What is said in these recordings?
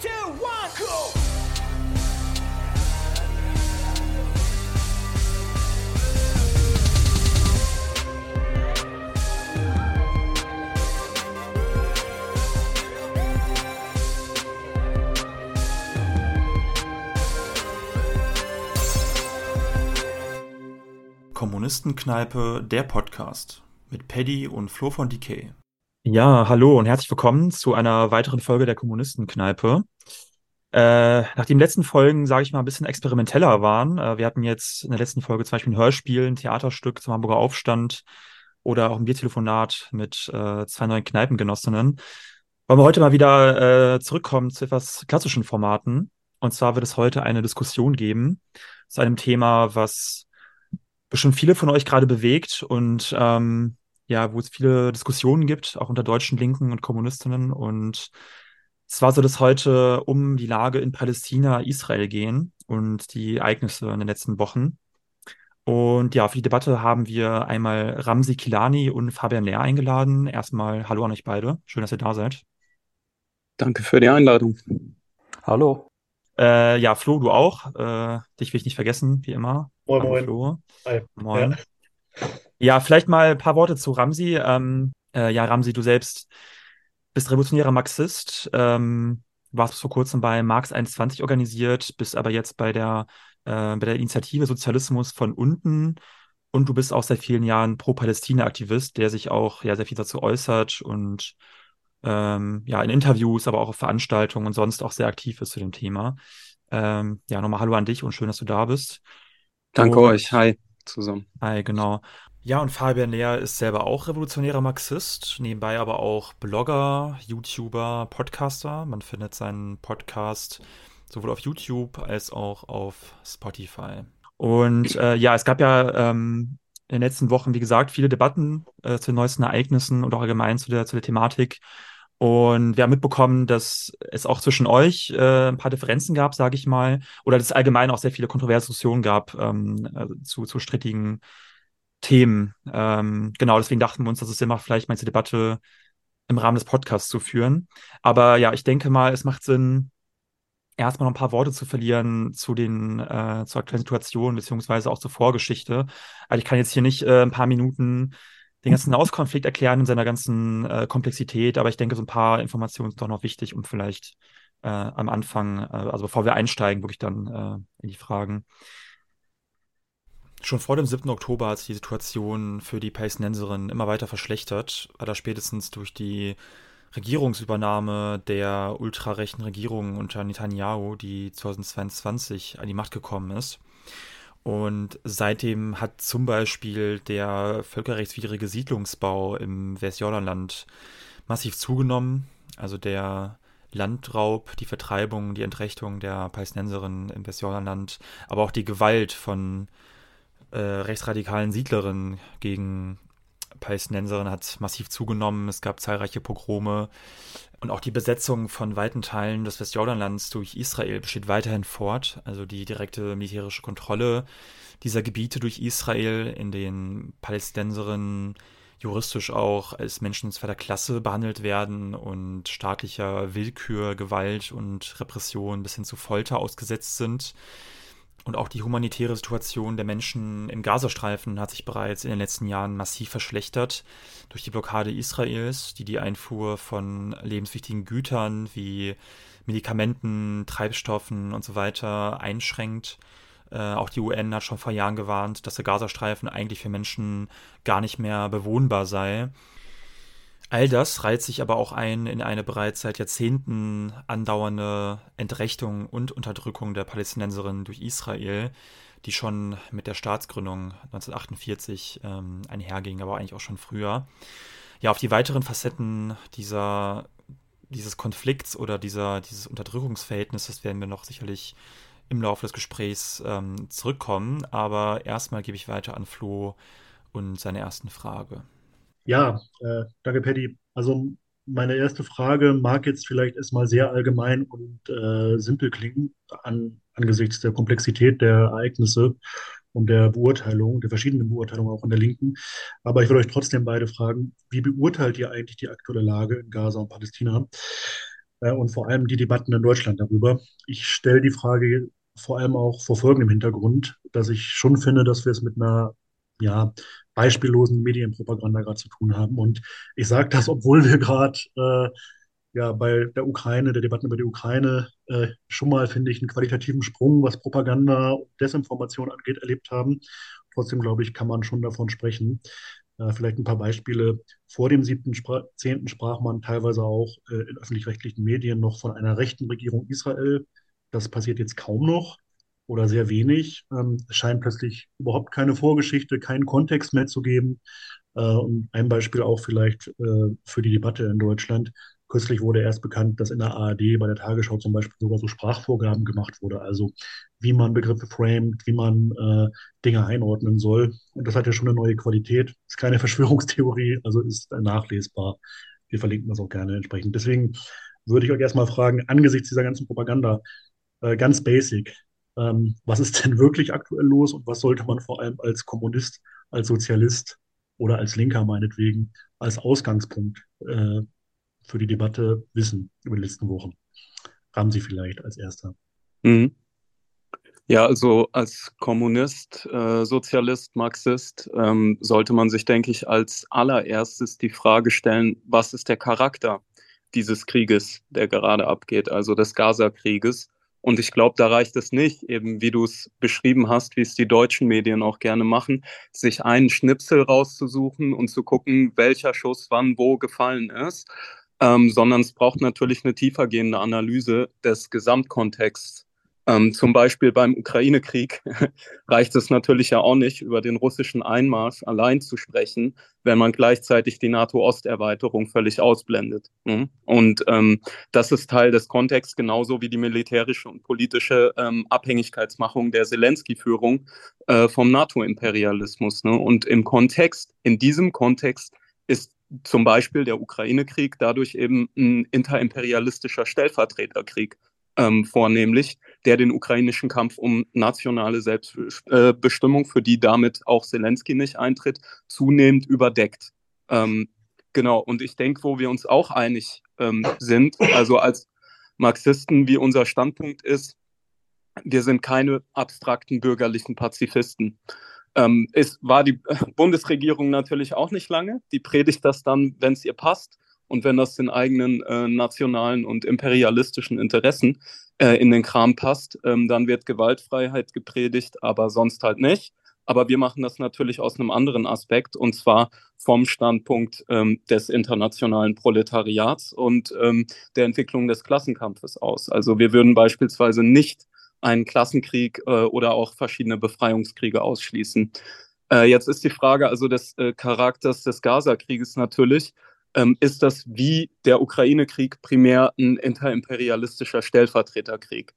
Two, one, cool. Kommunistenkneipe, der Podcast mit Paddy und Flo von Decay. Ja, hallo und herzlich willkommen zu einer weiteren Folge der Kommunistenkneipe. Äh, nach letzten Folgen, sage ich mal, ein bisschen experimenteller waren. Äh, wir hatten jetzt in der letzten Folge zum Beispiel ein Hörspiel, ein Theaterstück zum Hamburger Aufstand oder auch ein Biertelefonat mit äh, zwei neuen Kneipengenossinnen. Wollen wir heute mal wieder äh, zurückkommen zu etwas klassischen Formaten. Und zwar wird es heute eine Diskussion geben zu einem Thema, was bestimmt viele von euch gerade bewegt und ähm, ja, wo es viele Diskussionen gibt, auch unter deutschen Linken und Kommunistinnen. Und zwar soll es heute um die Lage in Palästina, Israel gehen und die Ereignisse in den letzten Wochen. Und ja, für die Debatte haben wir einmal Ramsi Kilani und Fabian Lehr eingeladen. Erstmal Hallo an euch beide. Schön, dass ihr da seid. Danke für die Einladung. Hallo. Äh, ja, Flo, du auch. Äh, dich will ich nicht vergessen, wie immer. Moin, Hallo, moin. Flo. Hi. Moin. Ja, vielleicht mal ein paar Worte zu Ramsi. Ähm, äh, ja, Ramsi, du selbst bist revolutionärer Marxist, ähm, warst bis vor kurzem bei Marx 21 organisiert, bist aber jetzt bei der, äh, bei der Initiative Sozialismus von unten und du bist auch seit vielen Jahren Pro-Palästina-Aktivist, der sich auch ja sehr viel dazu äußert und ähm, ja in Interviews, aber auch auf Veranstaltungen und sonst auch sehr aktiv ist zu dem Thema. Ähm, ja, nochmal Hallo an dich und schön, dass du da bist. Danke Und- euch. Hi zusammen. Hi, genau. Ja, und Fabian Lehr ist selber auch revolutionärer Marxist, nebenbei aber auch Blogger, YouTuber, Podcaster. Man findet seinen Podcast sowohl auf YouTube als auch auf Spotify. Und äh, ja, es gab ja ähm, in den letzten Wochen, wie gesagt, viele Debatten äh, zu den neuesten Ereignissen und auch allgemein zu der, zu der Thematik. Und wir haben mitbekommen, dass es auch zwischen euch äh, ein paar Differenzen gab, sage ich mal, oder dass es allgemein auch sehr viele kontroverse Diskussionen gab ähm, äh, zu, zu strittigen Themen. Ähm, genau, deswegen dachten wir uns, dass es Sinn macht, vielleicht mal diese Debatte im Rahmen des Podcasts zu führen. Aber ja, ich denke mal, es macht Sinn, erstmal noch ein paar Worte zu verlieren zu den, äh, zur aktuellen Situation, beziehungsweise auch zur Vorgeschichte. Also ich kann jetzt hier nicht äh, ein paar Minuten den ganzen Nahostkonflikt erklären in seiner ganzen äh, Komplexität, aber ich denke, so ein paar Informationen sind doch noch wichtig, um vielleicht äh, am Anfang, äh, also bevor wir einsteigen, wirklich dann äh, in die Fragen. Schon vor dem 7. Oktober hat sich die Situation für die Palästinenserinnen immer weiter verschlechtert, da spätestens durch die Regierungsübernahme der ultrarechten Regierung unter Netanyahu, die 2022 an die Macht gekommen ist. Und seitdem hat zum Beispiel der völkerrechtswidrige Siedlungsbau im Westjordanland massiv zugenommen. Also der Landraub, die Vertreibung, die Entrechtung der Palästinenserinnen im Westjordanland, aber auch die Gewalt von äh, rechtsradikalen Siedlerinnen gegen Palästinenserinnen hat massiv zugenommen. Es gab zahlreiche Pogrome und auch die Besetzung von weiten Teilen des Westjordanlands durch Israel besteht weiterhin fort. Also die direkte militärische Kontrolle dieser Gebiete durch Israel, in denen Palästinenserinnen juristisch auch als Menschen zweiter Klasse behandelt werden und staatlicher Willkür, Gewalt und Repression bis hin zu Folter ausgesetzt sind. Und auch die humanitäre Situation der Menschen im Gazastreifen hat sich bereits in den letzten Jahren massiv verschlechtert durch die Blockade Israels, die die Einfuhr von lebenswichtigen Gütern wie Medikamenten, Treibstoffen und so weiter einschränkt. Äh, auch die UN hat schon vor Jahren gewarnt, dass der Gazastreifen eigentlich für Menschen gar nicht mehr bewohnbar sei. All das reiht sich aber auch ein in eine bereits seit Jahrzehnten andauernde Entrechtung und Unterdrückung der Palästinenserinnen durch Israel, die schon mit der Staatsgründung 1948 ähm, einherging, aber eigentlich auch schon früher. Ja, auf die weiteren Facetten dieser, dieses Konflikts oder dieser, dieses Unterdrückungsverhältnisses werden wir noch sicherlich im Laufe des Gesprächs ähm, zurückkommen. Aber erstmal gebe ich weiter an Flo und seine ersten Frage. Ja, äh, danke, Paddy. Also meine erste Frage mag jetzt vielleicht erstmal sehr allgemein und äh, simpel klingen an, angesichts der Komplexität der Ereignisse und der Beurteilung, der verschiedenen Beurteilungen auch in der Linken. Aber ich will euch trotzdem beide fragen, wie beurteilt ihr eigentlich die aktuelle Lage in Gaza und Palästina? äh, und vor allem die Debatten in Deutschland darüber. Ich stelle die Frage vor allem auch vor folgendem Hintergrund, dass ich schon finde, dass wir es mit einer ja, beispiellosen Medienpropaganda gerade zu tun haben. Und ich sage das, obwohl wir gerade äh, ja, bei der Ukraine, der Debatten über die Ukraine, äh, schon mal, finde ich, einen qualitativen Sprung, was Propaganda und Desinformation angeht, erlebt haben. Trotzdem, glaube ich, kann man schon davon sprechen. Äh, vielleicht ein paar Beispiele. Vor dem 7.10. sprach man teilweise auch äh, in öffentlich-rechtlichen Medien noch von einer rechten Regierung Israel. Das passiert jetzt kaum noch oder sehr wenig. Ähm, es scheint plötzlich überhaupt keine Vorgeschichte, keinen Kontext mehr zu geben. Äh, und ein Beispiel auch vielleicht äh, für die Debatte in Deutschland. Kürzlich wurde erst bekannt, dass in der ARD bei der Tagesschau zum Beispiel sogar so Sprachvorgaben gemacht wurde, also wie man Begriffe framet, wie man äh, Dinge einordnen soll. Und das hat ja schon eine neue Qualität. Ist keine Verschwörungstheorie, also ist nachlesbar. Wir verlinken das auch gerne entsprechend. Deswegen würde ich euch erstmal fragen, angesichts dieser ganzen Propaganda, äh, ganz basic, ähm, was ist denn wirklich aktuell los und was sollte man vor allem als Kommunist, als Sozialist oder als Linker meinetwegen als Ausgangspunkt äh, für die Debatte wissen über die letzten Wochen? Sie vielleicht als erster. Mhm. Ja, also als Kommunist, äh, Sozialist, Marxist ähm, sollte man sich, denke ich, als allererstes die Frage stellen, was ist der Charakter dieses Krieges, der gerade abgeht, also des Gaza-Krieges. Und ich glaube, da reicht es nicht, eben wie du es beschrieben hast, wie es die deutschen Medien auch gerne machen, sich einen Schnipsel rauszusuchen und zu gucken, welcher Schuss wann wo gefallen ist, ähm, sondern es braucht natürlich eine tiefergehende Analyse des Gesamtkontexts ähm, zum Beispiel beim Ukraine-Krieg reicht es natürlich ja auch nicht, über den russischen Einmarsch allein zu sprechen, wenn man gleichzeitig die NATO-Osterweiterung völlig ausblendet. Ne? Und ähm, das ist Teil des Kontexts, genauso wie die militärische und politische ähm, Abhängigkeitsmachung der Zelensky-Führung äh, vom NATO-Imperialismus. Ne? Und im Kontext, in diesem Kontext ist zum Beispiel der Ukraine-Krieg dadurch eben ein interimperialistischer Stellvertreterkrieg ähm, vornehmlich, der den ukrainischen Kampf um nationale Selbstbestimmung, für die damit auch Zelensky nicht eintritt, zunehmend überdeckt. Ähm, genau, und ich denke, wo wir uns auch einig ähm, sind, also als Marxisten, wie unser Standpunkt ist, wir sind keine abstrakten bürgerlichen Pazifisten. Ähm, es war die Bundesregierung natürlich auch nicht lange. Die predigt das dann, wenn es ihr passt und wenn das den eigenen äh, nationalen und imperialistischen Interessen äh, in den Kram passt, ähm, dann wird Gewaltfreiheit gepredigt, aber sonst halt nicht. Aber wir machen das natürlich aus einem anderen Aspekt und zwar vom Standpunkt ähm, des internationalen Proletariats und ähm, der Entwicklung des Klassenkampfes aus. Also wir würden beispielsweise nicht einen Klassenkrieg äh, oder auch verschiedene Befreiungskriege ausschließen. Äh, jetzt ist die Frage also des äh, Charakters des Gaza-Krieges natürlich ähm, ist das wie der Ukraine-Krieg primär ein interimperialistischer Stellvertreterkrieg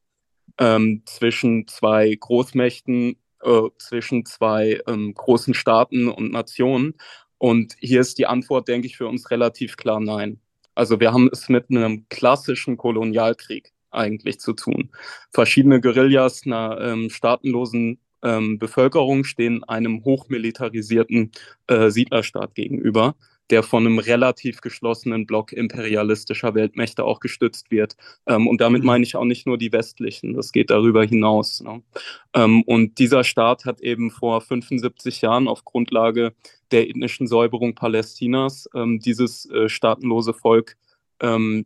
ähm, zwischen zwei Großmächten, äh, zwischen zwei ähm, großen Staaten und Nationen. Und hier ist die Antwort, denke ich, für uns relativ klar nein. Also wir haben es mit einem klassischen Kolonialkrieg eigentlich zu tun. Verschiedene Guerillas einer ähm, staatenlosen ähm, Bevölkerung stehen einem hochmilitarisierten äh, Siedlerstaat gegenüber der von einem relativ geschlossenen Block imperialistischer Weltmächte auch gestützt wird. Ähm, und damit mhm. meine ich auch nicht nur die westlichen, das geht darüber hinaus. Ne? Ähm, und dieser Staat hat eben vor 75 Jahren auf Grundlage der ethnischen Säuberung Palästinas ähm, dieses äh, staatenlose Volk ähm,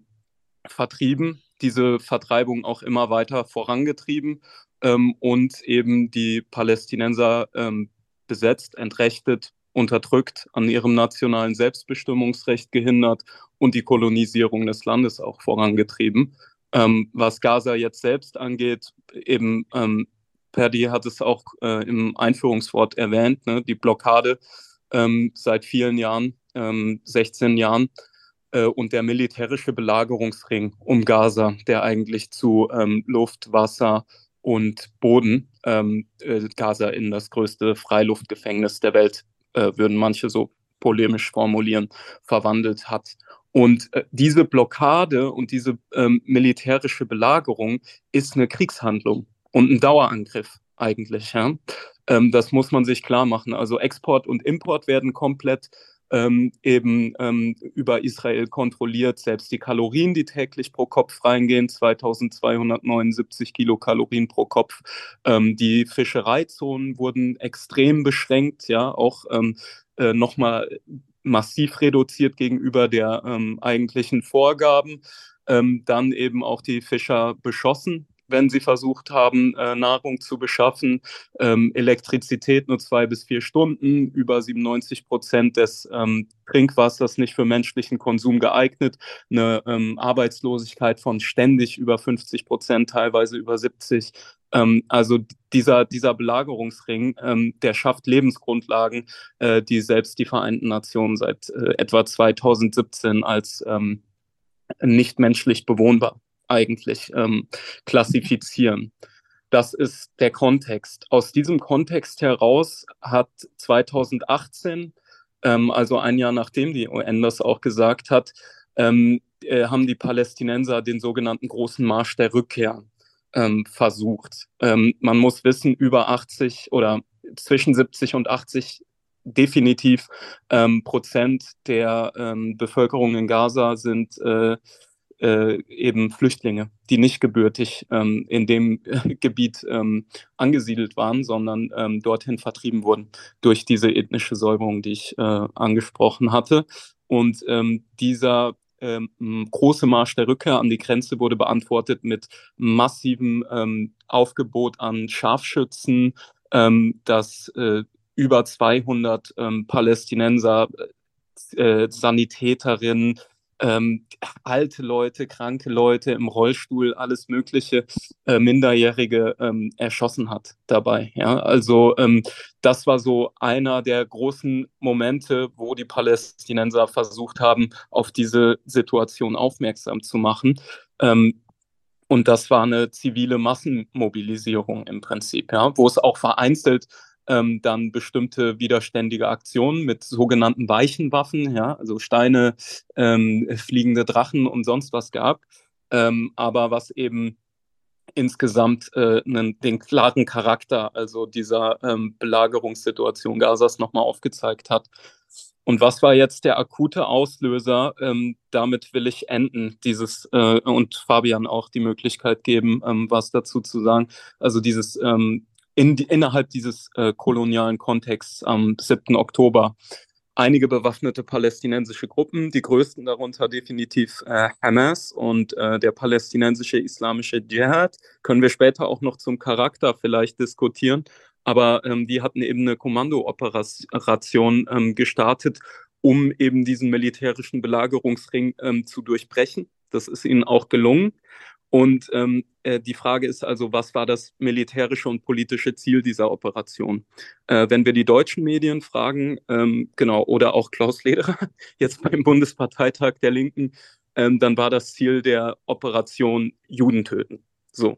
vertrieben, diese Vertreibung auch immer weiter vorangetrieben ähm, und eben die Palästinenser ähm, besetzt, entrechtet unterdrückt, an ihrem nationalen Selbstbestimmungsrecht gehindert und die Kolonisierung des Landes auch vorangetrieben. Ähm, was Gaza jetzt selbst angeht, eben ähm, Perdi hat es auch äh, im Einführungswort erwähnt, ne, die Blockade ähm, seit vielen Jahren, 16 ähm, Jahren äh, und der militärische Belagerungsring um Gaza, der eigentlich zu ähm, Luft, Wasser und Boden ähm, äh, Gaza in das größte Freiluftgefängnis der Welt äh, würden manche so polemisch formulieren, verwandelt hat. Und äh, diese Blockade und diese ähm, militärische Belagerung ist eine Kriegshandlung und ein Dauerangriff eigentlich. Ja? Ähm, das muss man sich klar machen. Also Export und Import werden komplett ähm, eben ähm, über Israel kontrolliert. Selbst die Kalorien, die täglich pro Kopf reingehen, 2279 Kilokalorien pro Kopf. Ähm, die Fischereizonen wurden extrem beschränkt, ja, auch ähm, äh, nochmal massiv reduziert gegenüber der ähm, eigentlichen Vorgaben. Ähm, dann eben auch die Fischer beschossen, wenn sie versucht haben, äh, Nahrung zu beschaffen. Ähm, Elektrizität nur zwei bis vier Stunden, über 97 Prozent des ähm, Trinkwassers nicht für menschlichen Konsum geeignet, eine ähm, Arbeitslosigkeit von ständig über 50 Prozent, teilweise über 70. Ähm, also dieser, dieser Belagerungsring, der schafft Lebensgrundlagen, äh, die selbst die Vereinten Nationen seit äh, etwa 2017 als nicht menschlich bewohnbar eigentlich ähm, klassifizieren. Das ist der Kontext. Aus diesem Kontext heraus hat 2018, ähm, also ein Jahr nachdem die UN das auch gesagt hat, ähm, äh, haben die Palästinenser den sogenannten großen Marsch der Rückkehr ähm, versucht. Ähm, man muss wissen, über 80 oder zwischen 70 und 80 definitiv ähm, Prozent der ähm, Bevölkerung in Gaza sind äh, äh, eben Flüchtlinge, die nicht gebürtig ähm, in dem äh, Gebiet ähm, angesiedelt waren, sondern ähm, dorthin vertrieben wurden durch diese ethnische Säuberung, die ich äh, angesprochen hatte. Und ähm, dieser ähm, große Marsch der Rückkehr an die Grenze wurde beantwortet mit massivem ähm, Aufgebot an Scharfschützen, das äh, über 200 Palästinenser äh, Sanitäterinnen, ähm, alte Leute, kranke Leute im Rollstuhl, alles Mögliche, äh, Minderjährige ähm, erschossen hat dabei. Ja? Also ähm, das war so einer der großen Momente, wo die Palästinenser versucht haben, auf diese Situation aufmerksam zu machen. Ähm, und das war eine zivile Massenmobilisierung im Prinzip, ja, wo es auch vereinzelt ähm, dann bestimmte widerständige Aktionen mit sogenannten weichen Waffen, ja, also Steine, ähm, fliegende Drachen und sonst was gab. Ähm, aber was eben insgesamt äh, einen, den klaren Charakter, also dieser ähm, Belagerungssituation Gazas nochmal aufgezeigt hat. Und was war jetzt der akute Auslöser? Ähm, damit will ich enden, dieses äh, und Fabian auch die Möglichkeit geben, ähm, was dazu zu sagen. Also dieses ähm, in, innerhalb dieses äh, kolonialen Kontexts am 7. Oktober einige bewaffnete palästinensische Gruppen, die größten darunter definitiv äh, Hamas und äh, der palästinensische islamische Dschihad. Können wir später auch noch zum Charakter vielleicht diskutieren. Aber ähm, die hatten eben eine Kommandooperation ähm, gestartet, um eben diesen militärischen Belagerungsring ähm, zu durchbrechen. Das ist ihnen auch gelungen. Und ähm, äh, die Frage ist also, was war das militärische und politische Ziel dieser Operation? Äh, wenn wir die deutschen Medien fragen, ähm, genau, oder auch Klaus Lederer, jetzt beim Bundesparteitag der Linken, ähm, dann war das Ziel der Operation Juden töten. So.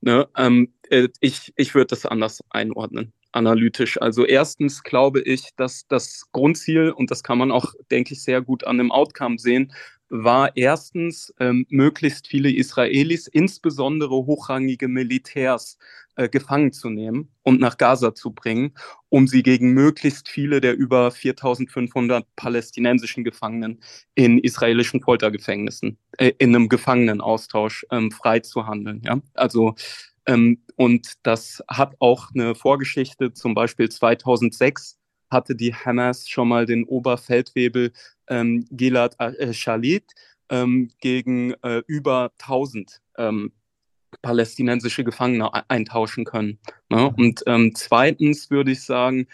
Ne? Ähm, äh, ich ich würde das anders einordnen analytisch. Also erstens glaube ich, dass das Grundziel, und das kann man auch, denke ich, sehr gut an dem Outcome sehen, war erstens, ähm, möglichst viele Israelis, insbesondere hochrangige Militärs, äh, gefangen zu nehmen und nach Gaza zu bringen, um sie gegen möglichst viele der über 4500 palästinensischen Gefangenen in israelischen Foltergefängnissen, äh, in einem Gefangenenaustausch ähm, frei zu handeln. Ja? Also ähm, und das hat auch eine Vorgeschichte, zum Beispiel 2006 hatte die Hamas schon mal den Oberfeldwebel ähm, Gilad äh, Shalit ähm, gegen äh, über 1000 ähm, palästinensische Gefangene eintauschen können. Ne? Und ähm, zweitens würde ich sagen,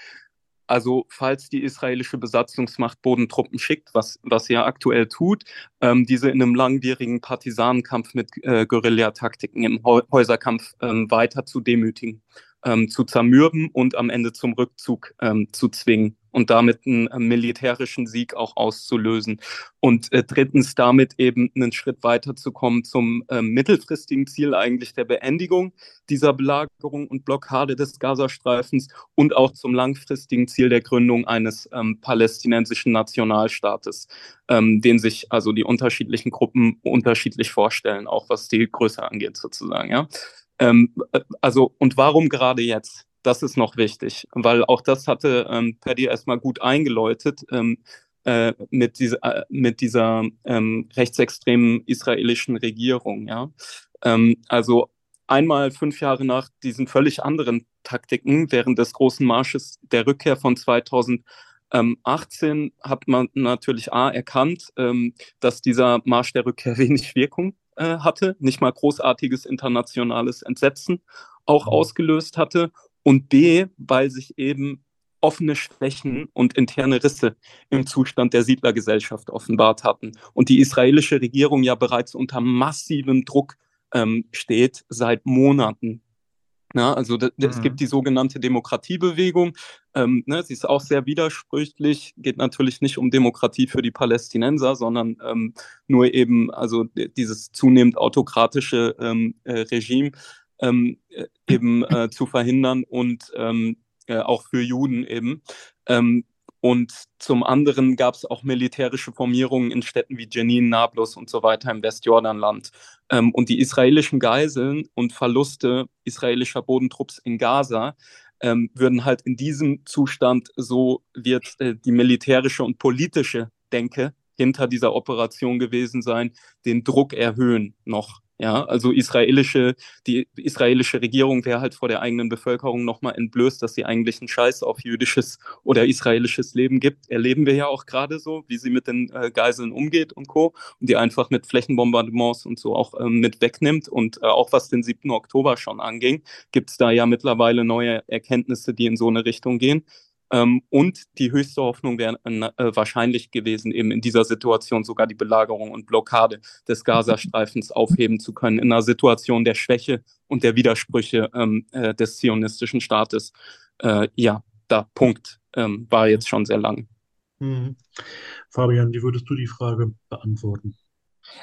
also falls die israelische Besatzungsmacht Bodentruppen schickt, was, was sie ja aktuell tut, ähm, diese in einem langwierigen Partisanenkampf mit äh, Guerillataktiken im Häuserkampf ähm, weiter zu demütigen ähm, zu zermürben und am Ende zum Rückzug ähm, zu zwingen und damit einen äh, militärischen Sieg auch auszulösen. Und äh, drittens damit eben einen Schritt weiterzukommen zum äh, mittelfristigen Ziel eigentlich der Beendigung dieser Belagerung und Blockade des Gazastreifens und auch zum langfristigen Ziel der Gründung eines ähm, palästinensischen Nationalstaates, ähm, den sich also die unterschiedlichen Gruppen unterschiedlich vorstellen, auch was die Größe angeht sozusagen. Ja. Ähm, äh, also, und warum gerade jetzt? Das ist noch wichtig, weil auch das hatte ähm, Paddy erstmal gut eingeläutet. Ähm, äh, mit, dieser, äh, mit dieser ähm, rechtsextremen israelischen Regierung. Ja? Ähm, also einmal fünf Jahre nach diesen völlig anderen Taktiken während des großen Marsches der Rückkehr von 2018 hat man natürlich A erkannt, ähm, dass dieser Marsch der Rückkehr wenig Wirkung äh, hatte, nicht mal großartiges internationales Entsetzen auch mhm. ausgelöst hatte und B, weil sich eben offene Schwächen und interne Risse im Zustand der Siedlergesellschaft offenbart hatten und die israelische Regierung ja bereits unter massivem Druck ähm, steht seit Monaten. Ja, also mhm. es gibt die sogenannte Demokratiebewegung. Ähm, ne, sie ist auch sehr widersprüchlich. Geht natürlich nicht um Demokratie für die Palästinenser, sondern ähm, nur eben also dieses zunehmend autokratische ähm, äh, Regime ähm, äh, eben äh, zu verhindern und ähm, äh, auch für Juden eben. Und zum anderen gab es auch militärische Formierungen in Städten wie Jenin, Nablus und so weiter im Westjordanland. Ähm, und die israelischen Geiseln und Verluste israelischer Bodentrupps in Gaza ähm, würden halt in diesem Zustand, so wird äh, die militärische und politische Denke hinter dieser Operation gewesen sein, den Druck erhöhen noch ja, also israelische, die israelische Regierung wäre halt vor der eigenen Bevölkerung nochmal entblößt, dass sie eigentlich einen Scheiß auf jüdisches oder israelisches Leben gibt. Erleben wir ja auch gerade so, wie sie mit den äh, Geiseln umgeht und Co. Und die einfach mit Flächenbombardements und so auch ähm, mit wegnimmt. Und äh, auch was den 7. Oktober schon anging, gibt es da ja mittlerweile neue Erkenntnisse, die in so eine Richtung gehen. Ähm, und die höchste Hoffnung wäre äh, wahrscheinlich gewesen, eben in dieser Situation sogar die Belagerung und Blockade des Gazastreifens aufheben zu können, in einer Situation der Schwäche und der Widersprüche ähm, äh, des zionistischen Staates. Äh, ja, da Punkt ähm, war jetzt schon sehr lang. Mhm. Fabian, wie würdest du die Frage beantworten?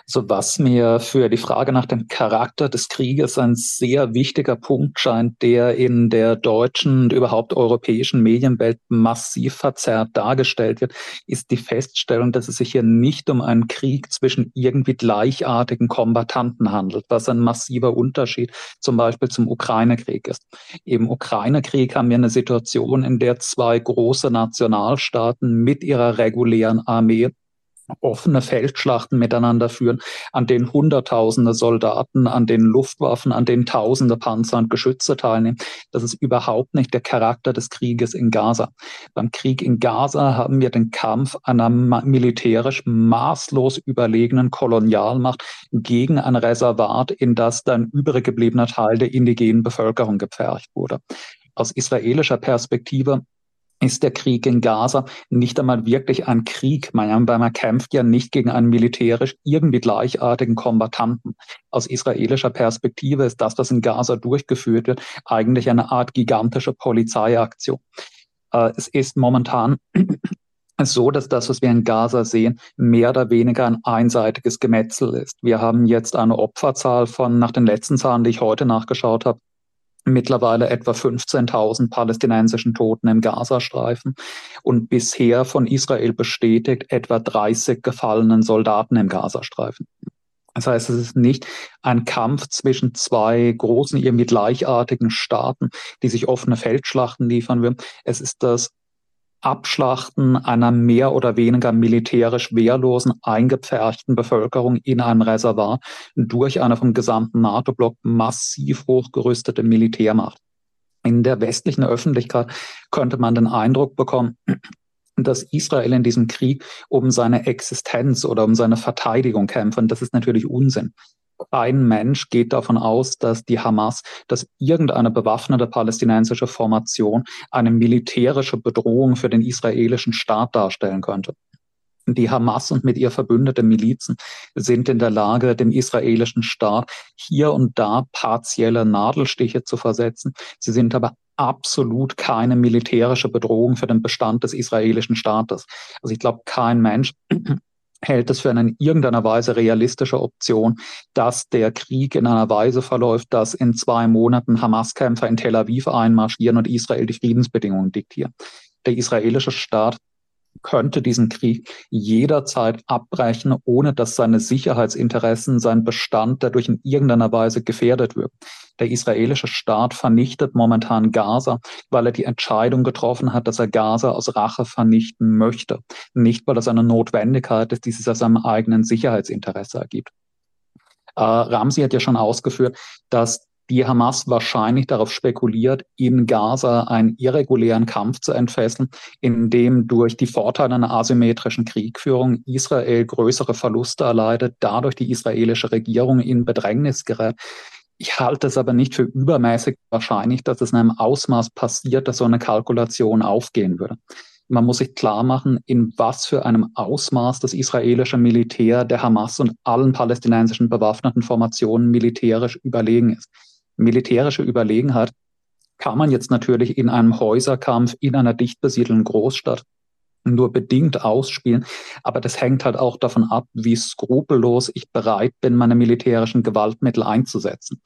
So was mir für die Frage nach dem Charakter des Krieges ein sehr wichtiger Punkt scheint, der in der deutschen und überhaupt europäischen Medienwelt massiv verzerrt dargestellt wird, ist die Feststellung, dass es sich hier nicht um einen Krieg zwischen irgendwie gleichartigen Kombattanten handelt, was ein massiver Unterschied zum Beispiel zum Ukraine-Krieg ist. Im Ukraine-Krieg haben wir eine Situation, in der zwei große Nationalstaaten mit ihrer regulären Armee offene Feldschlachten miteinander führen, an denen Hunderttausende Soldaten, an denen Luftwaffen, an denen Tausende Panzer und Geschütze teilnehmen. Das ist überhaupt nicht der Charakter des Krieges in Gaza. Beim Krieg in Gaza haben wir den Kampf einer militärisch maßlos überlegenen Kolonialmacht gegen ein Reservat, in das dann übrig gebliebener Teil der indigenen Bevölkerung gepfercht wurde. Aus israelischer Perspektive ist der Krieg in Gaza nicht einmal wirklich ein Krieg, weil man kämpft ja nicht gegen einen militärisch irgendwie gleichartigen Kombattanten. Aus israelischer Perspektive ist das, was in Gaza durchgeführt wird, eigentlich eine Art gigantische Polizeiaktion. Äh, es ist momentan so, dass das, was wir in Gaza sehen, mehr oder weniger ein einseitiges Gemetzel ist. Wir haben jetzt eine Opferzahl von, nach den letzten Zahlen, die ich heute nachgeschaut habe, mittlerweile etwa 15.000 palästinensischen Toten im Gazastreifen und bisher von Israel bestätigt etwa 30 gefallenen Soldaten im Gazastreifen. Das heißt, es ist nicht ein Kampf zwischen zwei großen, irgendwie gleichartigen Staaten, die sich offene Feldschlachten liefern würden. Es ist das Abschlachten einer mehr oder weniger militärisch wehrlosen, eingepferchten Bevölkerung in einem Reservat durch eine vom gesamten NATO-Block massiv hochgerüstete Militärmacht. In der westlichen Öffentlichkeit könnte man den Eindruck bekommen, dass Israel in diesem Krieg um seine Existenz oder um seine Verteidigung kämpft. Und das ist natürlich Unsinn. Kein Mensch geht davon aus, dass die Hamas, dass irgendeine bewaffnete palästinensische Formation eine militärische Bedrohung für den israelischen Staat darstellen könnte. Die Hamas und mit ihr verbündete Milizen sind in der Lage, dem israelischen Staat hier und da partielle Nadelstiche zu versetzen. Sie sind aber absolut keine militärische Bedrohung für den Bestand des israelischen Staates. Also ich glaube, kein Mensch hält es für eine in irgendeiner Weise realistische Option, dass der Krieg in einer Weise verläuft, dass in zwei Monaten Hamas-Kämpfer in Tel Aviv einmarschieren und Israel die Friedensbedingungen diktieren. Der israelische Staat könnte diesen Krieg jederzeit abbrechen, ohne dass seine Sicherheitsinteressen, sein Bestand dadurch in irgendeiner Weise gefährdet wird. Der israelische Staat vernichtet momentan Gaza, weil er die Entscheidung getroffen hat, dass er Gaza aus Rache vernichten möchte. Nicht, weil es eine Notwendigkeit ist, die sich aus seinem eigenen Sicherheitsinteresse ergibt. Äh, Ramsi hat ja schon ausgeführt, dass die Hamas wahrscheinlich darauf spekuliert, in Gaza einen irregulären Kampf zu entfesseln, in dem durch die Vorteile einer asymmetrischen Kriegführung Israel größere Verluste erleidet, dadurch die israelische Regierung in Bedrängnis gerät. Ich halte es aber nicht für übermäßig wahrscheinlich, dass es in einem Ausmaß passiert, dass so eine Kalkulation aufgehen würde. Man muss sich klar machen, in was für einem Ausmaß das israelische Militär der Hamas und allen palästinensischen bewaffneten Formationen militärisch überlegen ist militärische Überlegenheit kann man jetzt natürlich in einem Häuserkampf in einer dicht besiedelten Großstadt nur bedingt ausspielen. Aber das hängt halt auch davon ab, wie skrupellos ich bereit bin, meine militärischen Gewaltmittel einzusetzen.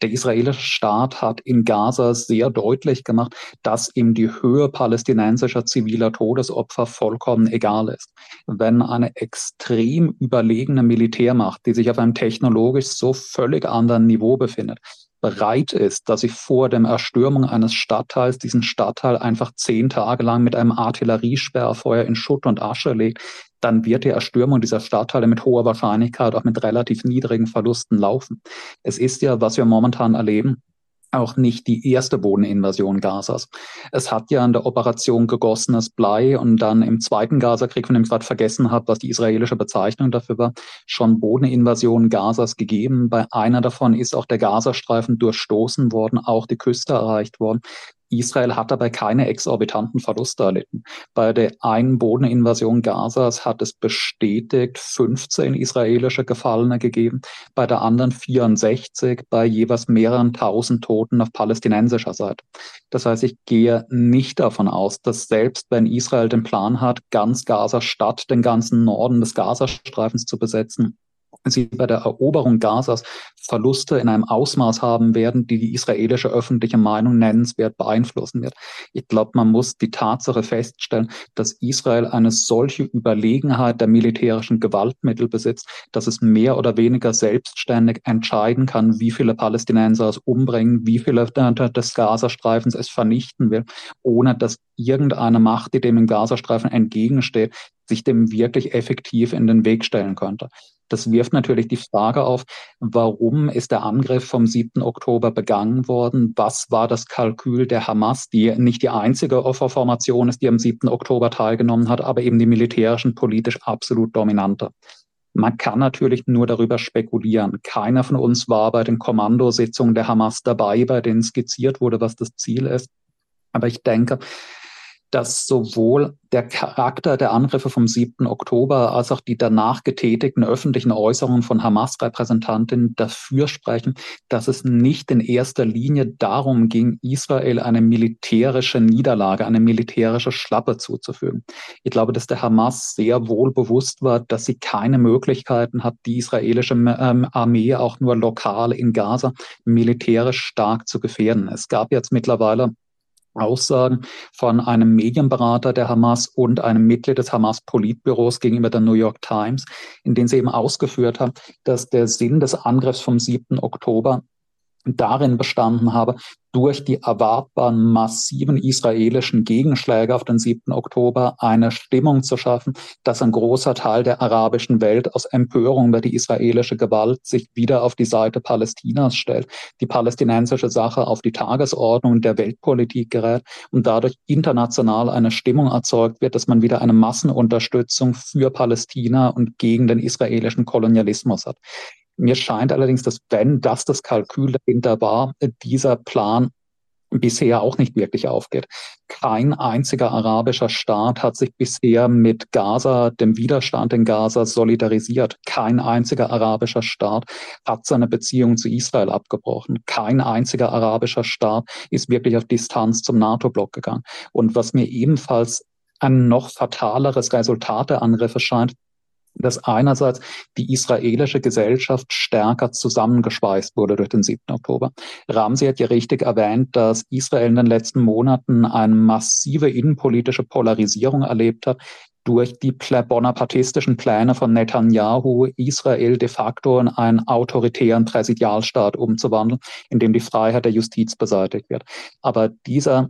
Der israelische Staat hat in Gaza sehr deutlich gemacht, dass ihm die Höhe palästinensischer ziviler Todesopfer vollkommen egal ist. Wenn eine extrem überlegene Militärmacht, die sich auf einem technologisch so völlig anderen Niveau befindet, bereit ist, dass sie vor dem Erstürmung eines Stadtteils diesen Stadtteil einfach zehn Tage lang mit einem Artilleriesperrfeuer in Schutt und Asche legt, dann wird die Erstürmung dieser Stadtteile mit hoher Wahrscheinlichkeit auch mit relativ niedrigen Verlusten laufen. Es ist ja, was wir momentan erleben, auch nicht die erste Bodeninvasion Gazas. Es hat ja in der Operation gegossenes Blei und dann im zweiten Gazakrieg, von dem ich gerade vergessen habe, was die israelische Bezeichnung dafür war, schon Bodeninvasionen Gazas gegeben. Bei einer davon ist auch der Gazastreifen durchstoßen worden, auch die Küste erreicht worden. Israel hat dabei keine exorbitanten Verluste erlitten. Bei der einen Bodeninvasion Gazas hat es bestätigt 15 israelische Gefallene gegeben, bei der anderen 64, bei jeweils mehreren tausend Toten auf palästinensischer Seite. Das heißt, ich gehe nicht davon aus, dass selbst wenn Israel den Plan hat, ganz Gaza Stadt, den ganzen Norden des Gazastreifens zu besetzen, sie bei der Eroberung Gazas Verluste in einem Ausmaß haben werden, die die israelische öffentliche Meinung nennenswert beeinflussen wird. Ich glaube, man muss die Tatsache feststellen, dass Israel eine solche Überlegenheit der militärischen Gewaltmittel besitzt, dass es mehr oder weniger selbstständig entscheiden kann, wie viele Palästinenser es umbringen, wie viele des Gazastreifens es vernichten will, ohne dass irgendeine Macht, die dem im Gazastreifen entgegensteht, sich dem wirklich effektiv in den Weg stellen könnte. Das wirft natürlich die Frage auf, warum ist der Angriff vom 7. Oktober begangen worden? Was war das Kalkül der Hamas, die nicht die einzige Opferformation ist, die am 7. Oktober teilgenommen hat, aber eben die militärischen politisch absolut dominante? Man kann natürlich nur darüber spekulieren. Keiner von uns war bei den Kommandositzungen der Hamas dabei, bei denen skizziert wurde, was das Ziel ist. Aber ich denke, dass sowohl der Charakter der Angriffe vom 7. Oktober als auch die danach getätigten öffentlichen Äußerungen von Hamas-Repräsentantinnen dafür sprechen, dass es nicht in erster Linie darum ging, Israel eine militärische Niederlage, eine militärische Schlappe zuzufügen. Ich glaube, dass der Hamas sehr wohl bewusst war, dass sie keine Möglichkeiten hat, die israelische ähm, Armee auch nur lokal in Gaza militärisch stark zu gefährden. Es gab jetzt mittlerweile Aussagen von einem Medienberater der Hamas und einem Mitglied des Hamas-Politbüros gegenüber der New York Times, in denen sie eben ausgeführt haben, dass der Sinn des Angriffs vom 7. Oktober darin bestanden habe, durch die erwartbaren massiven israelischen Gegenschläge auf den 7. Oktober eine Stimmung zu schaffen, dass ein großer Teil der arabischen Welt aus Empörung über die israelische Gewalt sich wieder auf die Seite Palästinas stellt, die palästinensische Sache auf die Tagesordnung der Weltpolitik gerät und dadurch international eine Stimmung erzeugt wird, dass man wieder eine Massenunterstützung für Palästina und gegen den israelischen Kolonialismus hat. Mir scheint allerdings, dass wenn das das Kalkül dahinter war, dieser Plan bisher auch nicht wirklich aufgeht. Kein einziger arabischer Staat hat sich bisher mit Gaza, dem Widerstand in Gaza solidarisiert. Kein einziger arabischer Staat hat seine Beziehung zu Israel abgebrochen. Kein einziger arabischer Staat ist wirklich auf Distanz zum NATO-Block gegangen. Und was mir ebenfalls ein noch fataleres Resultat der Angriffe scheint, dass einerseits die israelische Gesellschaft stärker zusammengeschweißt wurde durch den 7. Oktober. Ramsey hat ja richtig erwähnt, dass Israel in den letzten Monaten eine massive innenpolitische Polarisierung erlebt hat, durch die bonapartistischen Pläne von Netanyahu Israel de facto in einen autoritären Präsidialstaat umzuwandeln, in dem die Freiheit der Justiz beseitigt wird. Aber dieser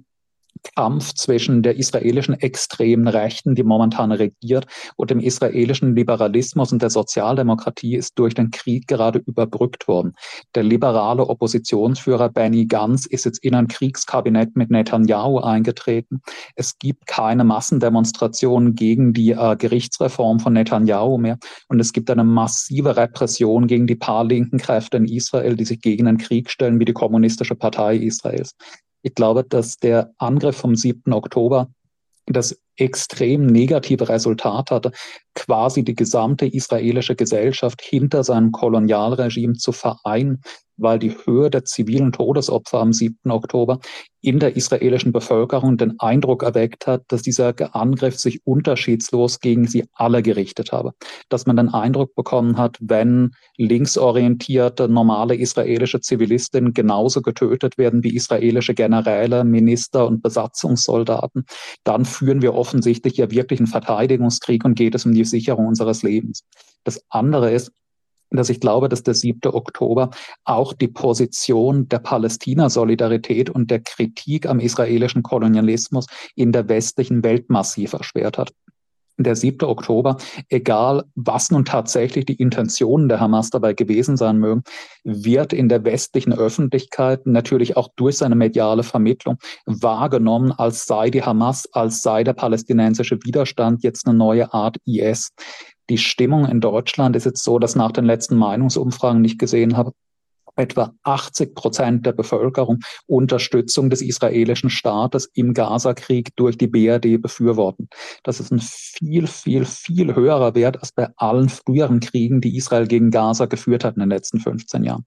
Kampf zwischen der israelischen extremen Rechten, die momentan regiert, und dem israelischen Liberalismus und der Sozialdemokratie ist durch den Krieg gerade überbrückt worden. Der liberale Oppositionsführer Benny Gantz ist jetzt in ein Kriegskabinett mit Netanyahu eingetreten. Es gibt keine Massendemonstrationen gegen die äh, Gerichtsreform von Netanyahu mehr und es gibt eine massive Repression gegen die paar linken Kräfte in Israel, die sich gegen den Krieg stellen, wie die Kommunistische Partei Israels. Ich glaube, dass der Angriff vom 7. Oktober das extrem negative Resultat hatte, quasi die gesamte israelische Gesellschaft hinter seinem Kolonialregime zu vereinen weil die Höhe der zivilen Todesopfer am 7. Oktober in der israelischen Bevölkerung den Eindruck erweckt hat, dass dieser Angriff sich unterschiedslos gegen sie alle gerichtet habe. Dass man den Eindruck bekommen hat, wenn linksorientierte, normale israelische Zivilistinnen genauso getötet werden wie israelische Generäle, Minister und Besatzungssoldaten, dann führen wir offensichtlich ja wirklich einen Verteidigungskrieg und geht es um die Sicherung unseres Lebens. Das andere ist, dass ich glaube, dass der 7. Oktober auch die Position der Palästina-Solidarität und der Kritik am israelischen Kolonialismus in der westlichen Welt massiv erschwert hat. Der 7. Oktober, egal was nun tatsächlich die Intentionen der Hamas dabei gewesen sein mögen, wird in der westlichen Öffentlichkeit natürlich auch durch seine mediale Vermittlung wahrgenommen, als sei die Hamas, als sei der palästinensische Widerstand jetzt eine neue Art IS. Die Stimmung in Deutschland ist jetzt so, dass nach den letzten Meinungsumfragen nicht gesehen habe, etwa 80 Prozent der Bevölkerung Unterstützung des israelischen Staates im Gazakrieg durch die BRD befürworten. Das ist ein viel, viel, viel höherer Wert als bei allen früheren Kriegen, die Israel gegen Gaza geführt hat in den letzten 15 Jahren.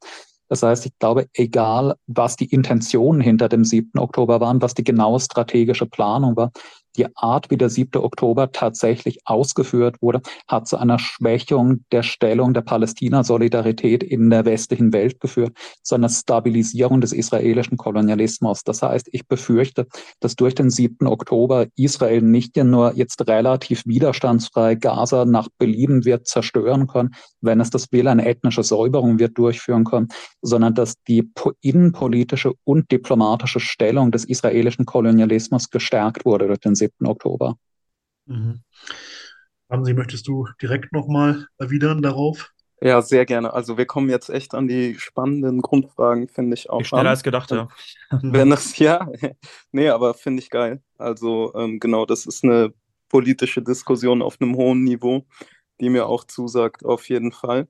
Das heißt, ich glaube, egal was die Intentionen hinter dem 7. Oktober waren, was die genaue strategische Planung war, die Art, wie der 7. Oktober tatsächlich ausgeführt wurde, hat zu einer Schwächung der Stellung der Palästina-Solidarität in der westlichen Welt geführt, zu einer Stabilisierung des israelischen Kolonialismus. Das heißt, ich befürchte, dass durch den 7. Oktober Israel nicht nur jetzt relativ widerstandsfrei Gaza nach Belieben wird zerstören können, wenn es das will, eine ethnische Säuberung wird durchführen können, sondern dass die innenpolitische und diplomatische Stellung des israelischen Kolonialismus gestärkt wurde durch den 7. Oktober. Mhm. Ramsi, möchtest du direkt nochmal erwidern darauf? Ja, sehr gerne. Also wir kommen jetzt echt an die spannenden Grundfragen, finde ich auch. Schneller an. als gedacht, ja. Wenn das, ja, nee, aber finde ich geil. Also ähm, genau, das ist eine politische Diskussion auf einem hohen Niveau, die mir auch zusagt, auf jeden Fall.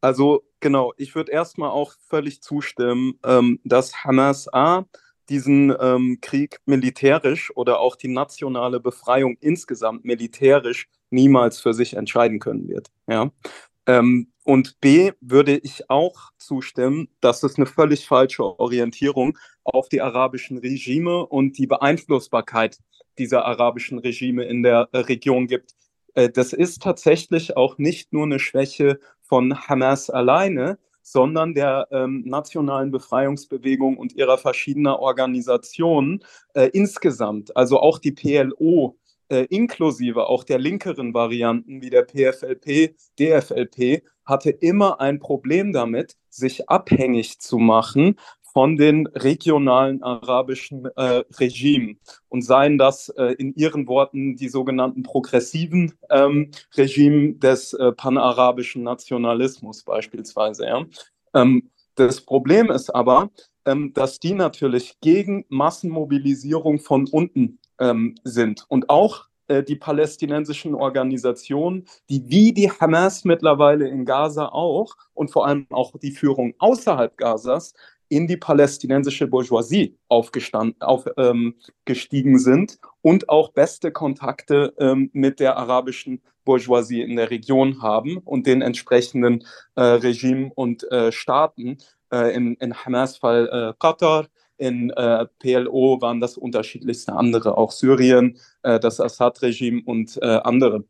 Also genau, ich würde erstmal auch völlig zustimmen, ähm, dass Hamas A diesen ähm, Krieg militärisch oder auch die nationale Befreiung insgesamt militärisch niemals für sich entscheiden können wird. Ja? Ähm, und B würde ich auch zustimmen, dass es eine völlig falsche Orientierung auf die arabischen Regime und die Beeinflussbarkeit dieser arabischen Regime in der äh, Region gibt. Äh, das ist tatsächlich auch nicht nur eine Schwäche von Hamas alleine, sondern der ähm, nationalen Befreiungsbewegung und ihrer verschiedener Organisationen äh, insgesamt. Also auch die PLO äh, inklusive auch der linkeren Varianten wie der PFLP, DFLP, hatte immer ein Problem damit, sich abhängig zu machen von den regionalen arabischen äh, Regimen und seien das äh, in ihren Worten die sogenannten progressiven ähm, Regime des äh, panarabischen Nationalismus beispielsweise. Ja. Ähm, das Problem ist aber, ähm, dass die natürlich gegen Massenmobilisierung von unten ähm, sind und auch äh, die palästinensischen Organisationen, die wie die Hamas mittlerweile in Gaza auch und vor allem auch die Führung außerhalb Gazas in die palästinensische Bourgeoisie aufgestiegen auf, ähm, sind und auch beste Kontakte ähm, mit der arabischen Bourgeoisie in der Region haben und den entsprechenden äh, Regimen und äh, Staaten. Äh, in, in Hamas Fall äh, Katar, in äh, PLO waren das unterschiedlichste andere, auch Syrien, äh, das Assad-Regime und andere.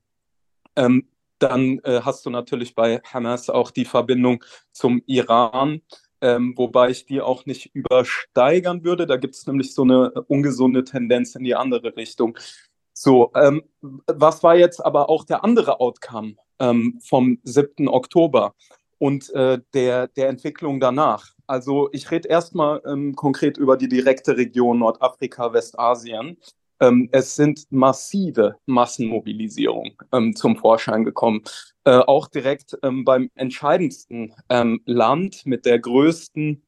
Ähm, dann hast du natürlich bei Hamas auch die Verbindung zum Iran ähm, wobei ich die auch nicht übersteigern würde. Da gibt es nämlich so eine ungesunde Tendenz in die andere Richtung. So, ähm, was war jetzt aber auch der andere Outcome ähm, vom 7. Oktober und äh, der, der Entwicklung danach? Also ich rede erstmal ähm, konkret über die direkte Region Nordafrika, Westasien. Ähm, es sind massive Massenmobilisierungen ähm, zum Vorschein gekommen. Äh, auch direkt ähm, beim entscheidendsten ähm, Land mit der größten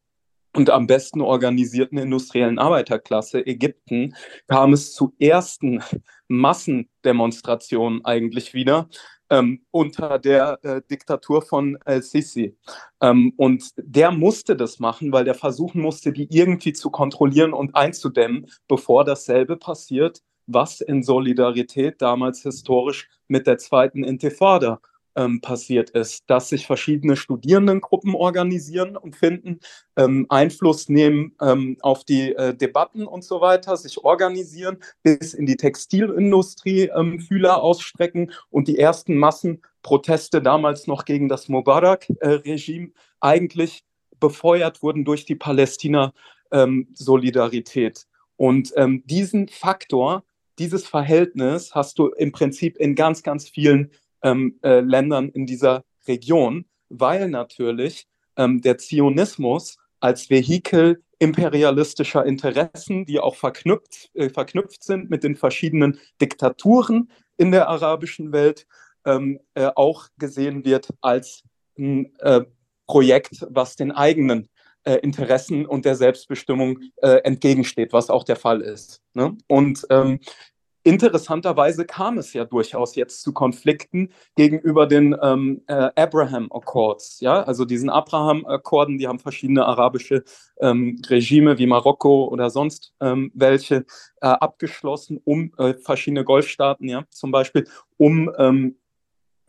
und am besten organisierten industriellen Arbeiterklasse, Ägypten, kam es zu ersten Massendemonstrationen eigentlich wieder ähm, unter der äh, Diktatur von El-Sisi. Ähm, und der musste das machen, weil der versuchen musste, die irgendwie zu kontrollieren und einzudämmen, bevor dasselbe passiert, was in Solidarität damals historisch mit der zweiten Intifada ähm, passiert ist, dass sich verschiedene Studierendengruppen organisieren und finden, ähm, Einfluss nehmen ähm, auf die äh, Debatten und so weiter, sich organisieren, bis in die Textilindustrie ähm, Fühler ausstrecken und die ersten Massenproteste damals noch gegen das Mubarak-Regime eigentlich befeuert wurden durch die Palästina-Solidarität. Ähm, und ähm, diesen Faktor, dieses Verhältnis hast du im Prinzip in ganz, ganz vielen ähm, äh, Ländern in dieser Region, weil natürlich ähm, der Zionismus als Vehikel imperialistischer Interessen, die auch verknüpft, äh, verknüpft sind mit den verschiedenen Diktaturen in der arabischen Welt, ähm, äh, auch gesehen wird als ein äh, Projekt, was den eigenen äh, Interessen und der Selbstbestimmung äh, entgegensteht, was auch der Fall ist. Ne? Und ähm, Interessanterweise kam es ja durchaus jetzt zu Konflikten gegenüber den ähm, äh, Abraham Accords, ja, also diesen Abraham Akkorden, die haben verschiedene arabische ähm, Regime wie Marokko oder sonst ähm, welche äh, abgeschlossen, um äh, verschiedene Golfstaaten, ja, zum Beispiel, um ähm,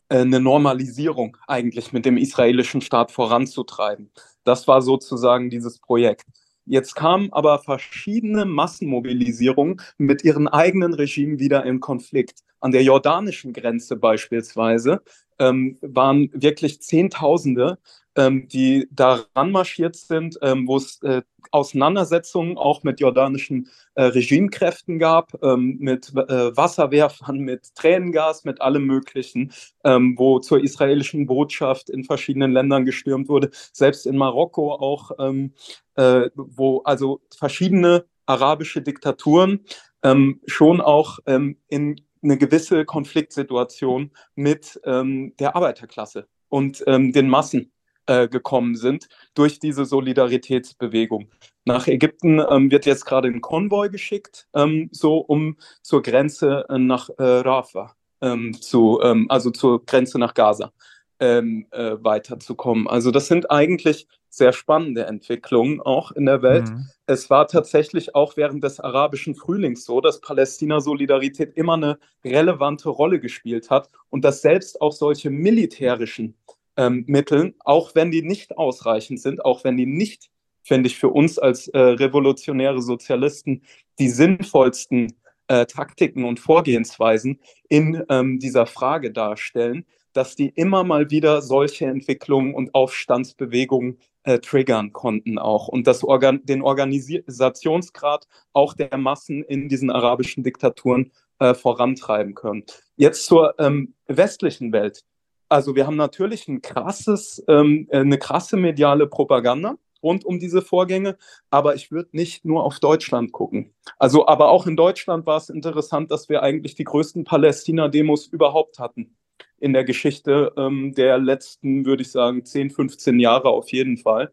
äh, eine Normalisierung eigentlich mit dem israelischen Staat voranzutreiben. Das war sozusagen dieses Projekt. Jetzt kamen aber verschiedene Massenmobilisierungen mit ihren eigenen Regimen wieder in Konflikt. An der jordanischen Grenze beispielsweise ähm, waren wirklich Zehntausende, ähm, die daran marschiert sind, ähm, wo es äh, Auseinandersetzungen auch mit jordanischen äh, Regimekräften gab, ähm, mit äh, Wasserwerfern, mit Tränengas, mit allem Möglichen, ähm, wo zur israelischen Botschaft in verschiedenen Ländern gestürmt wurde, selbst in Marokko auch, ähm, äh, wo also verschiedene arabische Diktaturen ähm, schon auch ähm, in eine gewisse Konfliktsituation mit ähm, der Arbeiterklasse und den Massen äh, gekommen sind durch diese Solidaritätsbewegung. Nach Ägypten ähm, wird jetzt gerade ein Konvoi geschickt, ähm, so um zur Grenze äh, nach äh, Rafah, ähm, zu, ähm, also zur Grenze nach Gaza ähm, äh, weiterzukommen. Also das sind eigentlich sehr spannende Entwicklungen auch in der Welt. Mhm. Es war tatsächlich auch während des arabischen Frühlings so, dass Palästina-Solidarität immer eine relevante Rolle gespielt hat und dass selbst auch solche militärischen ähm, Mitteln, auch wenn die nicht ausreichend sind, auch wenn die nicht, finde ich, für uns als äh, revolutionäre Sozialisten die sinnvollsten äh, Taktiken und Vorgehensweisen in ähm, dieser Frage darstellen, dass die immer mal wieder solche Entwicklungen und Aufstandsbewegungen äh, triggern konnten auch und das Organ den Organisationsgrad auch der Massen in diesen arabischen Diktaturen äh, vorantreiben können. Jetzt zur ähm, westlichen Welt. Also wir haben natürlich ein krasses, ähm, äh, eine krasse mediale Propaganda rund um diese Vorgänge, aber ich würde nicht nur auf Deutschland gucken. Also, aber auch in Deutschland war es interessant, dass wir eigentlich die größten Palästina-Demos überhaupt hatten in der Geschichte ähm, der letzten, würde ich sagen, 10, 15 Jahre auf jeden Fall.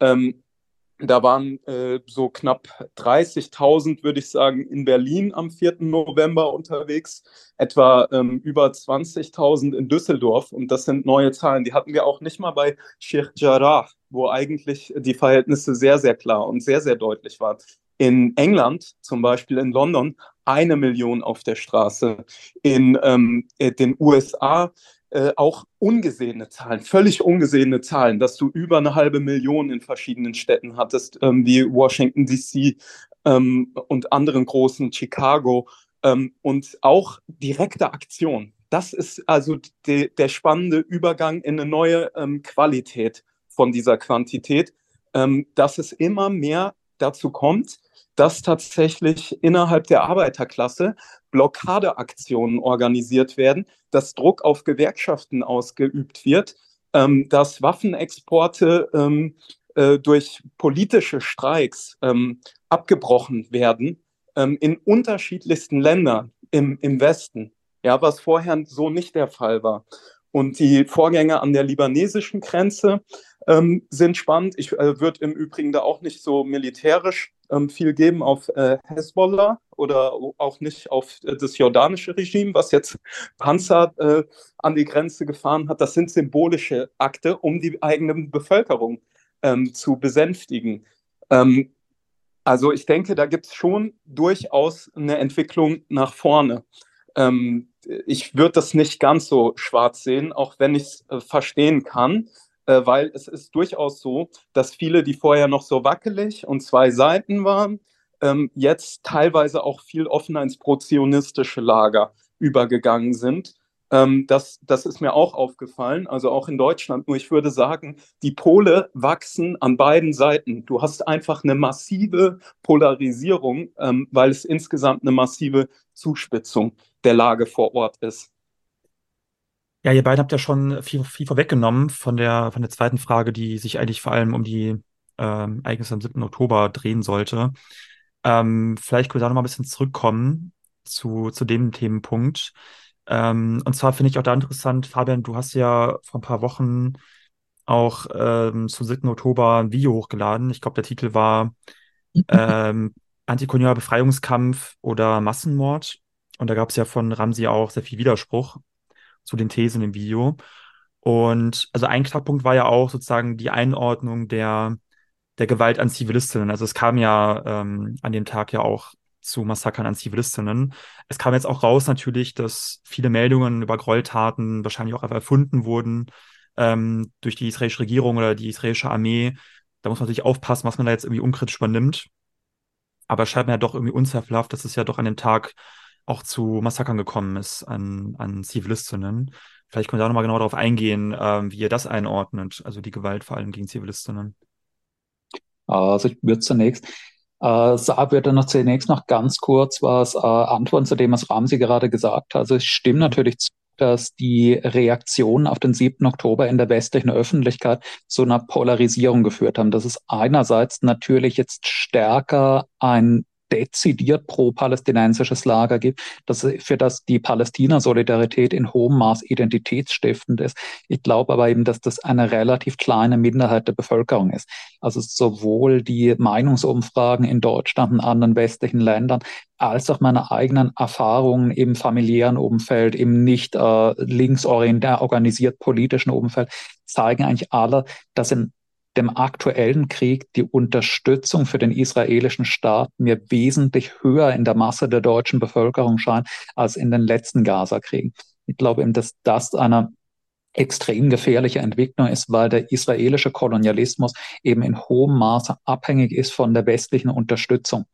Ähm, da waren äh, so knapp 30.000, würde ich sagen, in Berlin am 4. November unterwegs, etwa ähm, über 20.000 in Düsseldorf. Und das sind neue Zahlen. Die hatten wir auch nicht mal bei Sheikh Jarrah, wo eigentlich die Verhältnisse sehr, sehr klar und sehr, sehr deutlich waren. In England, zum Beispiel in London, eine Million auf der Straße. In ähm, den USA äh, auch ungesehene Zahlen, völlig ungesehene Zahlen, dass du über eine halbe Million in verschiedenen Städten hattest, ähm, wie Washington DC ähm, und anderen großen Chicago ähm, und auch direkte Aktion. Das ist also de, der spannende Übergang in eine neue ähm, Qualität von dieser Quantität, ähm, dass es immer mehr dazu kommt, dass tatsächlich innerhalb der Arbeiterklasse Blockadeaktionen organisiert werden, dass Druck auf Gewerkschaften ausgeübt wird, ähm, dass Waffenexporte ähm, äh, durch politische Streiks ähm, abgebrochen werden ähm, in unterschiedlichsten Ländern im, im Westen, ja, was vorher so nicht der Fall war. Und die Vorgänge an der libanesischen Grenze ähm, sind spannend. Ich äh, würde im Übrigen da auch nicht so militärisch viel geben auf äh, Hezbollah oder auch nicht auf äh, das jordanische Regime, was jetzt Panzer äh, an die Grenze gefahren hat. Das sind symbolische Akte, um die eigene Bevölkerung ähm, zu besänftigen. Ähm, also ich denke, da gibt es schon durchaus eine Entwicklung nach vorne. Ähm, ich würde das nicht ganz so schwarz sehen, auch wenn ich es äh, verstehen kann, äh, weil es ist durchaus so, dass viele, die vorher noch so wackelig und zwei Seiten waren, ähm, jetzt teilweise auch viel offener ins prozionistische Lager übergegangen sind. Ähm, das, das ist mir auch aufgefallen, also auch in Deutschland. Nur ich würde sagen, die Pole wachsen an beiden Seiten. Du hast einfach eine massive Polarisierung, ähm, weil es insgesamt eine massive Zuspitzung der Lage vor Ort ist. Ja, ihr beiden habt ja schon viel, viel vorweggenommen von der, von der zweiten Frage, die sich eigentlich vor allem um die ähm, Ereignisse am 7. Oktober drehen sollte. Ähm, vielleicht können wir da nochmal ein bisschen zurückkommen zu, zu dem Themenpunkt. Ähm, und zwar finde ich auch da interessant, Fabian, du hast ja vor ein paar Wochen auch ähm, zum 7. Oktober ein Video hochgeladen. Ich glaube, der Titel war ähm, Antikolonialer Befreiungskampf oder Massenmord. Und da gab es ja von Ramsi auch sehr viel Widerspruch zu den Thesen im Video. Und also ein Knackpunkt war ja auch sozusagen die Einordnung der, der Gewalt an Zivilistinnen. Also es kam ja ähm, an dem Tag ja auch zu Massakern an Zivilistinnen. Es kam jetzt auch raus natürlich, dass viele Meldungen über Gräueltaten wahrscheinlich auch einfach erfunden wurden ähm, durch die israelische Regierung oder die israelische Armee. Da muss man natürlich aufpassen, was man da jetzt irgendwie unkritisch übernimmt. Aber es scheint mir ja doch irgendwie unzweifelhaft, dass es ja doch an dem Tag auch zu Massakern gekommen ist an, an Zivilistinnen. Vielleicht können wir da nochmal genau darauf eingehen, ähm, wie ihr das einordnet, also die Gewalt vor allem gegen Zivilistinnen. Also ich würde zunächst äh, Saab wird dann noch zunächst noch ganz kurz was äh, antworten zu dem, was Ramsi gerade gesagt hat. Also es stimmt natürlich zu, dass die Reaktionen auf den 7. Oktober in der westlichen Öffentlichkeit zu einer Polarisierung geführt haben. Das ist einerseits natürlich jetzt stärker ein dezidiert pro-palästinensisches Lager gibt, dass, für das die Palästina-Solidarität in hohem Maß identitätsstiftend ist. Ich glaube aber eben, dass das eine relativ kleine Minderheit der Bevölkerung ist. Also sowohl die Meinungsumfragen in Deutschland und anderen westlichen Ländern als auch meine eigenen Erfahrungen im familiären Umfeld, im nicht äh, linksorientiert organisiert politischen Umfeld zeigen eigentlich alle, dass in dem aktuellen Krieg die Unterstützung für den israelischen Staat mir wesentlich höher in der Masse der deutschen Bevölkerung scheint als in den letzten Gaza-Kriegen. Ich glaube eben, dass das eine extrem gefährliche Entwicklung ist, weil der israelische Kolonialismus eben in hohem Maße abhängig ist von der westlichen Unterstützung.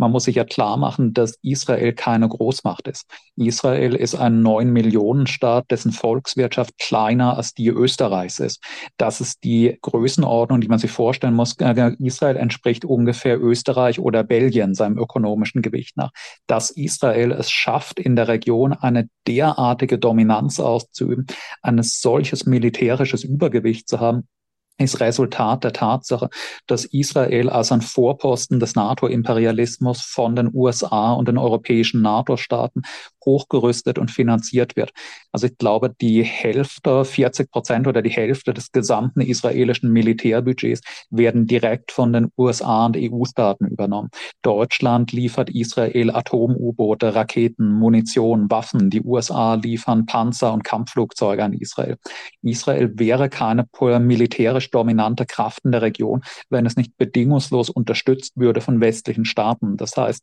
Man muss sich ja klar machen, dass Israel keine Großmacht ist. Israel ist ein neun Millionen Staat, dessen Volkswirtschaft kleiner als die Österreichs ist. Das ist die Größenordnung, die man sich vorstellen muss. Äh, Israel entspricht ungefähr Österreich oder Belgien seinem ökonomischen Gewicht nach. Dass Israel es schafft, in der Region eine derartige Dominanz auszuüben, ein solches militärisches Übergewicht zu haben, ist Resultat der Tatsache, dass Israel als ein Vorposten des NATO-Imperialismus von den USA und den europäischen NATO-Staaten hochgerüstet und finanziert wird. Also ich glaube, die Hälfte, 40 Prozent oder die Hälfte des gesamten israelischen Militärbudgets werden direkt von den USA und EU-Staaten übernommen. Deutschland liefert Israel Atom-U-Boote, Raketen, Munition, Waffen. Die USA liefern Panzer und Kampfflugzeuge an Israel. Israel wäre keine militärisch dominante Kraft in der Region, wenn es nicht bedingungslos unterstützt würde von westlichen Staaten. Das heißt,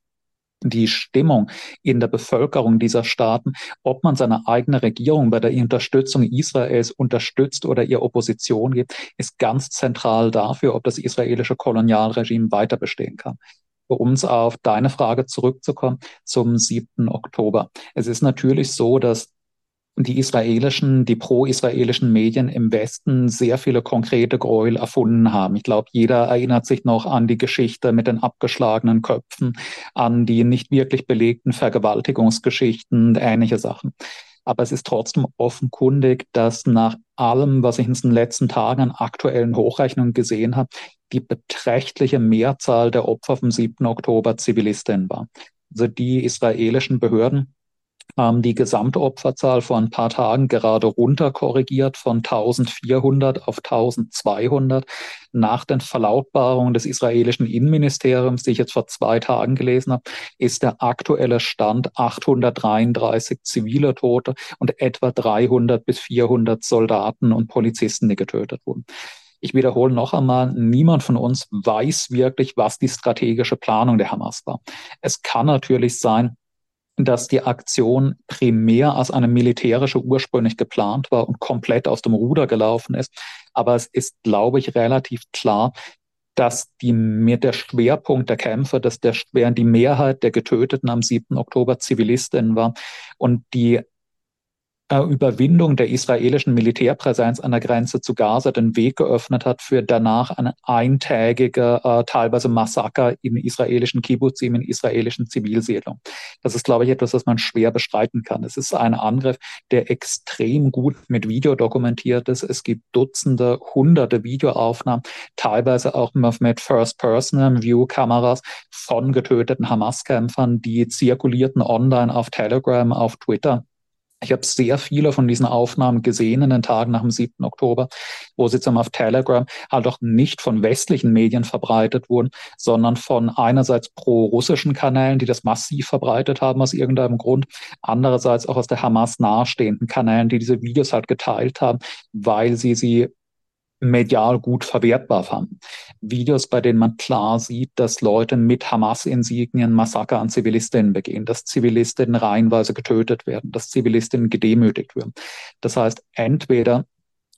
die Stimmung in der Bevölkerung dieser Staaten, ob man seine eigene Regierung bei der Unterstützung Israels unterstützt oder ihr Opposition gibt, ist ganz zentral dafür, ob das israelische Kolonialregime weiter bestehen kann. Um uns auf deine Frage zurückzukommen zum 7. Oktober. Es ist natürlich so, dass die israelischen, die pro-israelischen Medien im Westen sehr viele konkrete Gräuel erfunden haben. Ich glaube, jeder erinnert sich noch an die Geschichte mit den abgeschlagenen Köpfen, an die nicht wirklich belegten Vergewaltigungsgeschichten und ähnliche Sachen. Aber es ist trotzdem offenkundig, dass nach allem, was ich in den letzten Tagen an aktuellen Hochrechnungen gesehen habe, die beträchtliche Mehrzahl der Opfer vom 7. Oktober Zivilistinnen war. Also die israelischen Behörden haben die Gesamtopferzahl vor ein paar Tagen gerade runter korrigiert von 1400 auf 1200 nach den Verlautbarungen des israelischen Innenministeriums, die ich jetzt vor zwei Tagen gelesen habe, ist der aktuelle Stand 833 zivile Tote und etwa 300 bis 400 Soldaten und Polizisten, die getötet wurden. Ich wiederhole noch einmal, niemand von uns weiß wirklich, was die strategische Planung der Hamas war. Es kann natürlich sein, dass die Aktion primär als eine militärische ursprünglich geplant war und komplett aus dem Ruder gelaufen ist. Aber es ist, glaube ich, relativ klar, dass die, mit der Schwerpunkt der Kämpfe, dass der, während die Mehrheit der Getöteten am 7. Oktober Zivilistinnen war und die Überwindung der israelischen Militärpräsenz an der Grenze zu Gaza den Weg geöffnet hat für danach eine eintägige, äh, teilweise Massaker in israelischen Kibbutzim, in israelischen Zivilsiedlungen. Das ist, glaube ich, etwas, was man schwer bestreiten kann. Es ist ein Angriff, der extrem gut mit Video dokumentiert ist. Es gibt Dutzende, hunderte Videoaufnahmen, teilweise auch mit First-Person-View-Kameras von getöteten Hamas-Kämpfern, die zirkulierten online auf Telegram, auf Twitter. Ich habe sehr viele von diesen Aufnahmen gesehen in den Tagen nach dem 7. Oktober, wo sie zum auf Telegram halt auch nicht von westlichen Medien verbreitet wurden, sondern von einerseits pro-russischen Kanälen, die das massiv verbreitet haben aus irgendeinem Grund, andererseits auch aus der Hamas nahestehenden Kanälen, die diese Videos halt geteilt haben, weil sie sie medial gut verwertbar fanden. Videos, bei denen man klar sieht, dass Leute mit Hamas-Insignien Massaker an Zivilistinnen begehen, dass Zivilistinnen reihenweise getötet werden, dass Zivilistinnen gedemütigt werden. Das heißt, entweder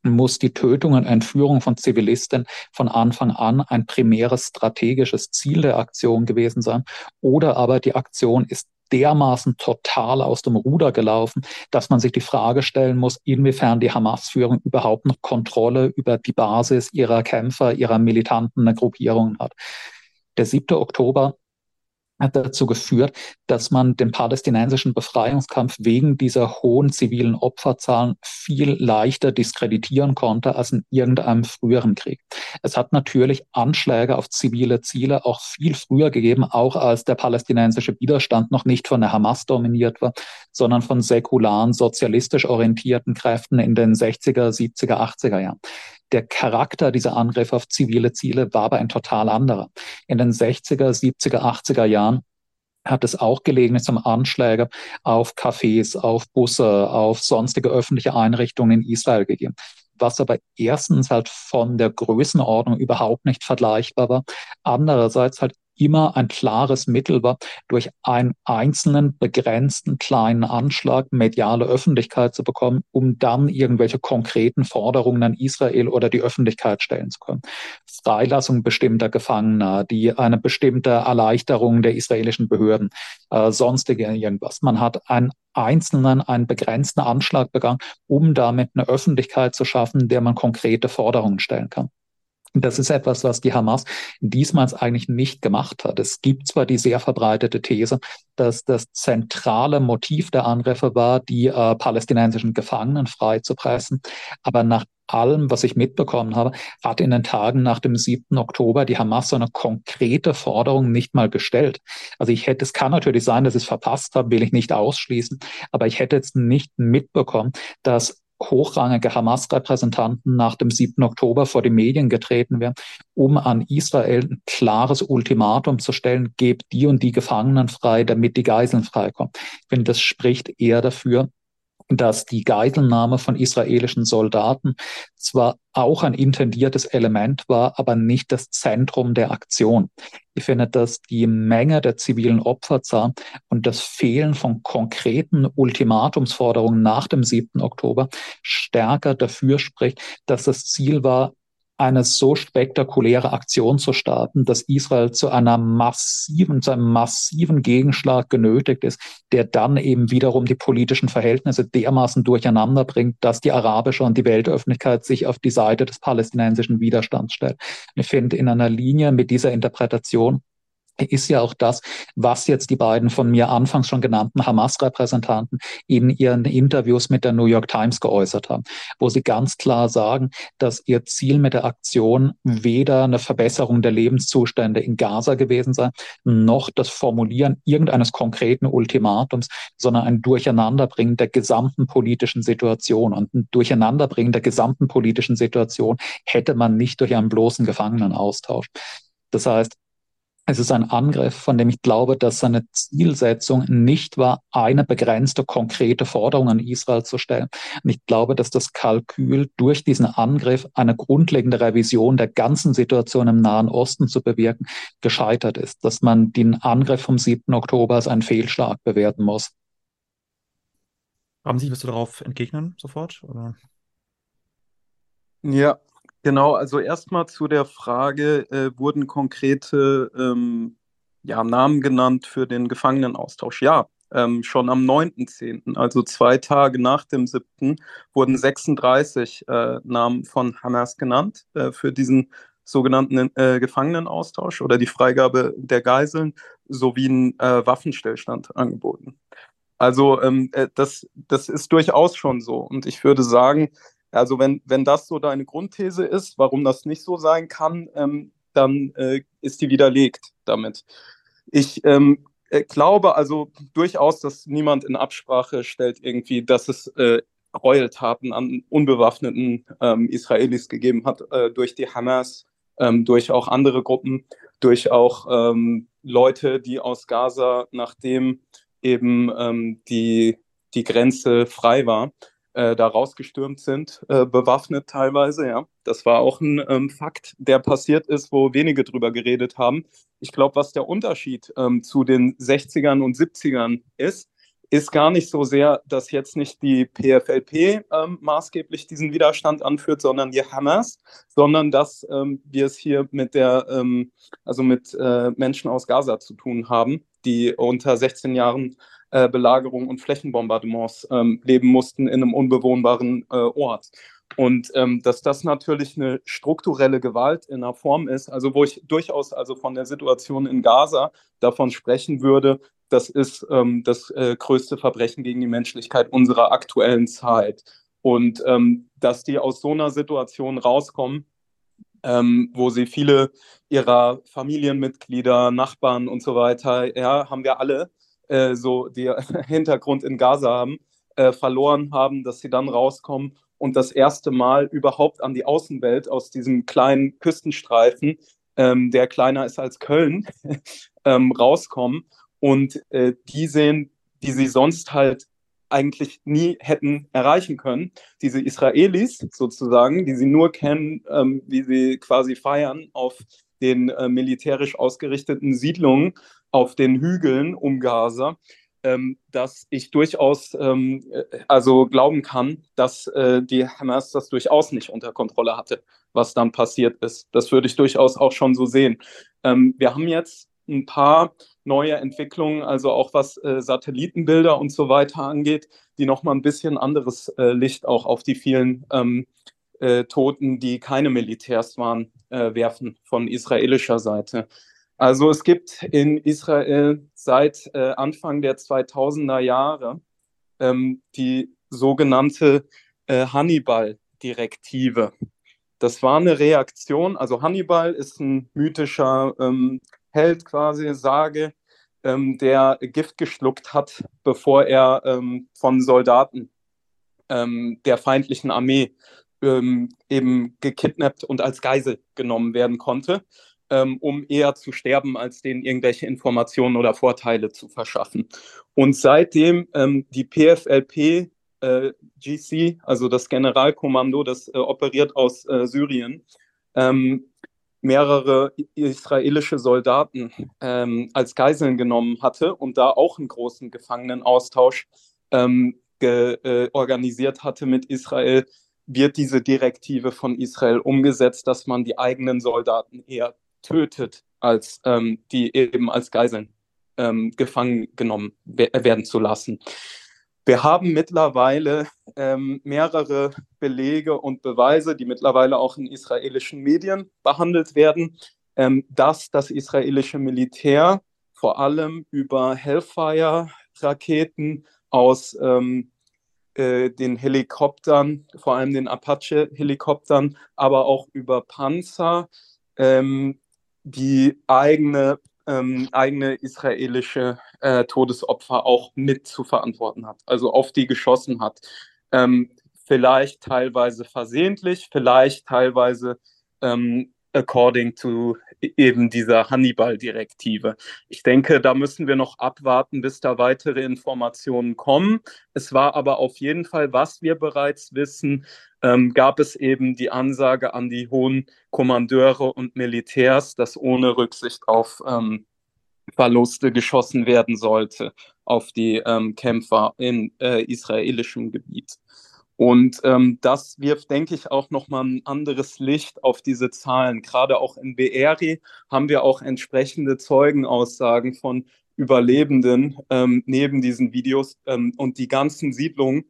muss die Tötung und Entführung von Zivilisten von Anfang an ein primäres strategisches Ziel der Aktion gewesen sein, oder aber die Aktion ist dermaßen total aus dem Ruder gelaufen, dass man sich die Frage stellen muss, inwiefern die Hamas-Führung überhaupt noch Kontrolle über die Basis ihrer Kämpfer, ihrer militanten Gruppierungen hat. Der 7. Oktober hat dazu geführt, dass man den palästinensischen Befreiungskampf wegen dieser hohen zivilen Opferzahlen viel leichter diskreditieren konnte als in irgendeinem früheren Krieg. Es hat natürlich Anschläge auf zivile Ziele auch viel früher gegeben, auch als der palästinensische Widerstand noch nicht von der Hamas dominiert war, sondern von säkularen, sozialistisch orientierten Kräften in den 60er, 70er, 80er Jahren der Charakter dieser Angriffe auf zivile Ziele war aber ein total anderer. In den 60er, 70er, 80er Jahren hat es auch Gelegenheit zum Anschläge auf Cafés, auf Busse, auf sonstige öffentliche Einrichtungen in Israel gegeben was aber erstens halt von der Größenordnung überhaupt nicht vergleichbar war, andererseits halt immer ein klares Mittel war, durch einen einzelnen begrenzten kleinen Anschlag mediale Öffentlichkeit zu bekommen, um dann irgendwelche konkreten Forderungen an Israel oder die Öffentlichkeit stellen zu können. Freilassung bestimmter Gefangener, die eine bestimmte Erleichterung der israelischen Behörden, äh, sonstige irgendwas. Man hat einen einzelnen, einen begrenzten Anschlag begangen, um damit eine Öffentlichkeit zu schaffen, der man konkrete Forderungen stellen kann. Das ist etwas, was die Hamas diesmal eigentlich nicht gemacht hat. Es gibt zwar die sehr verbreitete These, dass das zentrale Motiv der Angriffe war, die äh, palästinensischen Gefangenen freizupressen, aber nach allem, was ich mitbekommen habe, hat in den Tagen nach dem 7. Oktober die Hamas so eine konkrete Forderung nicht mal gestellt. Also ich hätte, es kann natürlich sein, dass ich es verpasst habe, will ich nicht ausschließen, aber ich hätte jetzt nicht mitbekommen, dass hochrangige Hamas-Repräsentanten nach dem 7. Oktober vor die Medien getreten wären, um an Israel ein klares Ultimatum zu stellen, gebt die und die Gefangenen frei, damit die Geiseln freikommen. Ich finde, das spricht eher dafür, dass die Geiselnahme von israelischen Soldaten zwar auch ein intendiertes Element war, aber nicht das Zentrum der Aktion. Ich finde, dass die Menge der zivilen Opferzahl und das Fehlen von konkreten Ultimatumsforderungen nach dem 7. Oktober stärker dafür spricht, dass das Ziel war, eine so spektakuläre Aktion zu starten, dass Israel zu einer massiven, zu einem massiven Gegenschlag genötigt ist, der dann eben wiederum die politischen Verhältnisse dermaßen durcheinander bringt, dass die arabische und die Weltöffentlichkeit sich auf die Seite des palästinensischen Widerstands stellt. Ich finde, in einer Linie mit dieser Interpretation ist ja auch das, was jetzt die beiden von mir anfangs schon genannten Hamas-Repräsentanten in ihren Interviews mit der New York Times geäußert haben, wo sie ganz klar sagen, dass ihr Ziel mit der Aktion weder eine Verbesserung der Lebenszustände in Gaza gewesen sei, noch das Formulieren irgendeines konkreten Ultimatums, sondern ein Durcheinanderbringen der gesamten politischen Situation. Und ein Durcheinanderbringen der gesamten politischen Situation hätte man nicht durch einen bloßen Gefangenenaustausch. Das heißt, es ist ein Angriff, von dem ich glaube, dass seine Zielsetzung nicht war, eine begrenzte, konkrete Forderung an Israel zu stellen. Und ich glaube, dass das Kalkül durch diesen Angriff eine grundlegende Revision der ganzen Situation im Nahen Osten zu bewirken, gescheitert ist, dass man den Angriff vom 7. Oktober als einen Fehlschlag bewerten muss. Haben Sie, wirst du darauf entgegnen sofort? Oder? Ja, Genau, also erstmal zu der Frage, äh, wurden konkrete ähm, ja, Namen genannt für den Gefangenenaustausch? Ja, ähm, schon am 9.10., also zwei Tage nach dem 7., wurden 36 äh, Namen von Hamas genannt äh, für diesen sogenannten äh, Gefangenenaustausch oder die Freigabe der Geiseln sowie einen äh, Waffenstillstand angeboten. Also ähm, äh, das, das ist durchaus schon so. Und ich würde sagen, also wenn, wenn das so deine Grundthese ist, warum das nicht so sein kann, ähm, dann äh, ist die widerlegt damit. Ich ähm, äh, glaube also durchaus, dass niemand in Absprache stellt irgendwie, dass es äh, Gräueltaten an unbewaffneten ähm, Israelis gegeben hat äh, durch die Hamas, ähm, durch auch andere Gruppen, durch auch ähm, Leute, die aus Gaza, nachdem eben ähm, die, die Grenze frei war, äh, da rausgestürmt sind, äh, bewaffnet teilweise, ja. Das war auch ein ähm, Fakt, der passiert ist, wo wenige drüber geredet haben. Ich glaube, was der Unterschied ähm, zu den 60ern und 70ern ist, ist gar nicht so sehr, dass jetzt nicht die PFLP ähm, maßgeblich diesen Widerstand anführt, sondern die Hamas, sondern dass ähm, wir es hier mit der, ähm, also mit äh, Menschen aus Gaza zu tun haben, die unter 16 Jahren äh, Belagerung und Flächenbombardements ähm, leben mussten in einem unbewohnbaren äh, Ort. Und ähm, dass das natürlich eine strukturelle Gewalt in einer Form ist, also wo ich durchaus also von der Situation in Gaza davon sprechen würde, das ist ähm, das äh, größte Verbrechen gegen die Menschlichkeit unserer aktuellen Zeit. Und ähm, dass die aus so einer Situation rauskommen, ähm, wo sie viele ihrer Familienmitglieder, Nachbarn und so weiter, ja, haben wir alle, äh, so die Hintergrund in Gaza haben, äh, verloren haben, dass sie dann rauskommen und das erste Mal überhaupt an die Außenwelt aus diesem kleinen Küstenstreifen, ähm, der kleiner ist als Köln, ähm, rauskommen. Und äh, die sehen, die sie sonst halt eigentlich nie hätten erreichen können. Diese Israelis sozusagen, die sie nur kennen, ähm, wie sie quasi feiern auf den äh, militärisch ausgerichteten Siedlungen auf den Hügeln um Gaza, ähm, dass ich durchaus ähm, äh, also glauben kann, dass äh, die Hamas das durchaus nicht unter Kontrolle hatte, was dann passiert ist. Das würde ich durchaus auch schon so sehen. Ähm, wir haben jetzt ein paar neue Entwicklungen, also auch was äh, Satellitenbilder und so weiter angeht, die nochmal ein bisschen anderes äh, Licht auch auf die vielen ähm, äh, Toten, die keine Militärs waren, äh, werfen von israelischer Seite. Also es gibt in Israel seit äh, Anfang der 2000er Jahre ähm, die sogenannte äh, Hannibal-Direktive. Das war eine Reaktion, also Hannibal ist ein mythischer ähm, Held quasi, Sage, ähm, der Gift geschluckt hat, bevor er ähm, von Soldaten ähm, der feindlichen Armee ähm, eben gekidnappt und als Geisel genommen werden konnte ähm, um eher zu sterben, als denen irgendwelche Informationen oder Vorteile zu verschaffen. Und seitdem ähm, die PFLP äh, GC, also das Generalkommando, das äh, operiert aus äh, Syrien, ähm, mehrere israelische Soldaten ähm, als Geiseln genommen hatte und da auch einen großen Gefangenenaustausch ähm, ge, äh, organisiert hatte mit Israel, wird diese Direktive von Israel umgesetzt, dass man die eigenen Soldaten eher tötet, als ähm, die eben als Geiseln ähm, gefangen genommen werden zu lassen. Wir haben mittlerweile ähm, mehrere Belege und Beweise, die mittlerweile auch in israelischen Medien behandelt werden, ähm, dass das israelische Militär vor allem über Hellfire-Raketen aus ähm, äh, den Helikoptern, vor allem den Apache-Helikoptern, aber auch über Panzer, ähm, die eigene, ähm, eigene israelische äh, Todesopfer auch mit zu verantworten hat, also auf die geschossen hat. Ähm, vielleicht teilweise versehentlich, vielleicht teilweise ähm, according to eben dieser Hannibal-Direktive. Ich denke, da müssen wir noch abwarten, bis da weitere Informationen kommen. Es war aber auf jeden Fall, was wir bereits wissen, ähm, gab es eben die Ansage an die hohen Kommandeure und Militärs, dass ohne Rücksicht auf ähm, Verluste geschossen werden sollte auf die ähm, Kämpfer in äh, israelischem Gebiet. Und ähm, das wirft, denke ich, auch nochmal ein anderes Licht auf diese Zahlen. Gerade auch in Beeri haben wir auch entsprechende Zeugenaussagen von Überlebenden ähm, neben diesen Videos. Ähm, und die ganzen Siedlungen,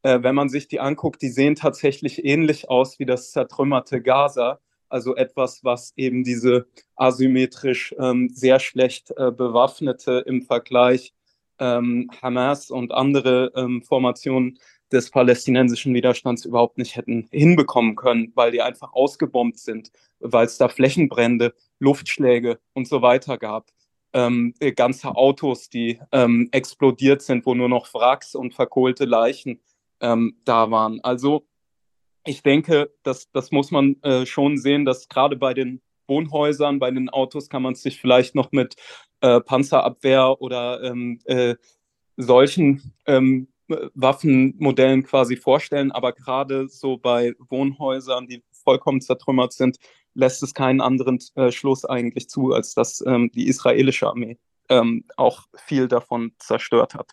äh, wenn man sich die anguckt, die sehen tatsächlich ähnlich aus wie das zertrümmerte Gaza. Also etwas, was eben diese asymmetrisch ähm, sehr schlecht äh, bewaffnete im Vergleich ähm, Hamas und andere ähm, Formationen des palästinensischen Widerstands überhaupt nicht hätten hinbekommen können, weil die einfach ausgebombt sind, weil es da Flächenbrände, Luftschläge und so weiter gab. Ähm, äh, ganze Autos, die ähm, explodiert sind, wo nur noch Wracks und verkohlte Leichen ähm, da waren. Also ich denke, das, das muss man äh, schon sehen, dass gerade bei den Wohnhäusern, bei den Autos kann man sich vielleicht noch mit äh, Panzerabwehr oder ähm, äh, solchen ähm, Waffenmodellen quasi vorstellen, aber gerade so bei Wohnhäusern, die vollkommen zertrümmert sind, lässt es keinen anderen äh, Schluss eigentlich zu, als dass ähm, die israelische Armee ähm, auch viel davon zerstört hat.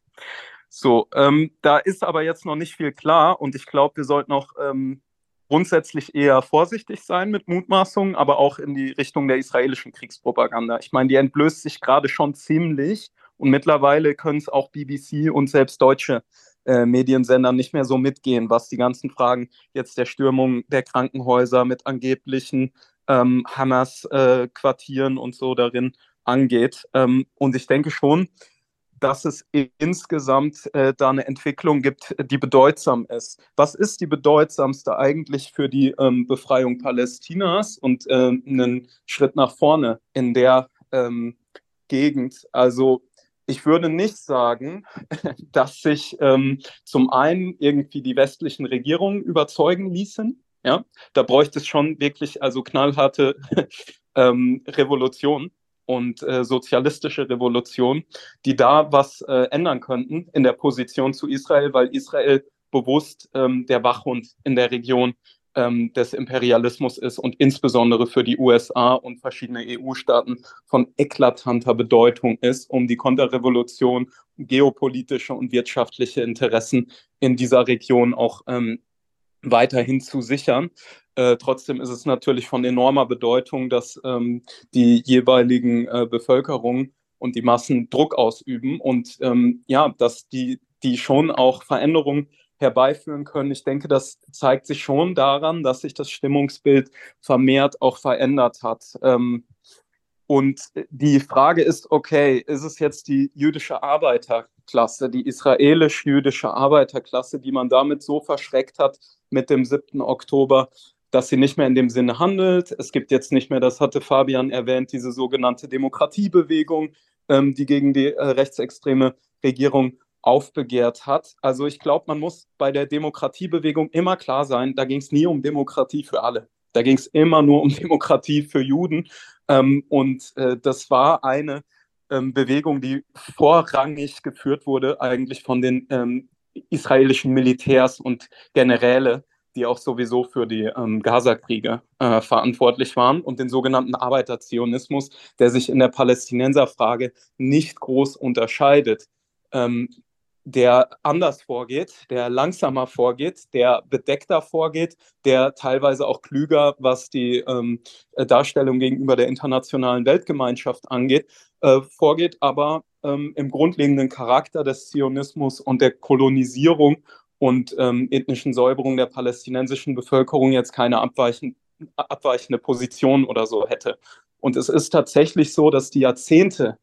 So, ähm, da ist aber jetzt noch nicht viel klar und ich glaube, wir sollten auch ähm, grundsätzlich eher vorsichtig sein mit Mutmaßungen, aber auch in die Richtung der israelischen Kriegspropaganda. Ich meine, die entblößt sich gerade schon ziemlich und mittlerweile können es auch BBC und selbst deutsche äh, Mediensender nicht mehr so mitgehen, was die ganzen Fragen jetzt der Stürmung der Krankenhäuser mit angeblichen ähm, Hamas-Quartieren äh, und so darin angeht. Ähm, und ich denke schon, dass es insgesamt äh, da eine Entwicklung gibt, die bedeutsam ist. Was ist die bedeutsamste eigentlich für die ähm, Befreiung Palästinas und äh, einen Schritt nach vorne in der ähm, Gegend? Also ich würde nicht sagen, dass sich ähm, zum einen irgendwie die westlichen Regierungen überzeugen ließen. Ja, da bräuchte es schon wirklich also knallharte ähm, Revolution und äh, sozialistische Revolution, die da was äh, ändern könnten in der Position zu Israel, weil Israel bewusst ähm, der Wachhund in der Region ähm, des Imperialismus ist und insbesondere für die USA und verschiedene EU-Staaten von eklatanter Bedeutung ist, um die Konterrevolution, geopolitische und wirtschaftliche Interessen in dieser Region auch ähm, weiterhin zu sichern. Äh, trotzdem ist es natürlich von enormer Bedeutung, dass ähm, die jeweiligen äh, Bevölkerungen und die Massen Druck ausüben und ähm, ja, dass die, die schon auch Veränderungen herbeiführen können. Ich denke, das zeigt sich schon daran, dass sich das Stimmungsbild vermehrt auch verändert hat. Ähm, und die Frage ist, okay, ist es jetzt die jüdische Arbeiterklasse, die israelisch-jüdische Arbeiterklasse, die man damit so verschreckt hat mit dem 7. Oktober, dass sie nicht mehr in dem Sinne handelt. Es gibt jetzt nicht mehr, das hatte Fabian erwähnt, diese sogenannte Demokratiebewegung, ähm, die gegen die äh, rechtsextreme Regierung aufbegehrt hat. Also ich glaube, man muss bei der Demokratiebewegung immer klar sein, da ging es nie um Demokratie für alle. Da ging es immer nur um Demokratie für Juden. Ähm, und äh, das war eine ähm, Bewegung, die vorrangig geführt wurde, eigentlich von den ähm, israelischen Militärs und Generäle, die auch sowieso für die ähm, Gaza-Kriege äh, verantwortlich waren und den sogenannten Arbeiterzionismus, der sich in der Palästinenserfrage nicht groß unterscheidet. Ähm, der anders vorgeht, der langsamer vorgeht, der bedeckter vorgeht, der teilweise auch klüger, was die ähm, Darstellung gegenüber der internationalen Weltgemeinschaft angeht, äh, vorgeht, aber ähm, im grundlegenden Charakter des Zionismus und der Kolonisierung und ähm, ethnischen Säuberung der palästinensischen Bevölkerung jetzt keine abweichende, abweichende Position oder so hätte. Und es ist tatsächlich so, dass die Jahrzehnte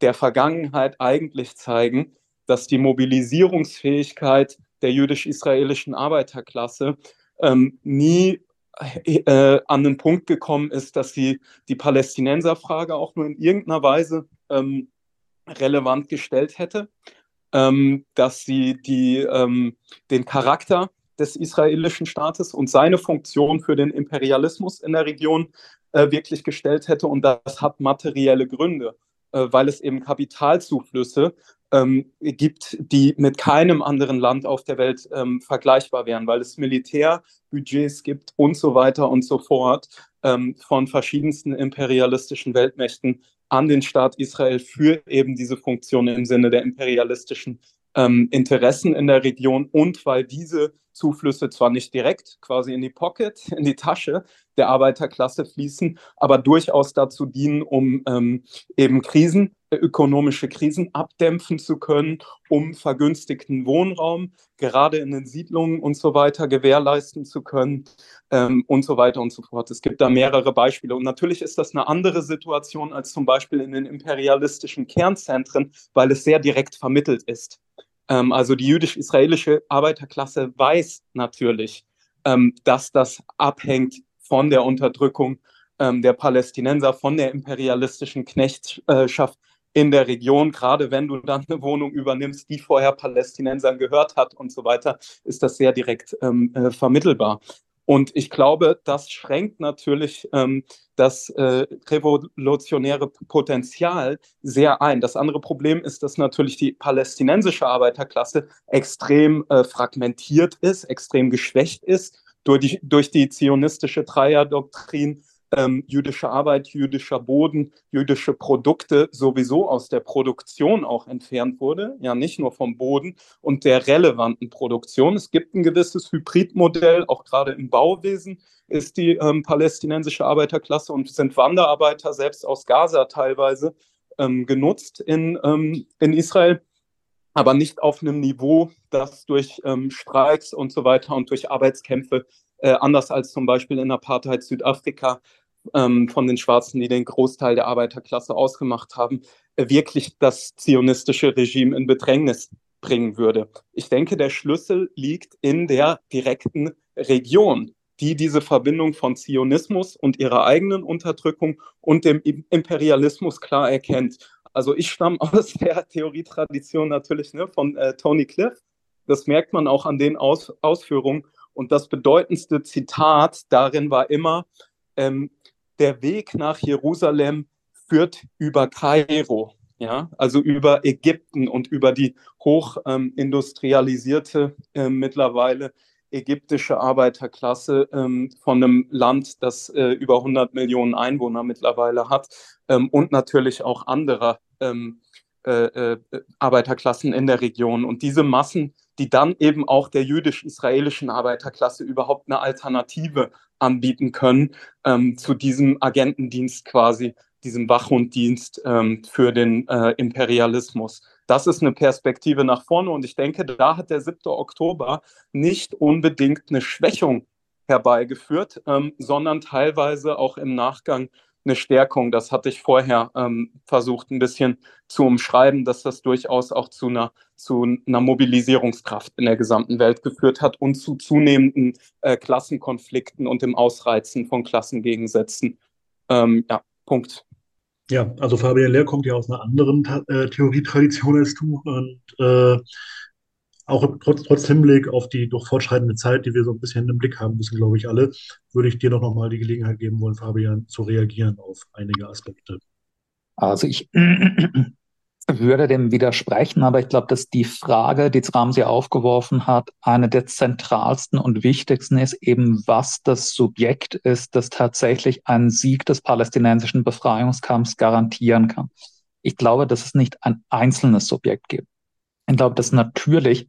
der Vergangenheit eigentlich zeigen, dass die Mobilisierungsfähigkeit der jüdisch-israelischen Arbeiterklasse ähm, nie äh, an den Punkt gekommen ist, dass sie die Palästinenserfrage auch nur in irgendeiner Weise ähm, relevant gestellt hätte, ähm, dass sie die, ähm, den Charakter des israelischen Staates und seine Funktion für den Imperialismus in der Region äh, wirklich gestellt hätte. Und das hat materielle Gründe, äh, weil es eben Kapitalzuflüsse ähm, gibt, die mit keinem anderen Land auf der Welt ähm, vergleichbar wären, weil es Militärbudgets gibt und so weiter und so fort ähm, von verschiedensten imperialistischen Weltmächten an den Staat Israel für eben diese Funktion im Sinne der imperialistischen ähm, Interessen in der Region und weil diese Zuflüsse zwar nicht direkt quasi in die Pocket, in die Tasche der Arbeiterklasse fließen, aber durchaus dazu dienen, um ähm, eben Krisen ökonomische Krisen abdämpfen zu können, um vergünstigten Wohnraum gerade in den Siedlungen und so weiter gewährleisten zu können ähm, und so weiter und so fort. Es gibt da mehrere Beispiele. Und natürlich ist das eine andere Situation als zum Beispiel in den imperialistischen Kernzentren, weil es sehr direkt vermittelt ist. Ähm, also die jüdisch-israelische Arbeiterklasse weiß natürlich, ähm, dass das abhängt von der Unterdrückung ähm, der Palästinenser, von der imperialistischen Knechtschaft in der Region, gerade wenn du dann eine Wohnung übernimmst, die vorher Palästinensern gehört hat und so weiter, ist das sehr direkt ähm, äh, vermittelbar. Und ich glaube, das schränkt natürlich ähm, das äh, revolutionäre Potenzial sehr ein. Das andere Problem ist, dass natürlich die palästinensische Arbeiterklasse extrem äh, fragmentiert ist, extrem geschwächt ist durch die, durch die zionistische Dreierdoktrin ähm, jüdische Arbeit, jüdischer Boden, jüdische Produkte sowieso aus der Produktion auch entfernt wurde, ja nicht nur vom Boden und der relevanten Produktion. Es gibt ein gewisses Hybridmodell, auch gerade im Bauwesen ist die ähm, palästinensische Arbeiterklasse und sind Wanderarbeiter selbst aus Gaza teilweise ähm, genutzt in, ähm, in Israel aber nicht auf einem Niveau, das durch ähm, Streiks und so weiter und durch Arbeitskämpfe äh, anders als zum Beispiel in Apartheid Südafrika ähm, von den Schwarzen, die den Großteil der Arbeiterklasse ausgemacht haben, äh, wirklich das zionistische Regime in Bedrängnis bringen würde. Ich denke, der Schlüssel liegt in der direkten Region, die diese Verbindung von Zionismus und ihrer eigenen Unterdrückung und dem Imperialismus klar erkennt. Also ich stamme aus der Theorietradition natürlich ne, von äh, Tony Cliff. Das merkt man auch an den aus Ausführungen. Und das bedeutendste Zitat darin war immer, ähm, der Weg nach Jerusalem führt über Kairo, ja, also über Ägypten und über die hochindustrialisierte ähm, äh, mittlerweile ägyptische Arbeiterklasse ähm, von einem Land, das äh, über 100 Millionen Einwohner mittlerweile hat ähm, und natürlich auch anderer ähm, äh, äh, Arbeiterklassen in der Region. Und diese Massen die dann eben auch der jüdisch-israelischen Arbeiterklasse überhaupt eine Alternative anbieten können ähm, zu diesem Agentendienst quasi, diesem Wachhunddienst ähm, für den äh, Imperialismus. Das ist eine Perspektive nach vorne und ich denke, da hat der 7. Oktober nicht unbedingt eine Schwächung herbeigeführt, ähm, sondern teilweise auch im Nachgang eine Stärkung. Das hatte ich vorher ähm, versucht, ein bisschen zu umschreiben, dass das durchaus auch zu einer, zu einer Mobilisierungskraft in der gesamten Welt geführt hat und zu zunehmenden äh, Klassenkonflikten und dem Ausreizen von Klassengegensätzen. Ähm, ja, Punkt. Ja, also Fabian Lehr kommt ja aus einer anderen äh, Theorietradition als du und äh, auch trotz, trotz Hinblick auf die doch fortschreitende Zeit, die wir so ein bisschen im Blick haben müssen, glaube ich, alle, würde ich dir noch mal die Gelegenheit geben wollen, Fabian, zu reagieren auf einige Aspekte. Also ich würde dem widersprechen, aber ich glaube, dass die Frage, die Ramsey aufgeworfen hat, eine der zentralsten und wichtigsten ist eben, was das Subjekt ist, das tatsächlich einen Sieg des palästinensischen Befreiungskampfs garantieren kann. Ich glaube, dass es nicht ein einzelnes Subjekt gibt Ich glaube, dass natürlich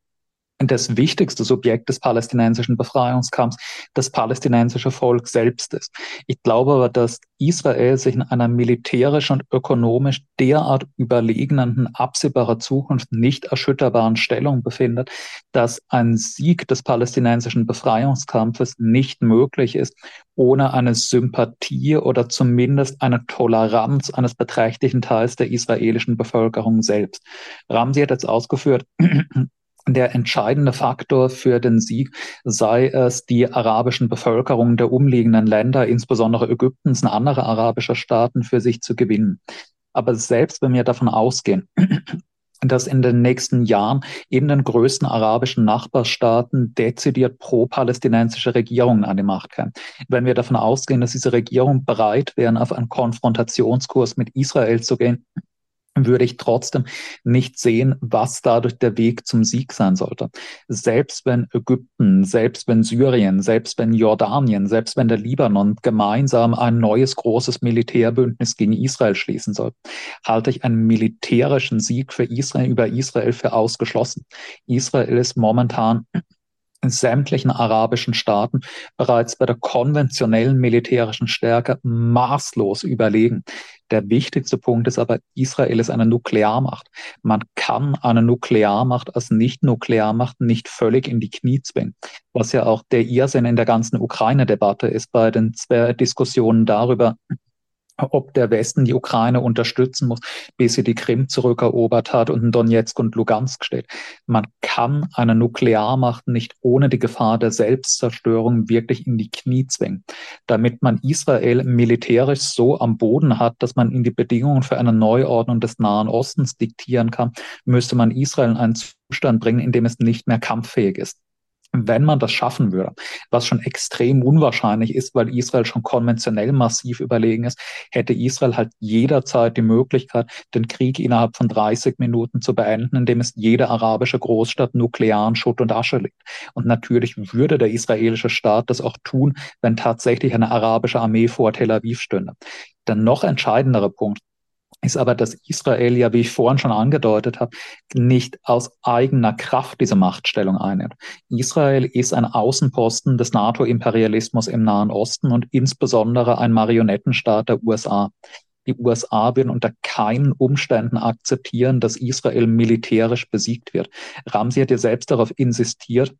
das wichtigste Subjekt des palästinensischen Befreiungskampfs das palästinensische Volk selbst ist. Ich glaube aber, dass Israel sich in einer militärisch und ökonomisch derart überlegenen, absehbarer Zukunft nicht erschütterbaren Stellung befindet, dass ein Sieg des palästinensischen Befreiungskampfes nicht möglich ist, ohne eine Sympathie oder zumindest eine Toleranz eines beträchtlichen Teils der israelischen Bevölkerung selbst. Ramsi hat jetzt ausgeführt, der entscheidende Faktor für den Sieg sei es, die arabischen Bevölkerungen der umliegenden Länder, insbesondere Ägyptens und anderer arabischer Staaten, für sich zu gewinnen. Aber selbst wenn wir davon ausgehen, dass in den nächsten Jahren in den größten arabischen Nachbarstaaten dezidiert pro-palästinensische Regierungen an die Macht kämen. Wenn wir davon ausgehen, dass diese Regierungen bereit wären, auf einen Konfrontationskurs mit Israel zu gehen, würde ich trotzdem nicht sehen, was dadurch der Weg zum Sieg sein sollte. Selbst wenn Ägypten, selbst wenn Syrien, selbst wenn Jordanien, selbst wenn der Libanon gemeinsam ein neues großes Militärbündnis gegen Israel schließen soll, halte ich einen militärischen Sieg für Israel über Israel für ausgeschlossen. Israel ist momentan sämtlichen arabischen Staaten bereits bei der konventionellen militärischen Stärke maßlos überlegen. Der wichtigste Punkt ist aber, Israel ist eine Nuklearmacht. Man kann eine Nuklearmacht als Nicht-Nuklearmacht nicht völlig in die Knie zwingen, was ja auch der Irrsinn in der ganzen Ukraine-Debatte ist bei den Diskussionen darüber, ob der Westen die Ukraine unterstützen muss, bis sie die Krim zurückerobert hat und in Donetsk und Lugansk steht. Man kann eine Nuklearmacht nicht ohne die Gefahr der Selbstzerstörung wirklich in die Knie zwingen. Damit man Israel militärisch so am Boden hat, dass man in die Bedingungen für eine Neuordnung des Nahen Ostens diktieren kann, müsste man Israel in einen Zustand bringen, in dem es nicht mehr kampffähig ist wenn man das schaffen würde, was schon extrem unwahrscheinlich ist, weil Israel schon konventionell massiv überlegen ist, hätte Israel halt jederzeit die Möglichkeit, den Krieg innerhalb von 30 Minuten zu beenden, indem es jede arabische Großstadt nuklearen Schutt und Asche legt. Und natürlich würde der israelische Staat das auch tun, wenn tatsächlich eine arabische Armee vor Tel Aviv stünde. Der noch entscheidendere Punkt, ist aber, dass Israel ja, wie ich vorhin schon angedeutet habe, nicht aus eigener Kraft diese Machtstellung einnimmt. Israel ist ein Außenposten des NATO-Imperialismus im Nahen Osten und insbesondere ein Marionettenstaat der USA. Die USA werden unter keinen Umständen akzeptieren, dass Israel militärisch besiegt wird. Ramsi hat ja selbst darauf insistiert,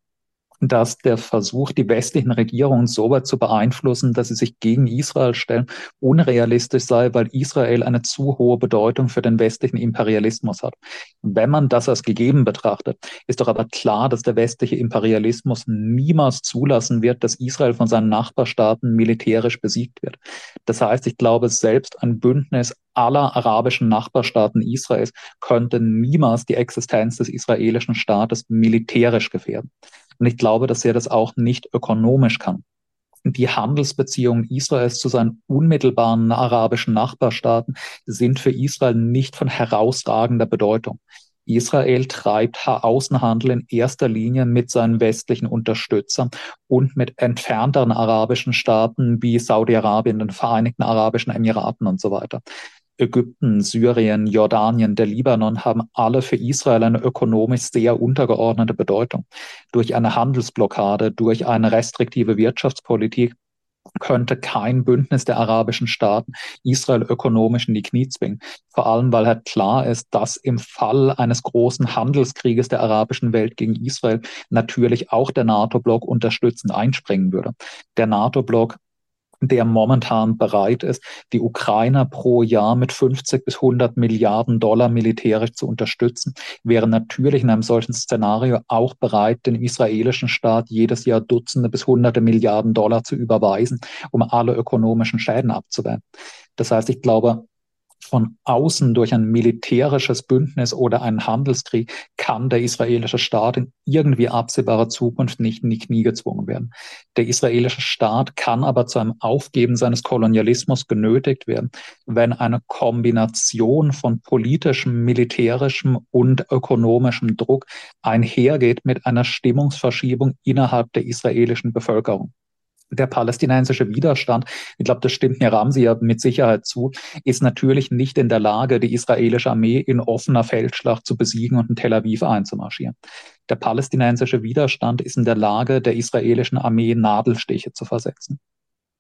dass der Versuch, die westlichen Regierungen so weit zu beeinflussen, dass sie sich gegen Israel stellen, unrealistisch sei, weil Israel eine zu hohe Bedeutung für den westlichen Imperialismus hat. Wenn man das als gegeben betrachtet, ist doch aber klar, dass der westliche Imperialismus niemals zulassen wird, dass Israel von seinen Nachbarstaaten militärisch besiegt wird. Das heißt, ich glaube, selbst ein Bündnis aller arabischen Nachbarstaaten Israels könnte niemals die Existenz des israelischen Staates militärisch gefährden. Und ich glaube, dass er das auch nicht ökonomisch kann. Die Handelsbeziehungen Israels zu seinen unmittelbaren arabischen Nachbarstaaten sind für Israel nicht von herausragender Bedeutung. Israel treibt Außenhandel in erster Linie mit seinen westlichen Unterstützern und mit entfernteren arabischen Staaten wie Saudi-Arabien, den Vereinigten Arabischen Emiraten und so weiter. Ägypten, Syrien, Jordanien, der Libanon haben alle für Israel eine ökonomisch sehr untergeordnete Bedeutung. Durch eine Handelsblockade, durch eine restriktive Wirtschaftspolitik könnte kein Bündnis der arabischen Staaten Israel ökonomisch in die Knie zwingen. Vor allem, weil halt klar ist, dass im Fall eines großen Handelskrieges der arabischen Welt gegen Israel natürlich auch der NATO-Block unterstützend einspringen würde. Der NATO-Block der momentan bereit ist, die Ukrainer pro Jahr mit 50 bis 100 Milliarden Dollar militärisch zu unterstützen, wäre natürlich in einem solchen Szenario auch bereit, den israelischen Staat jedes Jahr Dutzende bis Hunderte Milliarden Dollar zu überweisen, um alle ökonomischen Schäden abzuwehren. Das heißt, ich glaube, von außen durch ein militärisches Bündnis oder einen Handelskrieg kann der israelische Staat in irgendwie absehbarer Zukunft nicht in die Knie gezwungen werden. Der israelische Staat kann aber zu einem Aufgeben seines Kolonialismus genötigt werden, wenn eine Kombination von politischem, militärischem und ökonomischem Druck einhergeht mit einer Stimmungsverschiebung innerhalb der israelischen Bevölkerung. Der palästinensische Widerstand, ich glaube, das stimmt mir Ramsi ja mit Sicherheit zu, ist natürlich nicht in der Lage, die israelische Armee in offener Feldschlacht zu besiegen und in Tel Aviv einzumarschieren. Der palästinensische Widerstand ist in der Lage, der israelischen Armee Nadelstiche zu versetzen.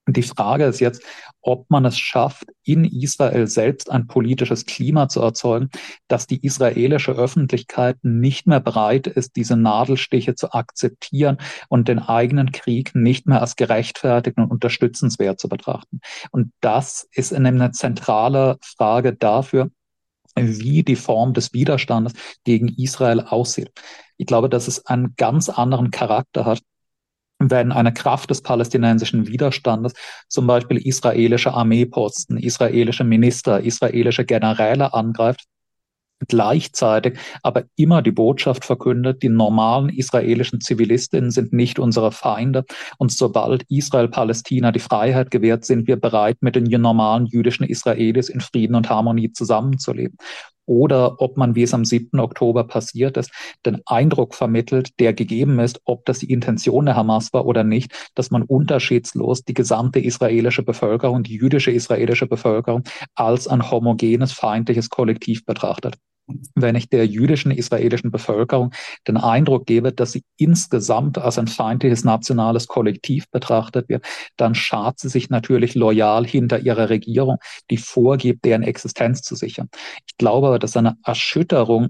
Die Frage ist jetzt, ob man es schafft, in Israel selbst ein politisches Klima zu erzeugen, dass die israelische Öffentlichkeit nicht mehr bereit ist, diese Nadelstiche zu akzeptieren und den eigenen Krieg nicht mehr als gerechtfertigt und unterstützenswert zu betrachten. Und das ist eine zentrale Frage dafür, wie die Form des Widerstandes gegen Israel aussieht. Ich glaube, dass es einen ganz anderen Charakter hat, wenn eine Kraft des palästinensischen Widerstandes zum Beispiel israelische Armeeposten, israelische Minister, israelische Generäle angreift, gleichzeitig aber immer die Botschaft verkündet, die normalen israelischen Zivilistinnen sind nicht unsere Feinde. Und sobald Israel Palästina die Freiheit gewährt, sind wir bereit, mit den normalen jüdischen Israelis in Frieden und Harmonie zusammenzuleben oder ob man, wie es am 7. Oktober passiert ist, den Eindruck vermittelt, der gegeben ist, ob das die Intention der Hamas war oder nicht, dass man unterschiedslos die gesamte israelische Bevölkerung, die jüdische israelische Bevölkerung als ein homogenes, feindliches Kollektiv betrachtet wenn ich der jüdischen israelischen Bevölkerung den Eindruck gebe, dass sie insgesamt als ein feindliches nationales Kollektiv betrachtet wird, dann schart sie sich natürlich loyal hinter ihrer Regierung, die vorgibt, deren Existenz zu sichern. Ich glaube aber, dass eine Erschütterung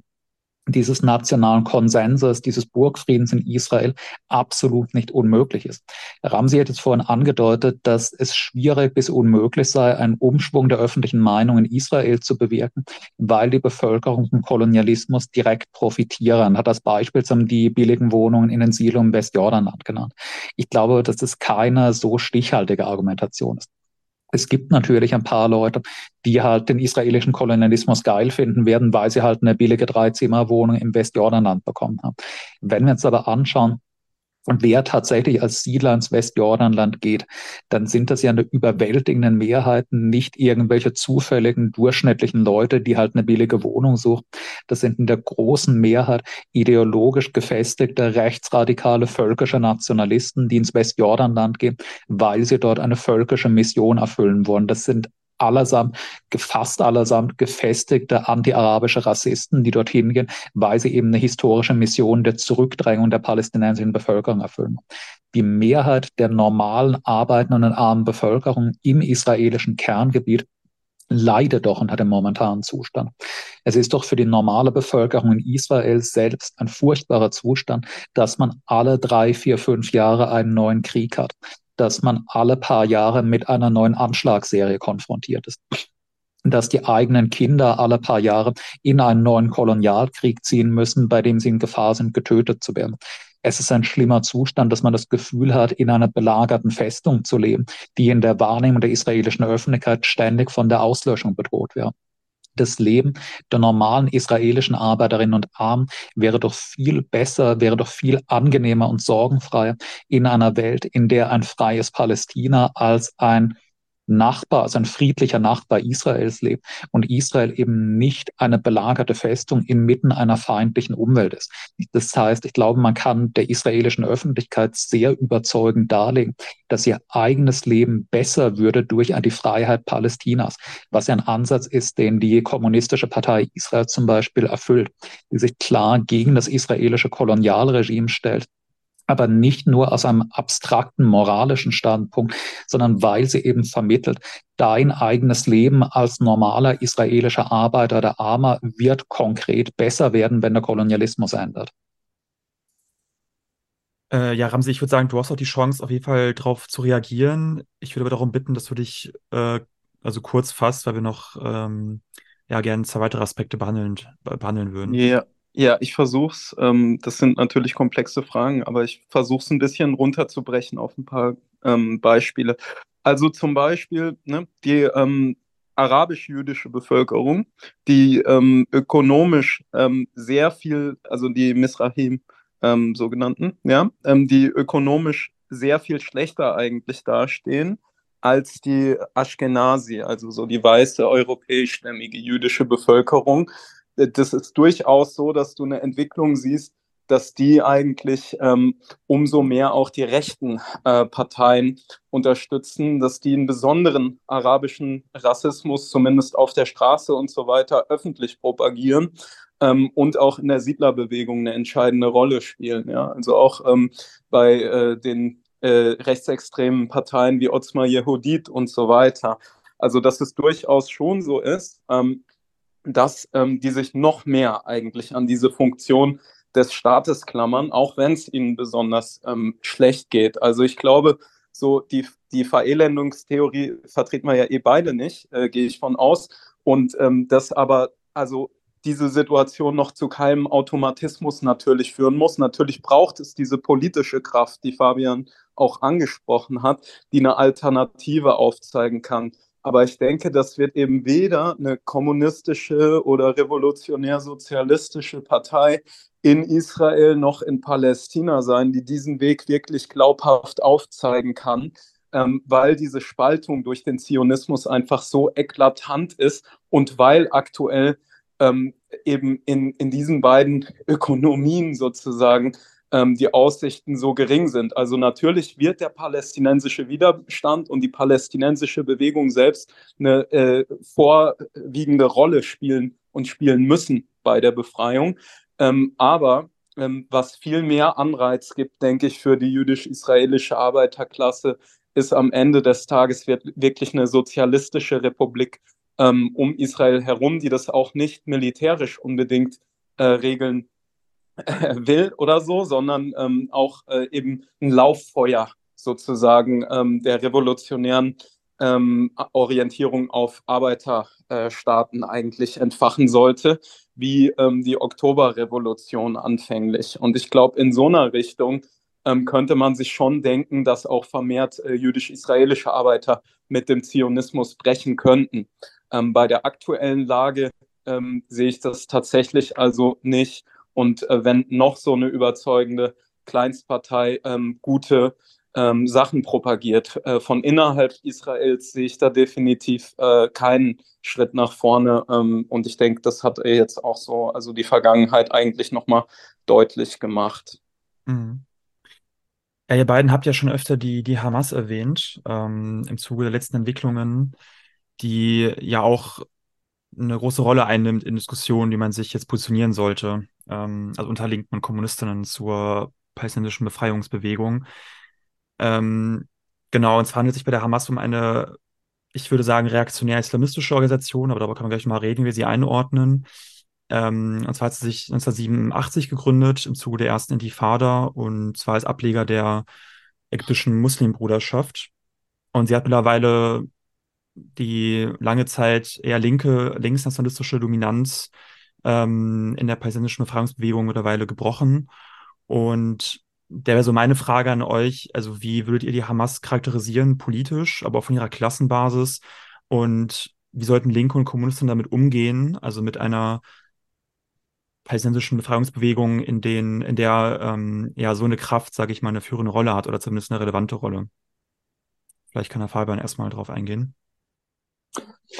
dieses nationalen Konsenses, dieses Burgfriedens in Israel absolut nicht unmöglich ist. Ramsi hat jetzt vorhin angedeutet, dass es schwierig bis unmöglich sei, einen Umschwung der öffentlichen Meinung in Israel zu bewirken, weil die Bevölkerung vom Kolonialismus direkt profitieren. Hat als Beispiel die billigen Wohnungen in den Siedlungen Westjordanland genannt. Ich glaube, dass das keine so stichhaltige Argumentation ist. Es gibt natürlich ein paar Leute, die halt den israelischen Kolonialismus geil finden werden, weil sie halt eine billige Dreizimmerwohnung im Westjordanland bekommen haben. Wenn wir uns aber anschauen, und wer tatsächlich als Siedler ins Westjordanland geht, dann sind das ja eine überwältigenden Mehrheiten, nicht irgendwelche zufälligen, durchschnittlichen Leute, die halt eine billige Wohnung suchen. Das sind in der großen Mehrheit ideologisch gefestigte, rechtsradikale, völkische Nationalisten, die ins Westjordanland gehen, weil sie dort eine völkische Mission erfüllen wollen. Das sind allesamt, fast allesamt gefestigte anti-arabische Rassisten, die dorthin gehen, weil sie eben eine historische Mission der Zurückdrängung der palästinensischen Bevölkerung erfüllen. Die Mehrheit der normalen arbeitenden und armen Bevölkerung im israelischen Kerngebiet leidet doch unter dem momentanen Zustand. Es ist doch für die normale Bevölkerung in Israel selbst ein furchtbarer Zustand, dass man alle drei, vier, fünf Jahre einen neuen Krieg hat dass man alle paar Jahre mit einer neuen Anschlagsserie konfrontiert ist dass die eigenen Kinder alle paar Jahre in einen neuen Kolonialkrieg ziehen müssen, bei dem sie in Gefahr sind, getötet zu werden. Es ist ein schlimmer Zustand, dass man das Gefühl hat, in einer belagerten Festung zu leben, die in der Wahrnehmung der israelischen Öffentlichkeit ständig von der Auslöschung bedroht wäre das Leben der normalen israelischen Arbeiterinnen und Armen wäre doch viel besser, wäre doch viel angenehmer und sorgenfreier in einer Welt, in der ein freies Palästina als ein Nachbar, also ein friedlicher Nachbar Israels lebt und Israel eben nicht eine belagerte Festung inmitten einer feindlichen Umwelt ist. Das heißt, ich glaube, man kann der israelischen Öffentlichkeit sehr überzeugend darlegen, dass ihr eigenes Leben besser würde durch die Freiheit Palästinas, was ja ein Ansatz ist, den die kommunistische Partei Israel zum Beispiel erfüllt, die sich klar gegen das israelische Kolonialregime stellt aber nicht nur aus einem abstrakten moralischen Standpunkt, sondern weil sie eben vermittelt, dein eigenes Leben als normaler israelischer Arbeiter oder Armer wird konkret besser werden, wenn der Kolonialismus ändert. Äh, ja, Ramsi, ich würde sagen, du hast auch die Chance, auf jeden Fall darauf zu reagieren. Ich würde aber darum bitten, dass du dich äh, also kurz fasst, weil wir noch ähm, ja gerne zwei weitere Aspekte behandeln, behandeln würden. Ja, ja, ich versuch's. Ähm, das sind natürlich komplexe Fragen, aber ich versuche es ein bisschen runterzubrechen auf ein paar ähm, Beispiele. Also zum Beispiel ne, die ähm, arabisch-jüdische Bevölkerung, die ähm, ökonomisch ähm, sehr viel, also die Misrahim ähm, sogenannten, ja, die ökonomisch sehr viel schlechter eigentlich dastehen als die Ashkenazi, also so die weiße europäischstämmige jüdische Bevölkerung, das ist durchaus so, dass du eine Entwicklung siehst, dass die eigentlich ähm, umso mehr auch die rechten äh, Parteien unterstützen, dass die einen besonderen arabischen Rassismus zumindest auf der Straße und so weiter öffentlich propagieren ähm, und auch in der Siedlerbewegung eine entscheidende Rolle spielen. Ja? Also auch ähm, bei äh, den äh, rechtsextremen Parteien wie Otzma Yehudit und so weiter. Also dass es durchaus schon so ist, ähm, dass ähm, die sich noch mehr eigentlich an diese Funktion des Staates klammern, auch wenn es ihnen besonders ähm, schlecht geht. Also ich glaube, so die, die Verelendungstheorie vertreten wir ja eh beide nicht, äh, gehe ich von aus. Und ähm, das aber, also diese Situation noch zu keinem Automatismus natürlich führen muss. Natürlich braucht es diese politische Kraft, die Fabian auch angesprochen hat, die eine Alternative aufzeigen kann. Aber ich denke, das wird eben weder eine kommunistische oder revolutionär-sozialistische Partei in Israel noch in Palästina sein, die diesen Weg wirklich glaubhaft aufzeigen kann, ähm, weil diese Spaltung durch den Zionismus einfach so eklatant ist und weil aktuell ähm, eben in, in diesen beiden Ökonomien sozusagen ähm, die Aussichten so gering sind. Also natürlich wird der palästinensische Widerstand und die palästinensische Bewegung selbst eine äh, vorwiegende Rolle spielen und spielen müssen bei der Befreiung. Ähm, aber ähm, was viel mehr Anreiz gibt, denke ich, für die jüdisch-israelische Arbeiterklasse, ist am Ende des Tages wirklich eine sozialistische Republik ähm, um Israel herum, die das auch nicht militärisch unbedingt äh, regeln äh, will oder so, sondern ähm, auch äh, eben ein Lauffeuer sozusagen ähm, der revolutionären ähm, Orientierung auf Arbeiterstaaten eigentlich entfachen sollte, wie ähm, die Oktoberrevolution anfänglich. Und ich glaube, in so einer Richtung ähm, könnte man sich schon denken, dass auch vermehrt äh, jüdisch-israelische Arbeiter mit dem Zionismus brechen könnten. Ähm, bei der aktuellen Lage sehe ich das tatsächlich also nicht. Und äh, wenn noch so eine überzeugende Kleinstpartei ähm, gute ähm, Sachen propagiert, äh, von innerhalb Israels sehe ich da definitiv äh, keinen Schritt nach vorne. Ähm, und ich denke, das hat er jetzt auch so, also die Vergangenheit eigentlich nochmal deutlich gemacht. Mhm. Ja, ihr beiden habt ja schon öfter die, die Hamas erwähnt, ähm, im Zuge der letzten Entwicklungen die ja auch eine große Rolle einnimmt in Diskussionen, wie man sich jetzt positionieren sollte. Ähm, also unter Linken und Kommunistinnen zur palästinensischen Befreiungsbewegung. Ähm, genau, und es handelt sich bei der Hamas um eine, ich würde sagen, reaktionär-islamistische Organisation, aber darüber kann man gleich mal reden, wie wir sie einordnen. Ähm, und zwar hat sie sich 1987 gegründet im Zuge der ersten Intifada und zwar als Ableger der ägyptischen Muslimbruderschaft. Und sie hat mittlerweile die lange Zeit eher linke, linksnationalistische Dominanz ähm, in der palästinensischen Befreiungsbewegung mittlerweile gebrochen. Und der wäre so meine Frage an euch. Also, wie würdet ihr die Hamas charakterisieren, politisch, aber auch von ihrer Klassenbasis? Und wie sollten Linke und Kommunisten damit umgehen? Also mit einer palästinensischen Befreiungsbewegung, in, den, in der ähm, ja so eine Kraft, sage ich mal, eine führende Rolle hat oder zumindest eine relevante Rolle. Vielleicht kann Herr Fabian erstmal drauf eingehen.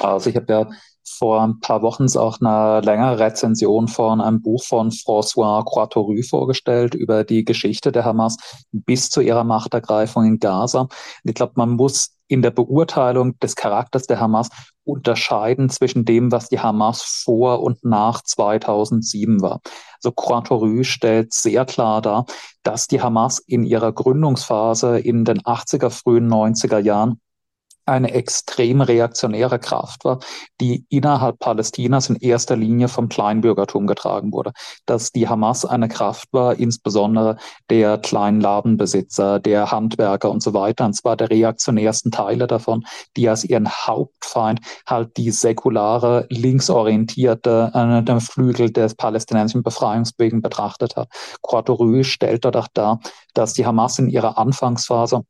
Also ich habe ja vor ein paar Wochen auch eine längere Rezension von einem Buch von François Croix-Toru vorgestellt über die Geschichte der Hamas bis zu ihrer Machtergreifung in Gaza. Ich glaube, man muss in der Beurteilung des Charakters der Hamas unterscheiden zwischen dem, was die Hamas vor und nach 2007 war. Also Croix-Toru stellt sehr klar dar, dass die Hamas in ihrer Gründungsphase in den 80er, frühen 90er Jahren eine extrem reaktionäre Kraft war, die innerhalb Palästinas in erster Linie vom Kleinbürgertum getragen wurde. Dass die Hamas eine Kraft war, insbesondere der kleinen Ladenbesitzer, der Handwerker und so weiter, und zwar der reaktionärsten Teile davon, die als ihren Hauptfeind halt die säkulare, linksorientierte äh, Flügel des palästinensischen Befreiungsbewegung betrachtet hat. Quatorü stellt dort auch dar, dass die Hamas in ihrer Anfangsphase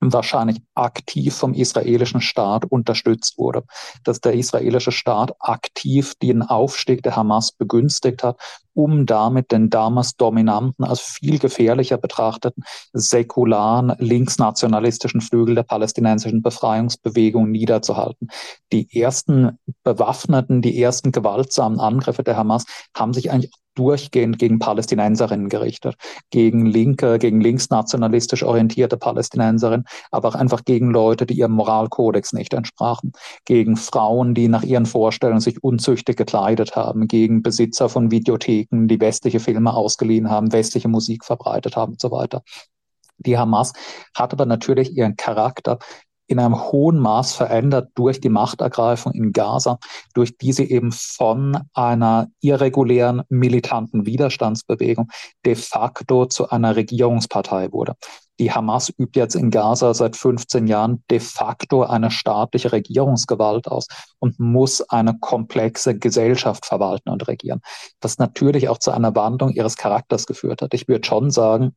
wahrscheinlich aktiv vom israelischen Staat unterstützt wurde, dass der israelische Staat aktiv den Aufstieg der Hamas begünstigt hat, um damit den damals dominanten, als viel gefährlicher betrachteten säkularen linksnationalistischen Flügel der palästinensischen Befreiungsbewegung niederzuhalten. Die ersten bewaffneten, die ersten gewaltsamen Angriffe der Hamas haben sich eigentlich durchgehend gegen Palästinenserinnen gerichtet, gegen linke, gegen linksnationalistisch orientierte Palästinenserinnen, aber auch einfach gegen Leute, die ihrem Moralkodex nicht entsprachen, gegen Frauen, die nach ihren Vorstellungen sich unzüchtig gekleidet haben, gegen Besitzer von Videotheken, die westliche Filme ausgeliehen haben, westliche Musik verbreitet haben und so weiter. Die Hamas hat aber natürlich ihren Charakter in einem hohen Maß verändert durch die Machtergreifung in Gaza, durch die sie eben von einer irregulären militanten Widerstandsbewegung de facto zu einer Regierungspartei wurde. Die Hamas übt jetzt in Gaza seit 15 Jahren de facto eine staatliche Regierungsgewalt aus und muss eine komplexe Gesellschaft verwalten und regieren, was natürlich auch zu einer Wandlung ihres Charakters geführt hat. Ich würde schon sagen,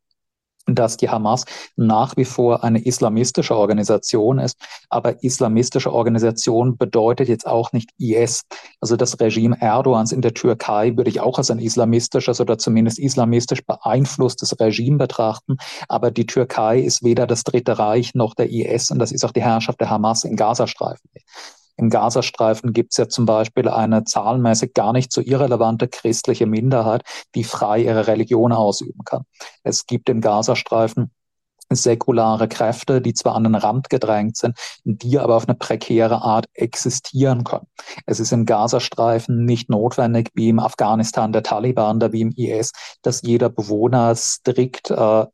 dass die Hamas nach wie vor eine islamistische Organisation ist. Aber islamistische Organisation bedeutet jetzt auch nicht IS. Also das Regime Erdogans in der Türkei würde ich auch als ein islamistisches oder zumindest islamistisch beeinflusstes Regime betrachten. Aber die Türkei ist weder das Dritte Reich noch der IS und das ist auch die Herrschaft der Hamas im Gazastreifen. Im Gazastreifen gibt es ja zum Beispiel eine zahlenmäßig gar nicht so irrelevante christliche Minderheit, die frei ihre Religion ausüben kann. Es gibt im Gazastreifen säkulare Kräfte, die zwar an den Rand gedrängt sind, die aber auf eine prekäre Art existieren können. Es ist im Gazastreifen nicht notwendig, wie im Afghanistan der Taliban oder wie im IS, dass jeder Bewohner strikt äh,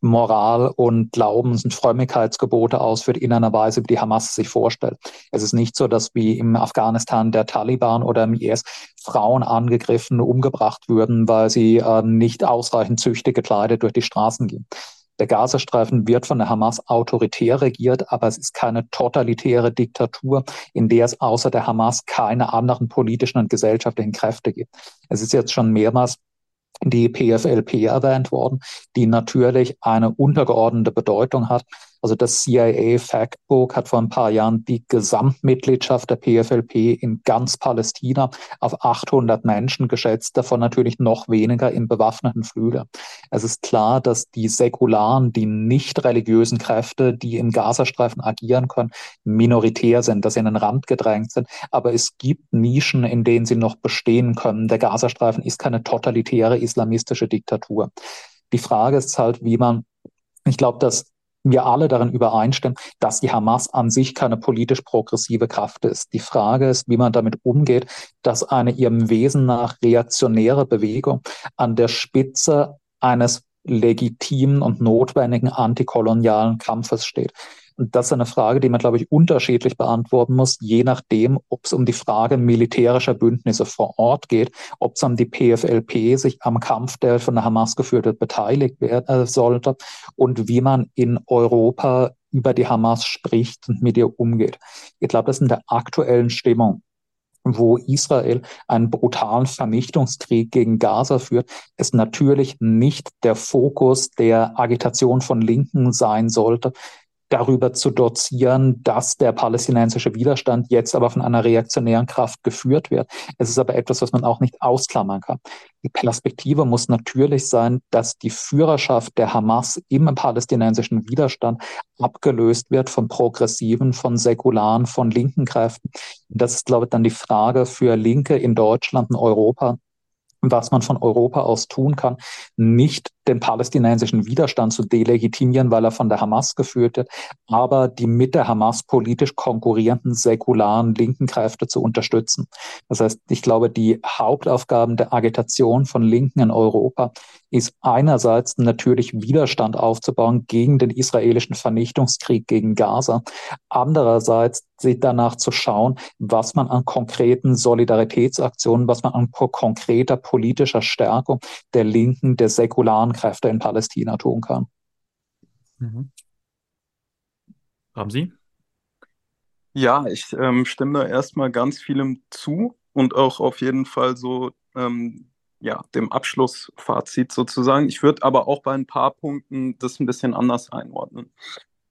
Moral und Glaubens- und Frömmigkeitsgebote ausführt in einer Weise, wie die Hamas sich vorstellt. Es ist nicht so, dass wie im Afghanistan der Taliban oder im IS Frauen angegriffen, umgebracht würden, weil sie äh, nicht ausreichend züchtig gekleidet durch die Straßen gehen. Der Gazastreifen wird von der Hamas autoritär regiert, aber es ist keine totalitäre Diktatur, in der es außer der Hamas keine anderen politischen und gesellschaftlichen Kräfte gibt. Es ist jetzt schon mehrmals die PFLP erwähnt worden, die natürlich eine untergeordnete Bedeutung hat. Also das CIA Factbook hat vor ein paar Jahren die Gesamtmitgliedschaft der PFLP in ganz Palästina auf 800 Menschen geschätzt, davon natürlich noch weniger im bewaffneten Flügel. Es ist klar, dass die säkularen, die nicht religiösen Kräfte, die im Gazastreifen agieren können, minoritär sind, dass sie in den Rand gedrängt sind. Aber es gibt Nischen, in denen sie noch bestehen können. Der Gazastreifen ist keine totalitäre islamistische Diktatur. Die Frage ist halt, wie man ich glaube, dass wir alle darin übereinstimmen, dass die Hamas an sich keine politisch progressive Kraft ist. Die Frage ist, wie man damit umgeht, dass eine ihrem Wesen nach reaktionäre Bewegung an der Spitze eines legitimen und notwendigen antikolonialen Kampfes steht. Das ist eine Frage, die man, glaube ich, unterschiedlich beantworten muss, je nachdem, ob es um die Frage militärischer Bündnisse vor Ort geht, ob es um die PFLP sich am Kampf, der von der Hamas geführt wird, beteiligt werden äh, sollte und wie man in Europa über die Hamas spricht und mit ihr umgeht. Ich glaube, das in der aktuellen Stimmung wo Israel einen brutalen Vernichtungskrieg gegen Gaza führt, es natürlich nicht der Fokus der Agitation von Linken sein sollte, darüber zu dozieren, dass der palästinensische Widerstand jetzt aber von einer reaktionären Kraft geführt wird. Es ist aber etwas, was man auch nicht ausklammern kann. Die Perspektive muss natürlich sein, dass die Führerschaft der Hamas im palästinensischen Widerstand abgelöst wird von progressiven, von säkularen, von linken Kräften. Das ist, glaube ich, dann die Frage für Linke in Deutschland und Europa, was man von Europa aus tun kann, nicht den palästinensischen Widerstand zu delegitimieren, weil er von der Hamas geführt wird, aber die mit der Hamas politisch konkurrierenden säkularen linken Kräfte zu unterstützen. Das heißt, ich glaube, die Hauptaufgaben der Agitation von Linken in Europa ist einerseits natürlich Widerstand aufzubauen gegen den israelischen Vernichtungskrieg gegen Gaza, andererseits sich danach zu schauen, was man an konkreten Solidaritätsaktionen, was man an konkreter politischer Stärkung der Linken, der säkularen Kräfte in Palästina tun kann. Mhm. Haben Sie? Ja, ich ähm, stimme da erstmal ganz vielem zu und auch auf jeden Fall so ähm, ja, dem Abschlussfazit sozusagen. Ich würde aber auch bei ein paar Punkten das ein bisschen anders einordnen.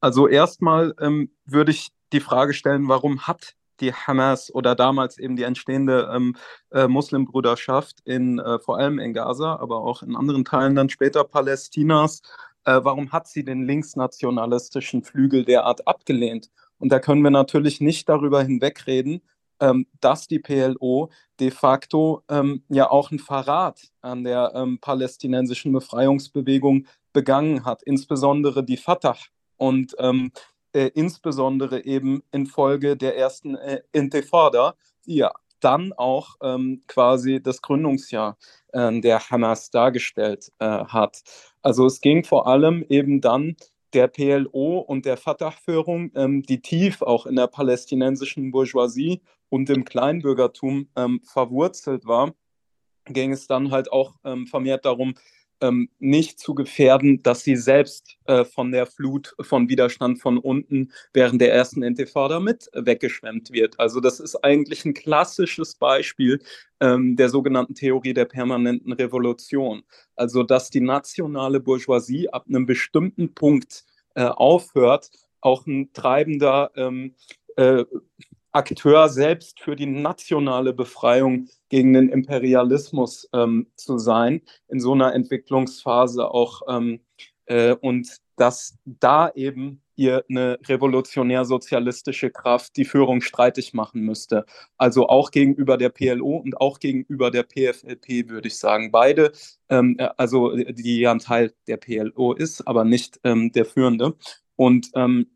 Also erstmal ähm, würde ich die Frage stellen, warum hat die Hamas oder damals eben die entstehende ähm, äh, Muslimbruderschaft in äh, vor allem in Gaza, aber auch in anderen Teilen dann später Palästinas, äh, warum hat sie den linksnationalistischen Flügel derart abgelehnt? Und da können wir natürlich nicht darüber hinwegreden, ähm, dass die PLO de facto ähm, ja auch einen Verrat an der ähm, palästinensischen Befreiungsbewegung begangen hat, insbesondere die Fatah und ähm, äh, insbesondere eben infolge der ersten äh, Intifada, die ja dann auch ähm, quasi das Gründungsjahr äh, der Hamas dargestellt äh, hat. Also es ging vor allem eben dann der PLO und der Fatah-Führung, ähm, die tief auch in der palästinensischen Bourgeoisie und im Kleinbürgertum ähm, verwurzelt war, ging es dann halt auch ähm, vermehrt darum, ähm, nicht zu gefährden, dass sie selbst äh, von der Flut von Widerstand von unten während der ersten Intifada mit weggeschwemmt wird. Also das ist eigentlich ein klassisches Beispiel ähm, der sogenannten Theorie der permanenten Revolution. Also dass die nationale Bourgeoisie ab einem bestimmten Punkt äh, aufhört, auch ein treibender ähm, äh, Akteur selbst für die nationale Befreiung gegen den Imperialismus ähm, zu sein, in so einer Entwicklungsphase auch. Ähm, äh, und dass da eben ihr eine revolutionär-sozialistische Kraft die Führung streitig machen müsste. Also auch gegenüber der PLO und auch gegenüber der PFLP, würde ich sagen. Beide, ähm, äh, also die ja ein Teil der PLO ist, aber nicht ähm, der Führende. Und ähm,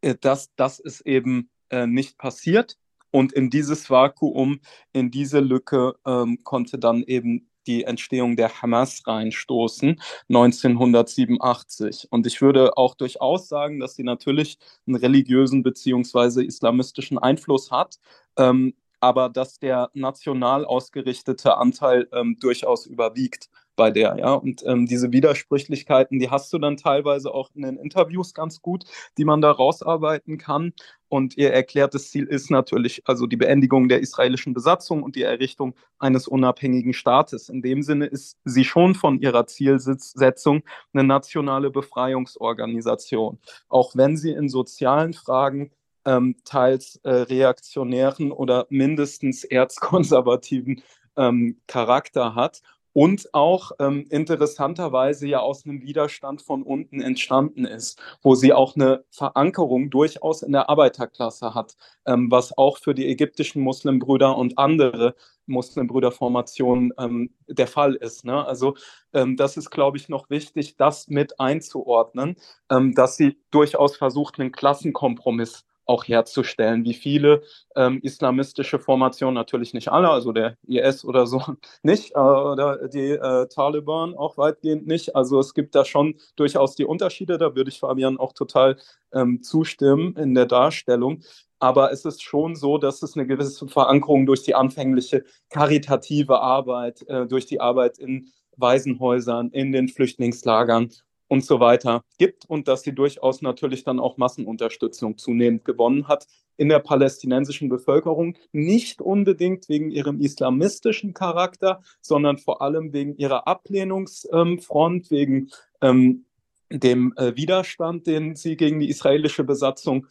äh, das, das ist eben äh, nicht passiert. Und in dieses Vakuum, in diese Lücke ähm, konnte dann eben die Entstehung der Hamas reinstoßen, 1987. Und ich würde auch durchaus sagen, dass sie natürlich einen religiösen beziehungsweise islamistischen Einfluss hat, ähm, aber dass der national ausgerichtete Anteil ähm, durchaus überwiegt bei der, ja. Und ähm, diese Widersprüchlichkeiten, die hast du dann teilweise auch in den Interviews ganz gut, die man da rausarbeiten kann. Und ihr erklärtes Ziel ist natürlich also die Beendigung der israelischen Besatzung und die Errichtung eines unabhängigen Staates. In dem Sinne ist sie schon von ihrer Zielsetzung eine nationale Befreiungsorganisation. Auch wenn sie in sozialen Fragen ähm, teils äh, reaktionären oder mindestens erzkonservativen ähm, Charakter hat und auch ähm, interessanterweise ja aus einem Widerstand von unten entstanden ist, wo sie auch eine Verankerung durchaus in der Arbeiterklasse hat, ähm, was auch für die ägyptischen Muslimbrüder und andere Muslimbrüderformationen ähm, der Fall ist. Ne? Also ähm, das ist, glaube ich, noch wichtig, das mit einzuordnen, ähm, dass sie durchaus versucht, einen Klassenkompromiss auch herzustellen, wie viele ähm, islamistische Formationen, natürlich nicht alle, also der IS oder so nicht, äh, oder die äh, Taliban auch weitgehend nicht. Also es gibt da schon durchaus die Unterschiede, da würde ich Fabian auch total ähm, zustimmen in der Darstellung. Aber es ist schon so, dass es eine gewisse Verankerung durch die anfängliche karitative Arbeit, äh, durch die Arbeit in Waisenhäusern, in den Flüchtlingslagern und so weiter gibt und dass sie durchaus natürlich dann auch Massenunterstützung zunehmend gewonnen hat in der palästinensischen Bevölkerung, nicht unbedingt wegen ihrem islamistischen Charakter, sondern vor allem wegen ihrer Ablehnungsfront, wegen ähm, dem äh, Widerstand, den sie gegen die israelische Besatzung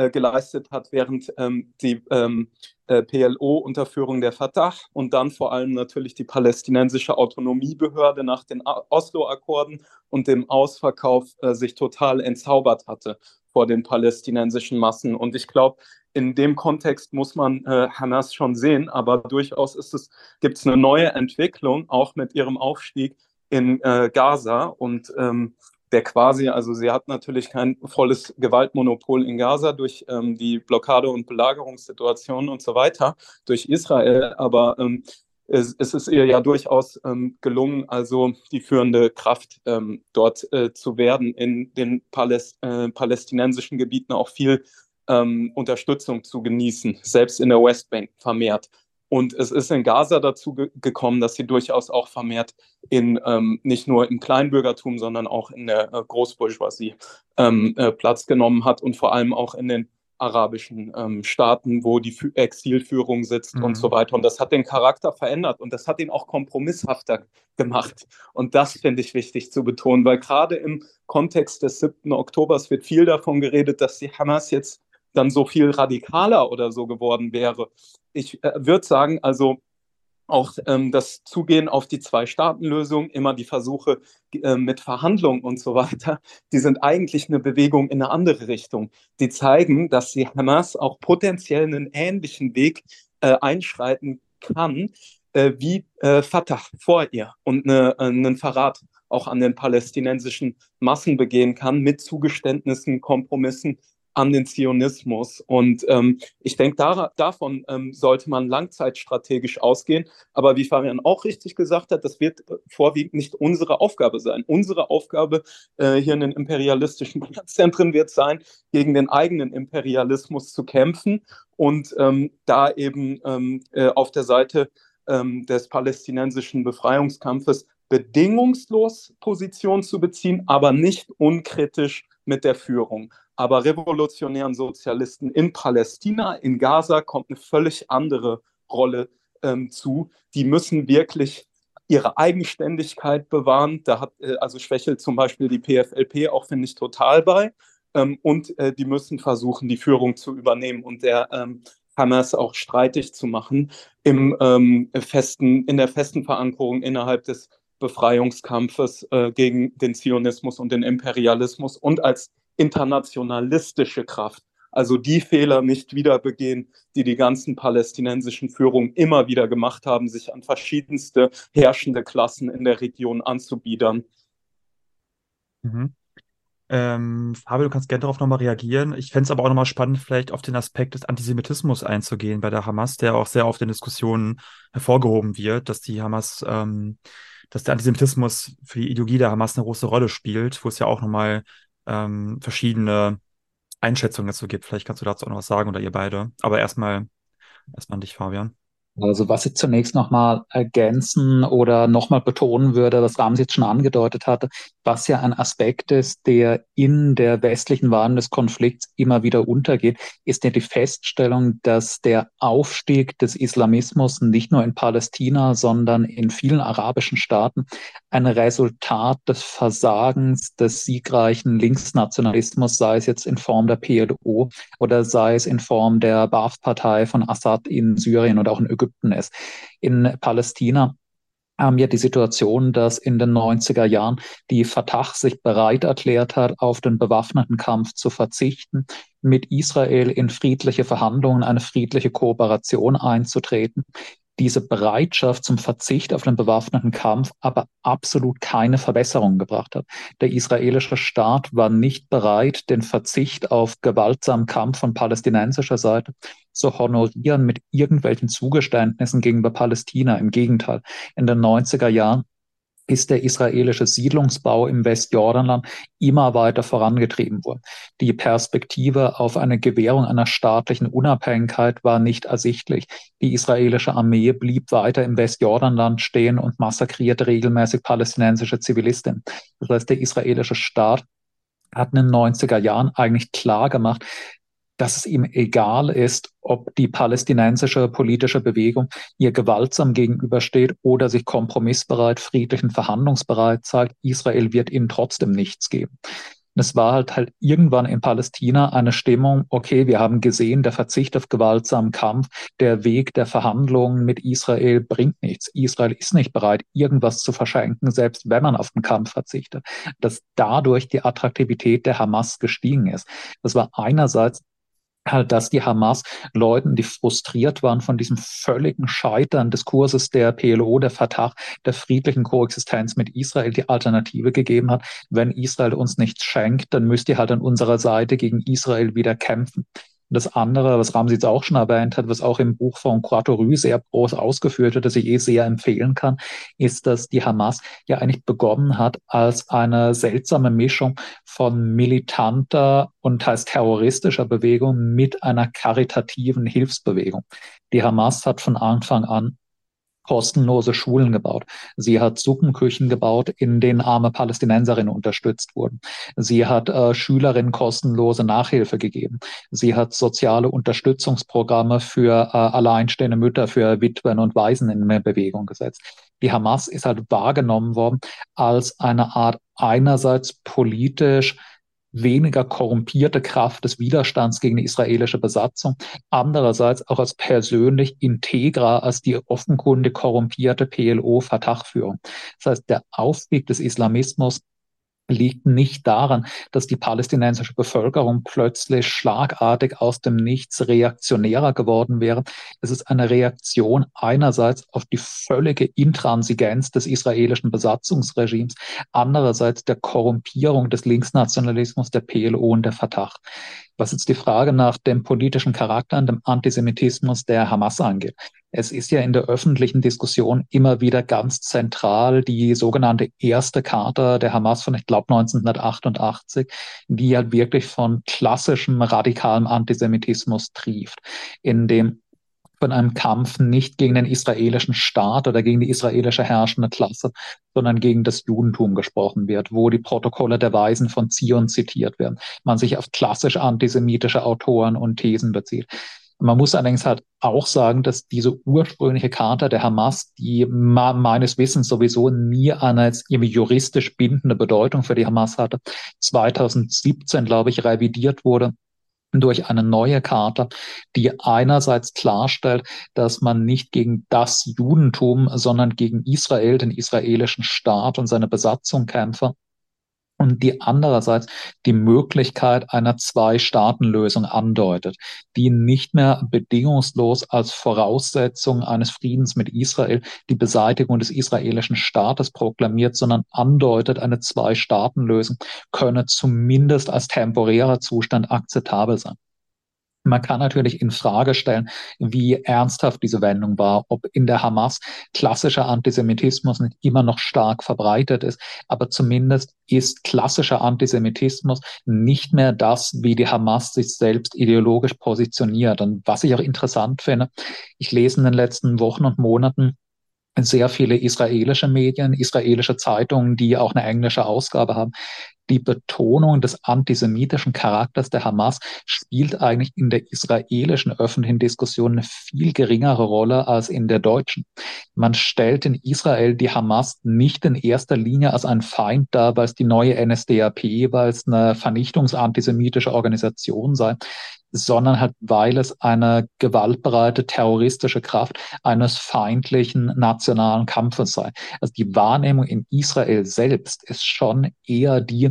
äh, geleistet hat, während ähm, die ähm, äh, PLO unter Führung der Fatah und dann vor allem natürlich die palästinensische Autonomiebehörde nach den Oslo-Akkorden und dem Ausverkauf äh, sich total entzaubert hatte vor den palästinensischen Massen. Und ich glaube, in dem Kontext muss man äh, Hamas schon sehen, aber durchaus gibt es eine neue Entwicklung, auch mit ihrem Aufstieg in äh, Gaza. Und ähm, der quasi, also sie hat natürlich kein volles Gewaltmonopol in Gaza durch ähm, die Blockade- und Belagerungssituation und so weiter durch Israel, aber ähm, es, es, ist ihr ja durchaus ähm, gelungen, also die führende Kraft ähm, dort äh, zu werden, in den Paläst äh, palästinensischen Gebieten auch viel ähm, Unterstützung zu genießen, selbst in der Westbank vermehrt. Und es ist in Gaza dazu ge gekommen, dass sie durchaus auch vermehrt in ähm, nicht nur im Kleinbürgertum, sondern auch in der äh, Großbourgeoisie ähm, äh, Platz genommen hat und vor allem auch in den arabischen ähm, Staaten, wo die F Exilführung sitzt mhm. und so weiter. Und das hat den Charakter verändert und das hat ihn auch kompromisshafter gemacht. Und das finde ich wichtig zu betonen, weil gerade im Kontext des 7. Oktobers wird viel davon geredet, dass die Hamas jetzt dann so viel radikaler oder so geworden wäre. Ich äh, würde sagen, also auch ähm, das Zugehen auf die Zwei-Staaten-Lösung, immer die Versuche äh, mit Verhandlungen und so weiter, die sind eigentlich eine Bewegung in eine andere Richtung. Die zeigen, dass die Hamas auch potenziell einen ähnlichen Weg äh, einschreiten kann, äh, wie äh, Fatah vor ihr und eine, einen Verrat auch an den palästinensischen Massen begehen kann mit Zugeständnissen, Kompromissen an den Zionismus. Und ähm, ich denke, da, davon ähm, sollte man langzeitstrategisch ausgehen. Aber wie Fabian auch richtig gesagt hat, das wird vorwiegend nicht unsere Aufgabe sein. Unsere Aufgabe äh, hier in den imperialistischen Zentren wird sein, gegen den eigenen Imperialismus zu kämpfen und ähm, da eben ähm, äh, auf der Seite ähm, des palästinensischen Befreiungskampfes bedingungslos Position zu beziehen, aber nicht unkritisch mit der Führung. Aber revolutionären Sozialisten in Palästina, in Gaza kommt eine völlig andere Rolle ähm, zu. Die müssen wirklich ihre Eigenständigkeit bewahren. Da hat äh, also schwächelt zum Beispiel die PFLP auch, finde ich, total bei. Ähm, und äh, die müssen versuchen, die Führung zu übernehmen und der ähm, Hamas auch streitig zu machen im, ähm, festen, in der festen Verankerung innerhalb des Befreiungskampfes äh, gegen den Zionismus und den Imperialismus und als internationalistische Kraft. Also die Fehler nicht wieder begehen, die die ganzen palästinensischen Führungen immer wieder gemacht haben, sich an verschiedenste herrschende Klassen in der Region anzubiedern. Mhm. Ähm, Fabio, du kannst gerne darauf nochmal reagieren. Ich fände es aber auch nochmal spannend, vielleicht auf den Aspekt des Antisemitismus einzugehen bei der Hamas, der auch sehr oft in Diskussionen hervorgehoben wird, dass die Hamas ähm, dass der Antisemitismus für die Ideologie der Hamas eine große Rolle spielt, wo es ja auch nochmal ähm, verschiedene Einschätzungen dazu gibt. Vielleicht kannst du dazu auch noch was sagen oder ihr beide. Aber erstmal erstmal an dich, Fabian. Also was ich zunächst nochmal ergänzen oder nochmal betonen würde, was Rams jetzt schon angedeutet hatte, was ja ein Aspekt ist, der in der westlichen Wahrnehmung des Konflikts immer wieder untergeht, ist ja die Feststellung, dass der Aufstieg des Islamismus nicht nur in Palästina, sondern in vielen arabischen Staaten ein Resultat des Versagens des siegreichen Linksnationalismus, sei es jetzt in Form der PLO oder sei es in Form der Baath-Partei von Assad in Syrien oder auch in Ägypten ist. In Palästina haben wir die Situation, dass in den 90er Jahren die Fatah sich bereit erklärt hat, auf den bewaffneten Kampf zu verzichten, mit Israel in friedliche Verhandlungen, eine friedliche Kooperation einzutreten diese Bereitschaft zum Verzicht auf den bewaffneten Kampf aber absolut keine Verbesserung gebracht hat. Der israelische Staat war nicht bereit, den Verzicht auf gewaltsamen Kampf von palästinensischer Seite zu honorieren mit irgendwelchen Zugeständnissen gegenüber Palästina. Im Gegenteil, in den 90er Jahren ist der israelische Siedlungsbau im Westjordanland immer weiter vorangetrieben worden. Die Perspektive auf eine Gewährung einer staatlichen Unabhängigkeit war nicht ersichtlich. Die israelische Armee blieb weiter im Westjordanland stehen und massakrierte regelmäßig palästinensische Zivilistinnen. Das heißt, der israelische Staat hat in den 90er Jahren eigentlich klar gemacht, dass es ihm egal ist, ob die palästinensische politische Bewegung ihr gewaltsam gegenübersteht oder sich kompromissbereit, friedlich und verhandlungsbereit zeigt. Israel wird ihnen trotzdem nichts geben. Es war halt halt irgendwann in Palästina eine Stimmung, okay, wir haben gesehen, der Verzicht auf gewaltsamen Kampf, der Weg der Verhandlungen mit Israel bringt nichts. Israel ist nicht bereit, irgendwas zu verschenken, selbst wenn man auf den Kampf verzichtet. Dass dadurch die Attraktivität der Hamas gestiegen ist. Das war einerseits dass die Hamas Leuten, die frustriert waren von diesem völligen Scheitern des Kurses der PLO, der Fatah, der friedlichen Koexistenz mit Israel, die Alternative gegeben hat. Wenn Israel uns nichts schenkt, dann müsst ihr halt an unserer Seite gegen Israel wieder kämpfen. Das andere, was Ramsi jetzt auch schon erwähnt hat, was auch im Buch von Rue sehr groß ausgeführt wird, das ich eh sehr empfehlen kann, ist, dass die Hamas ja eigentlich begonnen hat als eine seltsame Mischung von militanter und heißt terroristischer Bewegung mit einer karitativen Hilfsbewegung. Die Hamas hat von Anfang an kostenlose Schulen gebaut. Sie hat Suppenküchen gebaut, in denen arme Palästinenserinnen unterstützt wurden. Sie hat äh, Schülerinnen kostenlose Nachhilfe gegeben. Sie hat soziale Unterstützungsprogramme für äh, alleinstehende Mütter, für Witwen und Waisen in Bewegung gesetzt. Die Hamas ist halt wahrgenommen worden als eine Art einerseits politisch weniger korrumpierte Kraft des Widerstands gegen die israelische Besatzung, andererseits auch als persönlich integrer als die offenkundig korrumpierte PLO-Fatah-Führung. Das heißt, der Aufstieg des Islamismus liegt nicht daran, dass die palästinensische Bevölkerung plötzlich schlagartig aus dem Nichts reaktionärer geworden wäre. Es ist eine Reaktion einerseits auf die völlige Intransigenz des israelischen Besatzungsregimes, andererseits der Korrumpierung des Linksnationalismus der PLO und der Fatah was jetzt die Frage nach dem politischen Charakter und dem Antisemitismus der Hamas angeht. Es ist ja in der öffentlichen Diskussion immer wieder ganz zentral die sogenannte erste Charta der Hamas von, ich glaube, 1988, die halt wirklich von klassischem radikalem Antisemitismus trieft, in dem von einem Kampf nicht gegen den israelischen Staat oder gegen die israelische herrschende Klasse, sondern gegen das Judentum gesprochen wird, wo die Protokolle der Weisen von Zion zitiert werden, man sich auf klassisch antisemitische Autoren und Thesen bezieht. Man muss allerdings halt auch sagen, dass diese ursprüngliche Charta der Hamas, die meines Wissens sowieso nie eine juristisch bindende Bedeutung für die Hamas hatte, 2017, glaube ich, revidiert wurde durch eine neue Charta, die einerseits klarstellt, dass man nicht gegen das Judentum, sondern gegen Israel, den israelischen Staat und seine Besatzung kämpfe und die andererseits die Möglichkeit einer Zwei-Staaten-Lösung andeutet, die nicht mehr bedingungslos als Voraussetzung eines Friedens mit Israel die Beseitigung des israelischen Staates proklamiert, sondern andeutet, eine Zwei-Staaten-Lösung könne zumindest als temporärer Zustand akzeptabel sein. Man kann natürlich in Frage stellen, wie ernsthaft diese Wendung war, ob in der Hamas klassischer Antisemitismus nicht immer noch stark verbreitet ist, aber zumindest ist klassischer Antisemitismus nicht mehr das, wie die Hamas sich selbst ideologisch positioniert. Und was ich auch interessant finde, ich lese in den letzten Wochen und Monaten sehr viele israelische Medien, israelische Zeitungen, die auch eine englische Ausgabe haben, die Betonung des antisemitischen Charakters der Hamas spielt eigentlich in der israelischen öffentlichen Diskussion eine viel geringere Rolle als in der deutschen. Man stellt in Israel die Hamas nicht in erster Linie als einen Feind dar, weil es die neue NSDAP, weil es eine vernichtungsantisemitische Organisation sei, sondern halt, weil es eine gewaltbereite terroristische Kraft eines feindlichen nationalen Kampfes sei. Also die Wahrnehmung in Israel selbst ist schon eher die,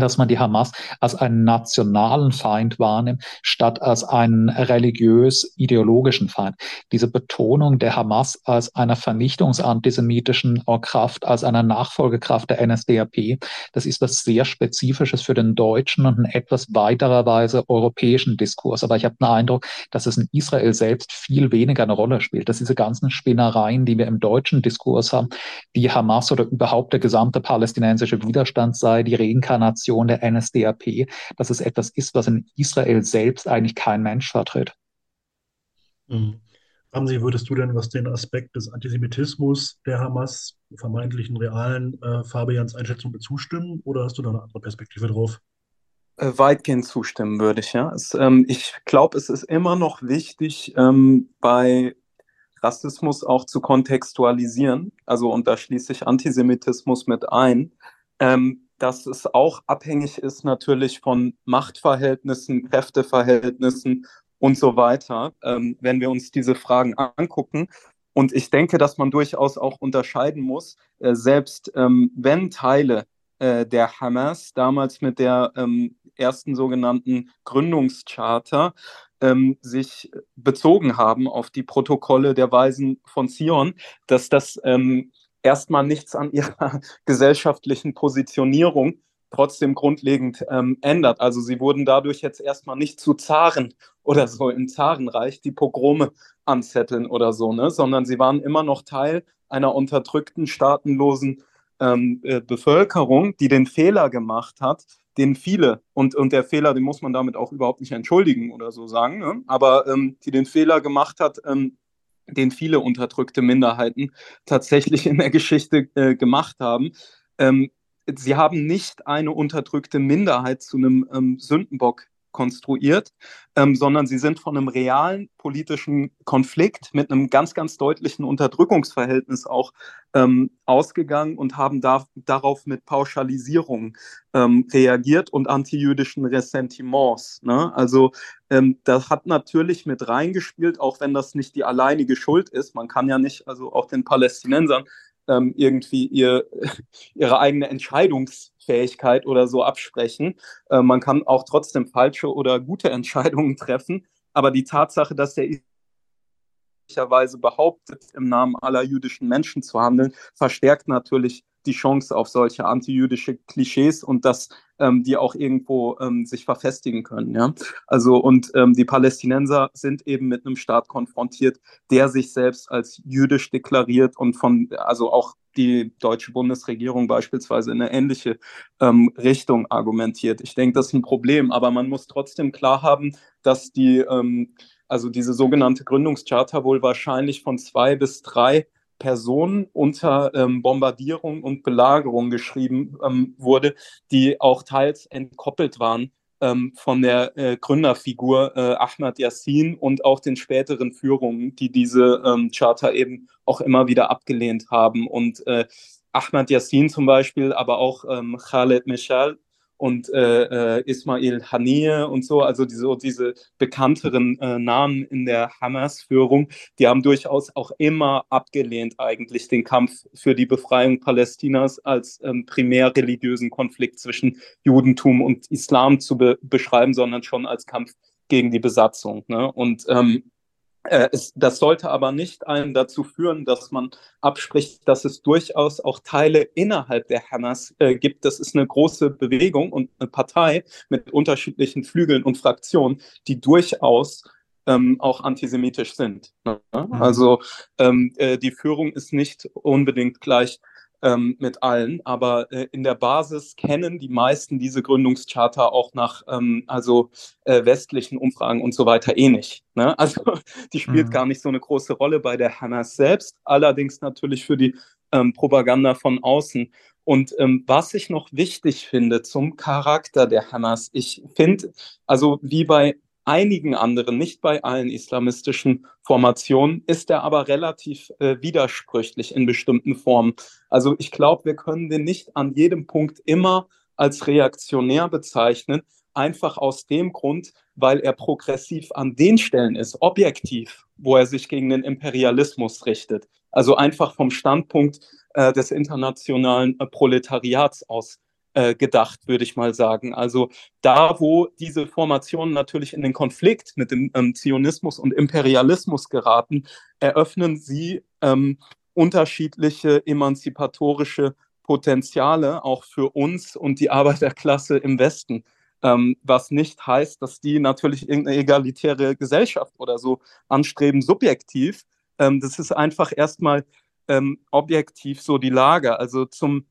dass man die Hamas als einen nationalen Feind wahrnimmt, statt als einen religiös-ideologischen Feind. Diese Betonung der Hamas als einer vernichtungsantisemitischen Kraft, als einer Nachfolgekraft der NSDAP, das ist was sehr Spezifisches für den deutschen und in etwas weiterer Weise europäischen Diskurs. Aber ich habe den Eindruck, dass es in Israel selbst viel weniger eine Rolle spielt, dass diese ganzen Spinnereien, die wir im deutschen Diskurs haben, die Hamas oder überhaupt der gesamte palästinensische Widerstand sei, die Reinkarnation Organisation der NSDAP, dass es etwas ist, was in Israel selbst eigentlich kein Mensch vertritt. Mhm. Ramsi, würdest du denn, was den Aspekt des Antisemitismus der Hamas, vermeintlichen realen äh, Fabians Einschätzung zustimmen oder hast du da eine andere Perspektive drauf? Äh, weitgehend zustimmen würde ich, ja. Es, ähm, ich glaube, es ist immer noch wichtig, ähm, bei Rassismus auch zu kontextualisieren. Also, und da schließe ich Antisemitismus mit ein. Ähm, dass es auch abhängig ist natürlich von Machtverhältnissen, Kräfteverhältnissen und so weiter, ähm, wenn wir uns diese Fragen angucken. Und ich denke, dass man durchaus auch unterscheiden muss, äh, selbst ähm, wenn Teile äh, der Hamas damals mit der ähm, ersten sogenannten Gründungscharta ähm, sich bezogen haben auf die Protokolle der Weisen von Zion, dass das ähm, erstmal nichts an ihrer gesellschaftlichen Positionierung trotzdem grundlegend ähm, ändert. Also sie wurden dadurch jetzt erstmal nicht zu Zaren oder so im Zarenreich, die Pogrome anzetteln oder so, ne? sondern sie waren immer noch Teil einer unterdrückten, staatenlosen ähm, äh, Bevölkerung, die den Fehler gemacht hat, den viele, und, und der Fehler, den muss man damit auch überhaupt nicht entschuldigen oder so sagen, ne? aber ähm, die den Fehler gemacht hat, ähm, den viele unterdrückte Minderheiten tatsächlich in der Geschichte äh, gemacht haben. Ähm, sie haben nicht eine unterdrückte Minderheit zu einem ähm, Sündenbock konstruiert, ähm, sondern sie sind von einem realen politischen Konflikt mit einem ganz, ganz deutlichen Unterdrückungsverhältnis auch ähm, ausgegangen und haben da, darauf mit Pauschalisierung ähm, reagiert und antijüdischen Ressentiments. Ne? Also ähm, das hat natürlich mit reingespielt, auch wenn das nicht die alleinige Schuld ist. Man kann ja nicht, also auch den Palästinensern ähm, irgendwie ihr, ihre eigene Entscheidungsfähigkeit oder so absprechen. Äh, man kann auch trotzdem falsche oder gute Entscheidungen treffen. Aber die Tatsache, dass der behauptet, im Namen aller jüdischen Menschen zu handeln, verstärkt natürlich die Chance auf solche antijüdische Klischees und dass ähm, die auch irgendwo ähm, sich verfestigen können. Ja? Also und ähm, die Palästinenser sind eben mit einem Staat konfrontiert, der sich selbst als jüdisch deklariert und von, also auch die deutsche Bundesregierung beispielsweise in eine ähnliche ähm, Richtung argumentiert. Ich denke, das ist ein Problem, aber man muss trotzdem klar haben, dass die, ähm, also diese sogenannte Gründungscharta wohl wahrscheinlich von zwei bis drei Personen unter ähm, Bombardierung und Belagerung geschrieben ähm, wurde, die auch teils entkoppelt waren ähm, von der äh, Gründerfigur äh, Ahmad Yassin und auch den späteren Führungen, die diese ähm, Charta eben auch immer wieder abgelehnt haben. Und äh, Ahmad Yassin zum Beispiel, aber auch ähm, Khaled Meshal, und äh, äh, Ismail Haniyeh und so, also diese, diese bekannteren äh, Namen in der Hamas-Führung, die haben durchaus auch immer abgelehnt, eigentlich den Kampf für die Befreiung Palästinas als ähm, primär religiösen Konflikt zwischen Judentum und Islam zu be beschreiben, sondern schon als Kampf gegen die Besatzung. Ne? Und ähm, äh, es, das sollte aber nicht einen dazu führen, dass man abspricht, dass es durchaus auch Teile innerhalb der Hamas äh, gibt. Das ist eine große Bewegung und eine Partei mit unterschiedlichen Flügeln und Fraktionen, die durchaus ähm, auch antisemitisch sind. Ne? Mhm. Also ähm, äh, die Führung ist nicht unbedingt gleich ähm, mit allen, aber äh, in der Basis kennen die meisten diese Gründungscharta auch nach ähm, also äh, westlichen Umfragen und so weiter eh nicht. Ne? Also die spielt mhm. gar nicht so eine große Rolle bei der Hamas selbst, allerdings natürlich für die ähm, Propaganda von außen. Und ähm, was ich noch wichtig finde zum Charakter der Hamas, ich finde, also wie bei einigen anderen, nicht bei allen islamistischen Formationen, ist er aber relativ äh, widersprüchlich in bestimmten Formen. Also ich glaube, wir können den nicht an jedem Punkt immer als reaktionär bezeichnen, einfach aus dem Grund, weil er progressiv an den Stellen ist, objektiv, wo er sich gegen den Imperialismus richtet. Also einfach vom Standpunkt äh, des internationalen äh, Proletariats aus äh, gedacht, würde ich mal sagen. Also da, wo diese Formationen natürlich in den Konflikt mit dem ähm, Zionismus und Imperialismus geraten, eröffnen sie ähm, unterschiedliche emanzipatorische Potenziale auch für uns und die Arbeiterklasse im Westen. Ähm, was nicht heißt, dass die natürlich irgendeine egalitäre Gesellschaft oder so anstreben, subjektiv. Ähm, das ist einfach erstmal ähm, objektiv so die Lage. Also zum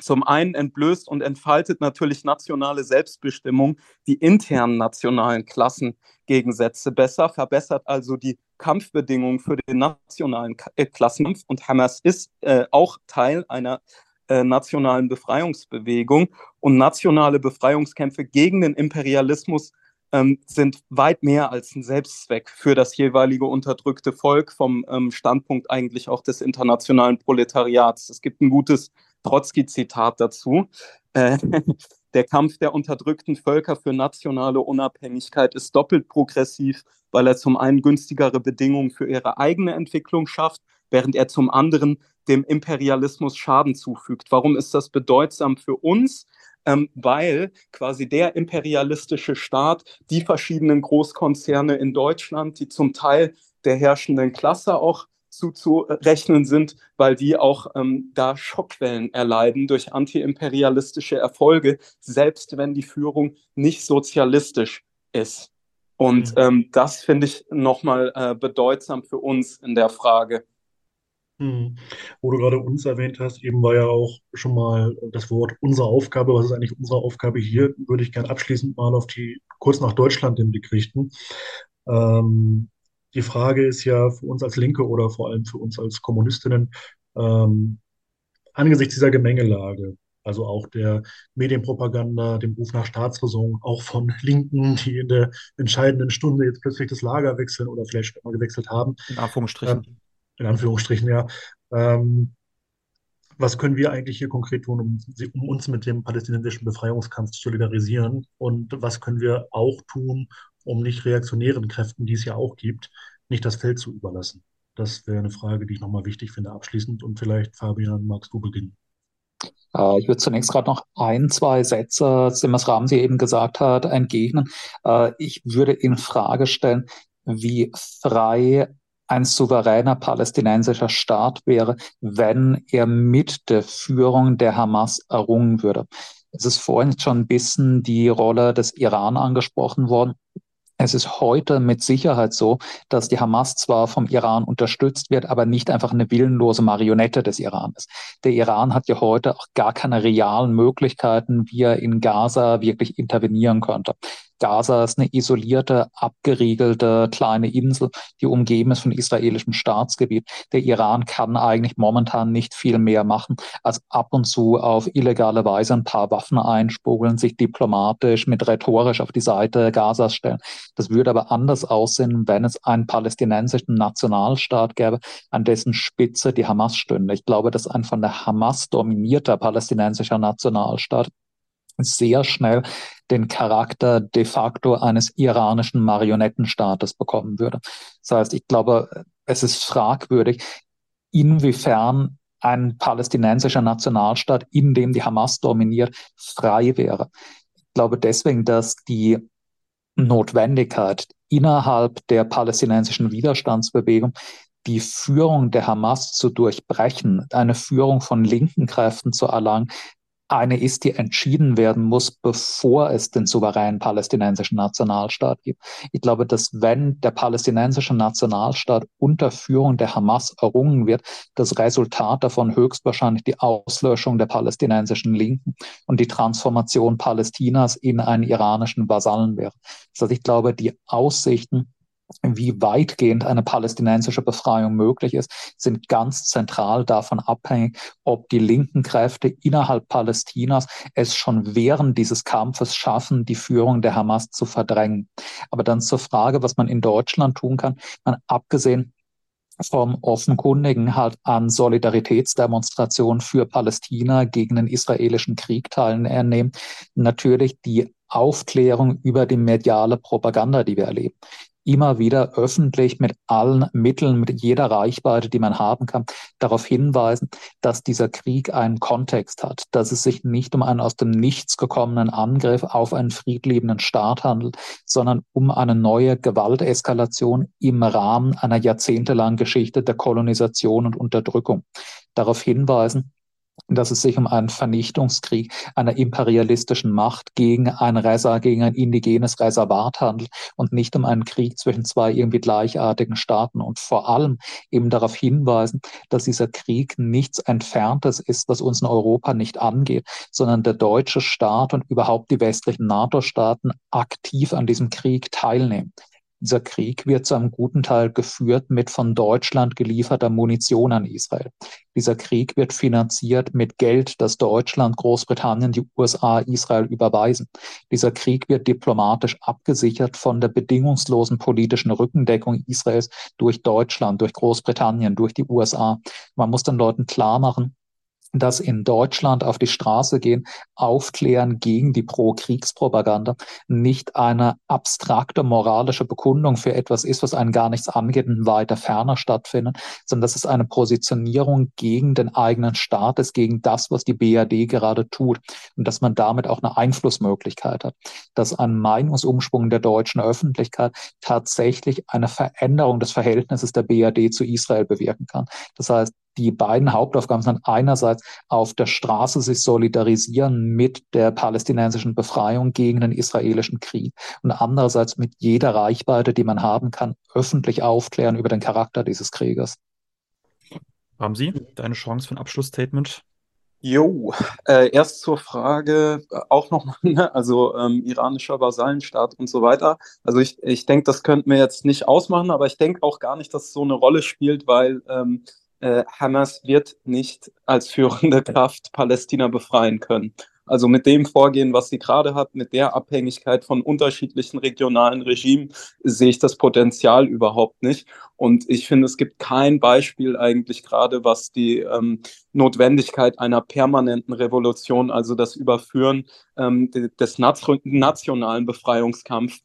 zum einen entblößt und entfaltet natürlich nationale Selbstbestimmung die internen nationalen Klassengegensätze besser, verbessert also die Kampfbedingungen für den nationalen äh, Klassenkampf. Und Hamas ist äh, auch Teil einer äh, nationalen Befreiungsbewegung. Und nationale Befreiungskämpfe gegen den Imperialismus ähm, sind weit mehr als ein Selbstzweck für das jeweilige unterdrückte Volk vom ähm, Standpunkt eigentlich auch des internationalen Proletariats. Es gibt ein gutes Trotzki-Zitat dazu. Äh, der Kampf der unterdrückten Völker für nationale Unabhängigkeit ist doppelt progressiv, weil er zum einen günstigere Bedingungen für ihre eigene Entwicklung schafft, während er zum anderen dem Imperialismus Schaden zufügt. Warum ist das bedeutsam für uns? Ähm, weil quasi der imperialistische Staat die verschiedenen Großkonzerne in Deutschland, die zum Teil der herrschenden Klasse auch zuzurechnen sind, weil die auch ähm, da Schockwellen erleiden durch antiimperialistische Erfolge, selbst wenn die Führung nicht sozialistisch ist. Und mhm. ähm, das finde ich nochmal äh, bedeutsam für uns in der Frage. Mhm. Wo du gerade uns erwähnt hast, eben war ja auch schon mal das Wort unsere Aufgabe. Was ist eigentlich unsere Aufgabe hier? Würde ich gerne abschließend mal auf die kurz nach Deutschland den Blick richten. Ähm, die Frage ist ja für uns als Linke oder vor allem für uns als Kommunistinnen, ähm, angesichts dieser Gemengelage, Also auch der Medienpropaganda, dem Ruf nach Staatsräson, auch von Linken, die in der entscheidenden Stunde jetzt plötzlich das Lager wechseln oder vielleicht schon mal gewechselt haben. In Anführungsstrichen. Ähm, in Anführungsstrichen, ja. Ähm, was können wir eigentlich hier konkret tun, um, um, uns mit dem palästinensischen Befreiungskampf zu solidarisieren? Und was können wir auch tun, um nicht reaktionären Kräften, die es ja auch gibt, nicht das Feld zu überlassen? Das wäre eine Frage, die ich nochmal wichtig finde, abschließend. Und vielleicht, Fabian, magst du beginnen? Äh, ich würde zunächst gerade noch ein, zwei Sätze, was Ramsi eben gesagt hat, entgegnen. Äh, ich würde in Frage stellen, wie frei ein souveräner palästinensischer Staat wäre, wenn er mit der Führung der Hamas errungen würde. Es ist vorhin schon ein bisschen die Rolle des Iran angesprochen worden. Es ist heute mit Sicherheit so, dass die Hamas zwar vom Iran unterstützt wird, aber nicht einfach eine willenlose Marionette des Iran ist. Der Iran hat ja heute auch gar keine realen Möglichkeiten, wie er in Gaza wirklich intervenieren könnte. Gaza ist eine isolierte, abgeriegelte kleine Insel, die umgeben ist von israelischem Staatsgebiet. Der Iran kann eigentlich momentan nicht viel mehr machen, als ab und zu auf illegale Weise ein paar Waffen einspulen, sich diplomatisch mit rhetorisch auf die Seite Gazas stellen. Das würde aber anders aussehen, wenn es einen palästinensischen Nationalstaat gäbe, an dessen Spitze die Hamas stünde. Ich glaube, dass ein von der Hamas dominierter palästinensischer Nationalstaat sehr schnell den Charakter de facto eines iranischen Marionettenstaates bekommen würde. Das heißt, ich glaube, es ist fragwürdig, inwiefern ein palästinensischer Nationalstaat, in dem die Hamas dominiert, frei wäre. Ich glaube deswegen, dass die Notwendigkeit innerhalb der palästinensischen Widerstandsbewegung die Führung der Hamas zu durchbrechen, eine Führung von linken Kräften zu erlangen, eine ist, die entschieden werden muss, bevor es den souveränen palästinensischen Nationalstaat gibt. Ich glaube, dass wenn der palästinensische Nationalstaat unter Führung der Hamas errungen wird, das Resultat davon höchstwahrscheinlich die Auslöschung der palästinensischen Linken und die Transformation Palästinas in einen iranischen Vasallen wäre. Das heißt, ich glaube, die Aussichten wie weitgehend eine palästinensische Befreiung möglich ist, sind ganz zentral davon abhängig, ob die linken Kräfte innerhalb Palästinas es schon während dieses Kampfes schaffen, die Führung der Hamas zu verdrängen. Aber dann zur Frage, was man in Deutschland tun kann, man abgesehen vom offenkundigen halt an Solidaritätsdemonstrationen für Palästina gegen den israelischen Krieg teilnehmen, natürlich die Aufklärung über die mediale Propaganda, die wir erleben immer wieder öffentlich mit allen Mitteln, mit jeder Reichweite, die man haben kann, darauf hinweisen, dass dieser Krieg einen Kontext hat, dass es sich nicht um einen aus dem Nichts gekommenen Angriff auf einen friedliebenden Staat handelt, sondern um eine neue Gewalteskalation im Rahmen einer jahrzehntelangen Geschichte der Kolonisation und Unterdrückung. Darauf hinweisen, dass es sich um einen Vernichtungskrieg einer imperialistischen Macht gegen ein Resa, gegen ein indigenes Reservat handelt und nicht um einen Krieg zwischen zwei irgendwie gleichartigen Staaten und vor allem eben darauf hinweisen, dass dieser Krieg nichts Entferntes ist, was uns in Europa nicht angeht, sondern der deutsche Staat und überhaupt die westlichen NATO-Staaten aktiv an diesem Krieg teilnehmen. Dieser Krieg wird zu einem guten Teil geführt mit von Deutschland gelieferter Munition an Israel. Dieser Krieg wird finanziert mit Geld, das Deutschland, Großbritannien, die USA, Israel überweisen. Dieser Krieg wird diplomatisch abgesichert von der bedingungslosen politischen Rückendeckung Israels durch Deutschland, durch Großbritannien, durch die USA. Man muss den Leuten klar machen, dass in Deutschland auf die Straße gehen, aufklären gegen die Pro-Kriegspropaganda, nicht eine abstrakte moralische Bekundung für etwas ist, was einen gar nichts angeht und weiter ferner stattfindet, sondern dass es eine Positionierung gegen den eigenen Staat ist, gegen das, was die BRD gerade tut und dass man damit auch eine Einflussmöglichkeit hat, dass ein Meinungsumschwung der deutschen Öffentlichkeit tatsächlich eine Veränderung des Verhältnisses der BRD zu Israel bewirken kann. Das heißt, die beiden Hauptaufgaben sind einerseits auf der Straße sich solidarisieren mit der palästinensischen Befreiung gegen den israelischen Krieg und andererseits mit jeder Reichweite, die man haben kann, öffentlich aufklären über den Charakter dieses Krieges. Haben Sie deine Chance für ein Abschlussstatement? Jo, äh, erst zur Frage äh, auch nochmal, ne? also ähm, iranischer Vasallenstaat und so weiter. Also ich, ich denke, das könnten wir jetzt nicht ausmachen, aber ich denke auch gar nicht, dass es so eine Rolle spielt, weil ähm, äh, Hamas wird nicht als führende Kraft Palästina befreien können. Also mit dem Vorgehen, was sie gerade hat, mit der Abhängigkeit von unterschiedlichen regionalen Regimen, sehe ich das Potenzial überhaupt nicht. Und ich finde, es gibt kein Beispiel eigentlich gerade, was die ähm, Notwendigkeit einer permanenten Revolution, also das Überführen ähm, des nationalen Befreiungskampfs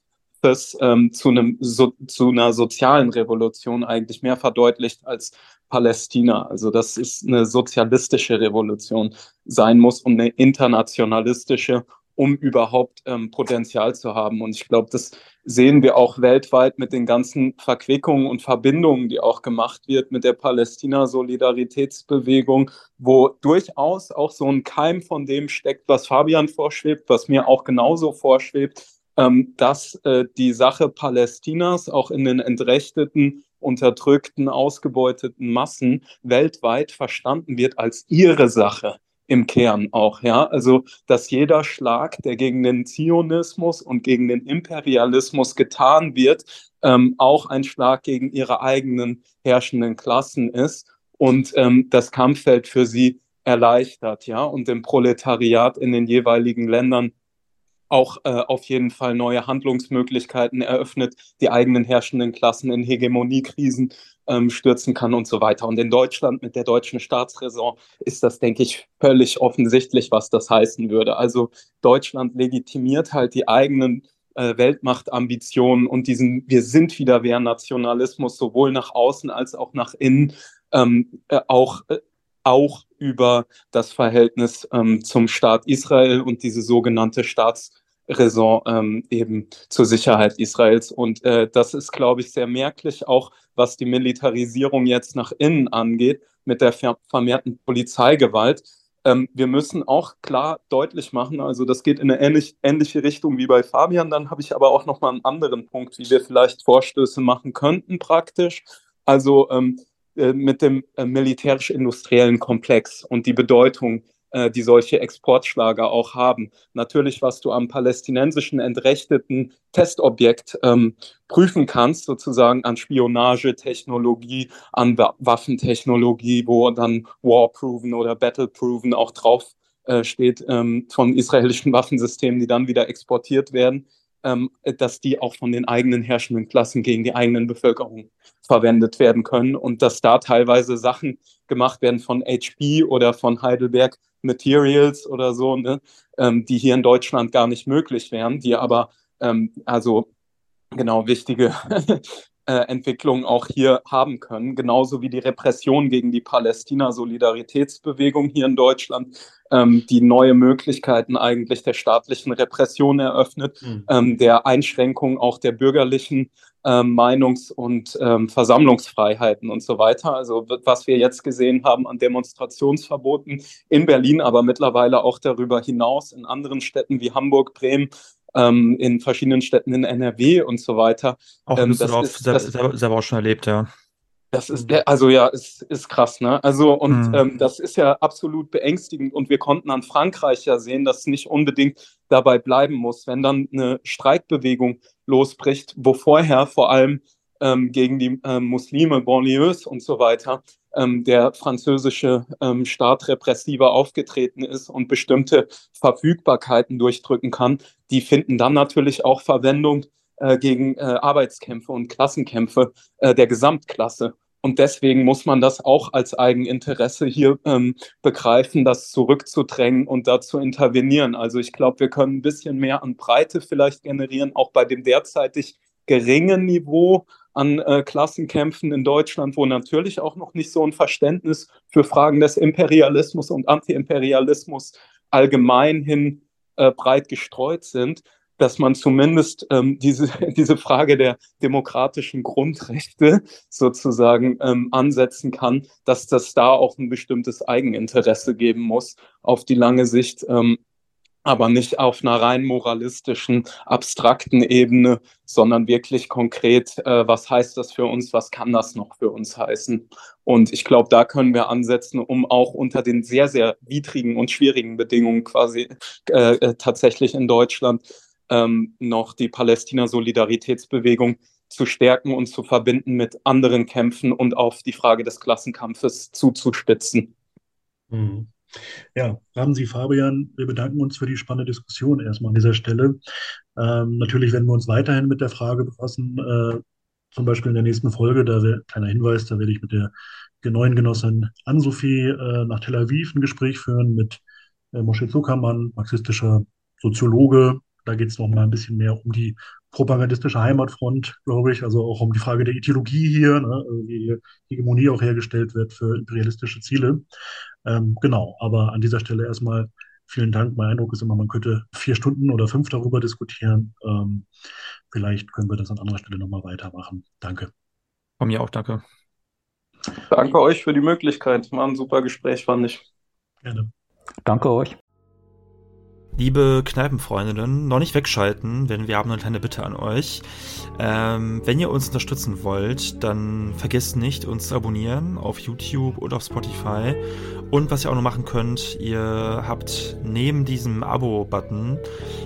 das ähm, zu, einem, so, zu einer sozialen Revolution eigentlich mehr verdeutlicht als Palästina. Also dass es eine sozialistische Revolution sein muss und eine internationalistische, um überhaupt ähm, Potenzial zu haben. Und ich glaube, das sehen wir auch weltweit mit den ganzen Verquickungen und Verbindungen, die auch gemacht wird mit der Palästina-Solidaritätsbewegung, wo durchaus auch so ein Keim von dem steckt, was Fabian vorschwebt, was mir auch genauso vorschwebt, ähm, dass äh, die Sache Palästinas auch in den entrechteten, unterdrückten, ausgebeuteten Massen weltweit verstanden wird als ihre Sache im Kern auch, ja. Also, dass jeder Schlag, der gegen den Zionismus und gegen den Imperialismus getan wird, ähm, auch ein Schlag gegen ihre eigenen herrschenden Klassen ist und ähm, das Kampffeld für sie erleichtert, ja, und dem Proletariat in den jeweiligen Ländern auch äh, auf jeden Fall neue Handlungsmöglichkeiten eröffnet, die eigenen herrschenden Klassen in Hegemoniekrisen ähm, stürzen kann und so weiter. Und in Deutschland mit der deutschen Staatsräson ist das, denke ich, völlig offensichtlich, was das heißen würde. Also Deutschland legitimiert halt die eigenen äh, Weltmachtambitionen und diesen Wir sind wieder wer Nationalismus sowohl nach außen als auch nach innen ähm, äh, auch äh, auch über das Verhältnis ähm, zum Staat Israel und diese sogenannte Staatsräson ähm, eben zur Sicherheit Israels. Und äh, das ist, glaube ich, sehr merklich, auch was die Militarisierung jetzt nach innen angeht, mit der vermehrten Polizeigewalt. Ähm, wir müssen auch klar deutlich machen, also das geht in eine ähnlich, ähnliche Richtung wie bei Fabian. Dann habe ich aber auch noch mal einen anderen Punkt, wie wir vielleicht Vorstöße machen könnten praktisch. Also ähm, äh, mit dem äh, militärisch-industriellen Komplex und die Bedeutung, äh, die solche Exportschlager auch haben. Natürlich, was du am palästinensischen entrechteten Testobjekt ähm, prüfen kannst, sozusagen an Spionagetechnologie, an Waffentechnologie, wo dann War-Proven oder Battle-Proven auch drauf äh, steht ähm, von israelischen Waffensystemen, die dann wieder exportiert werden ähm, dass die auch von den eigenen herrschenden Klassen gegen die eigenen Bevölkerung verwendet werden können und dass da teilweise Sachen gemacht werden von HP oder von Heidelberg Materials oder so, ne, ähm, die hier in Deutschland gar nicht möglich wären, die aber ähm, also genau wichtige äh, Entwicklungen auch hier haben können, genauso wie die Repression gegen die Palästina-Solidaritätsbewegung hier in Deutschland, ähm, die neue Möglichkeiten eigentlich der staatlichen Repression eröffnet, mhm. ähm, der Einschränkung auch der bürgerlichen ähm, Meinungs- und ähm, Versammlungsfreiheiten und so weiter. Also was wir jetzt gesehen haben an Demonstrationsverboten in Berlin, aber mittlerweile auch darüber hinaus in anderen Städten wie Hamburg, Bremen, ähm, in verschiedenen Städten in NRW und so weiter. Auch ähm, das ist, selber, das, selber auch schon erlebt, ja. Das ist, also ja, ist, ist krass, ne? Also, und mhm. ähm, das ist ja absolut beängstigend. Und wir konnten an Frankreich ja sehen, dass es nicht unbedingt dabei bleiben muss, wenn dann eine Streikbewegung losbricht, wo vorher vor allem ähm, gegen die ähm, Muslime, Banlieues und so weiter, ähm, der französische ähm, Staat repressiver aufgetreten ist und bestimmte Verfügbarkeiten durchdrücken kann, die finden dann natürlich auch Verwendung äh, gegen äh, Arbeitskämpfe und Klassenkämpfe äh, der Gesamtklasse. Und deswegen muss man das auch als Eigeninteresse hier ähm, begreifen, das zurückzudrängen und da zu intervenieren. Also ich glaube, wir können ein bisschen mehr an Breite vielleicht generieren, auch bei dem derzeitig geringen Niveau an äh, Klassenkämpfen in Deutschland, wo natürlich auch noch nicht so ein Verständnis für Fragen des Imperialismus und Antiimperialismus allgemein hin äh, breit gestreut sind, dass man zumindest ähm, diese, diese Frage der demokratischen Grundrechte sozusagen ähm, ansetzen kann, dass das da auch ein bestimmtes Eigeninteresse geben muss auf die lange Sicht. Ähm, aber nicht auf einer rein moralistischen, abstrakten Ebene, sondern wirklich konkret, äh, was heißt das für uns, was kann das noch für uns heißen. Und ich glaube, da können wir ansetzen, um auch unter den sehr, sehr widrigen und schwierigen Bedingungen quasi äh, äh tatsächlich in Deutschland ähm, noch die Palästina-Solidaritätsbewegung zu stärken und zu verbinden mit anderen Kämpfen und auf die Frage des Klassenkampfes zuzuspitzen. Mhm. Ja, Sie, Fabian, wir bedanken uns für die spannende Diskussion erstmal an dieser Stelle. Ähm, natürlich werden wir uns weiterhin mit der Frage befassen, äh, zum Beispiel in der nächsten Folge, da wär, kleiner Hinweis, da werde ich mit der neuen Genossin Ann-Sophie äh, nach Tel Aviv ein Gespräch führen mit äh, Moshe Zuckermann, marxistischer Soziologe. Da geht es noch mal ein bisschen mehr um die propagandistische Heimatfront, glaube ich, also auch um die Frage der Ideologie hier, ne, also wie Hegemonie auch hergestellt wird für imperialistische Ziele. Ähm, genau, aber an dieser Stelle erstmal vielen Dank. Mein Eindruck ist immer, man könnte vier Stunden oder fünf darüber diskutieren. Ähm, vielleicht können wir das an anderer Stelle nochmal weitermachen. Danke. Von mir auch, danke. Danke euch für die Möglichkeit. War ein super Gespräch, fand ich. Gerne. Danke euch. Liebe Kneipenfreundinnen, noch nicht wegschalten, denn wir haben eine kleine Bitte an euch. Ähm, wenn ihr uns unterstützen wollt, dann vergesst nicht, uns zu abonnieren auf YouTube oder auf Spotify. Und was ihr auch noch machen könnt, ihr habt neben diesem Abo-Button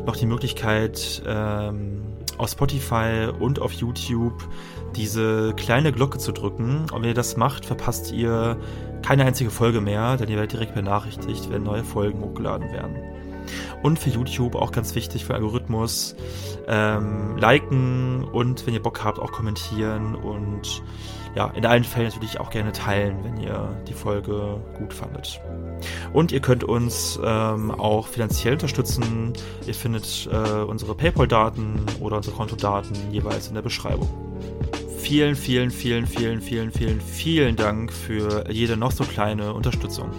noch die Möglichkeit, ähm, auf Spotify und auf YouTube diese kleine Glocke zu drücken. Und wenn ihr das macht, verpasst ihr keine einzige Folge mehr, denn ihr werdet direkt benachrichtigt, wenn neue Folgen hochgeladen werden. Und für YouTube auch ganz wichtig für Algorithmus. Ähm, liken und wenn ihr Bock habt, auch kommentieren und ja, in allen Fällen natürlich auch gerne teilen, wenn ihr die Folge gut fandet. Und ihr könnt uns ähm, auch finanziell unterstützen. Ihr findet äh, unsere PayPal-Daten oder unsere Kontodaten jeweils in der Beschreibung. Vielen, vielen, vielen, vielen, vielen, vielen, vielen Dank für jede noch so kleine Unterstützung.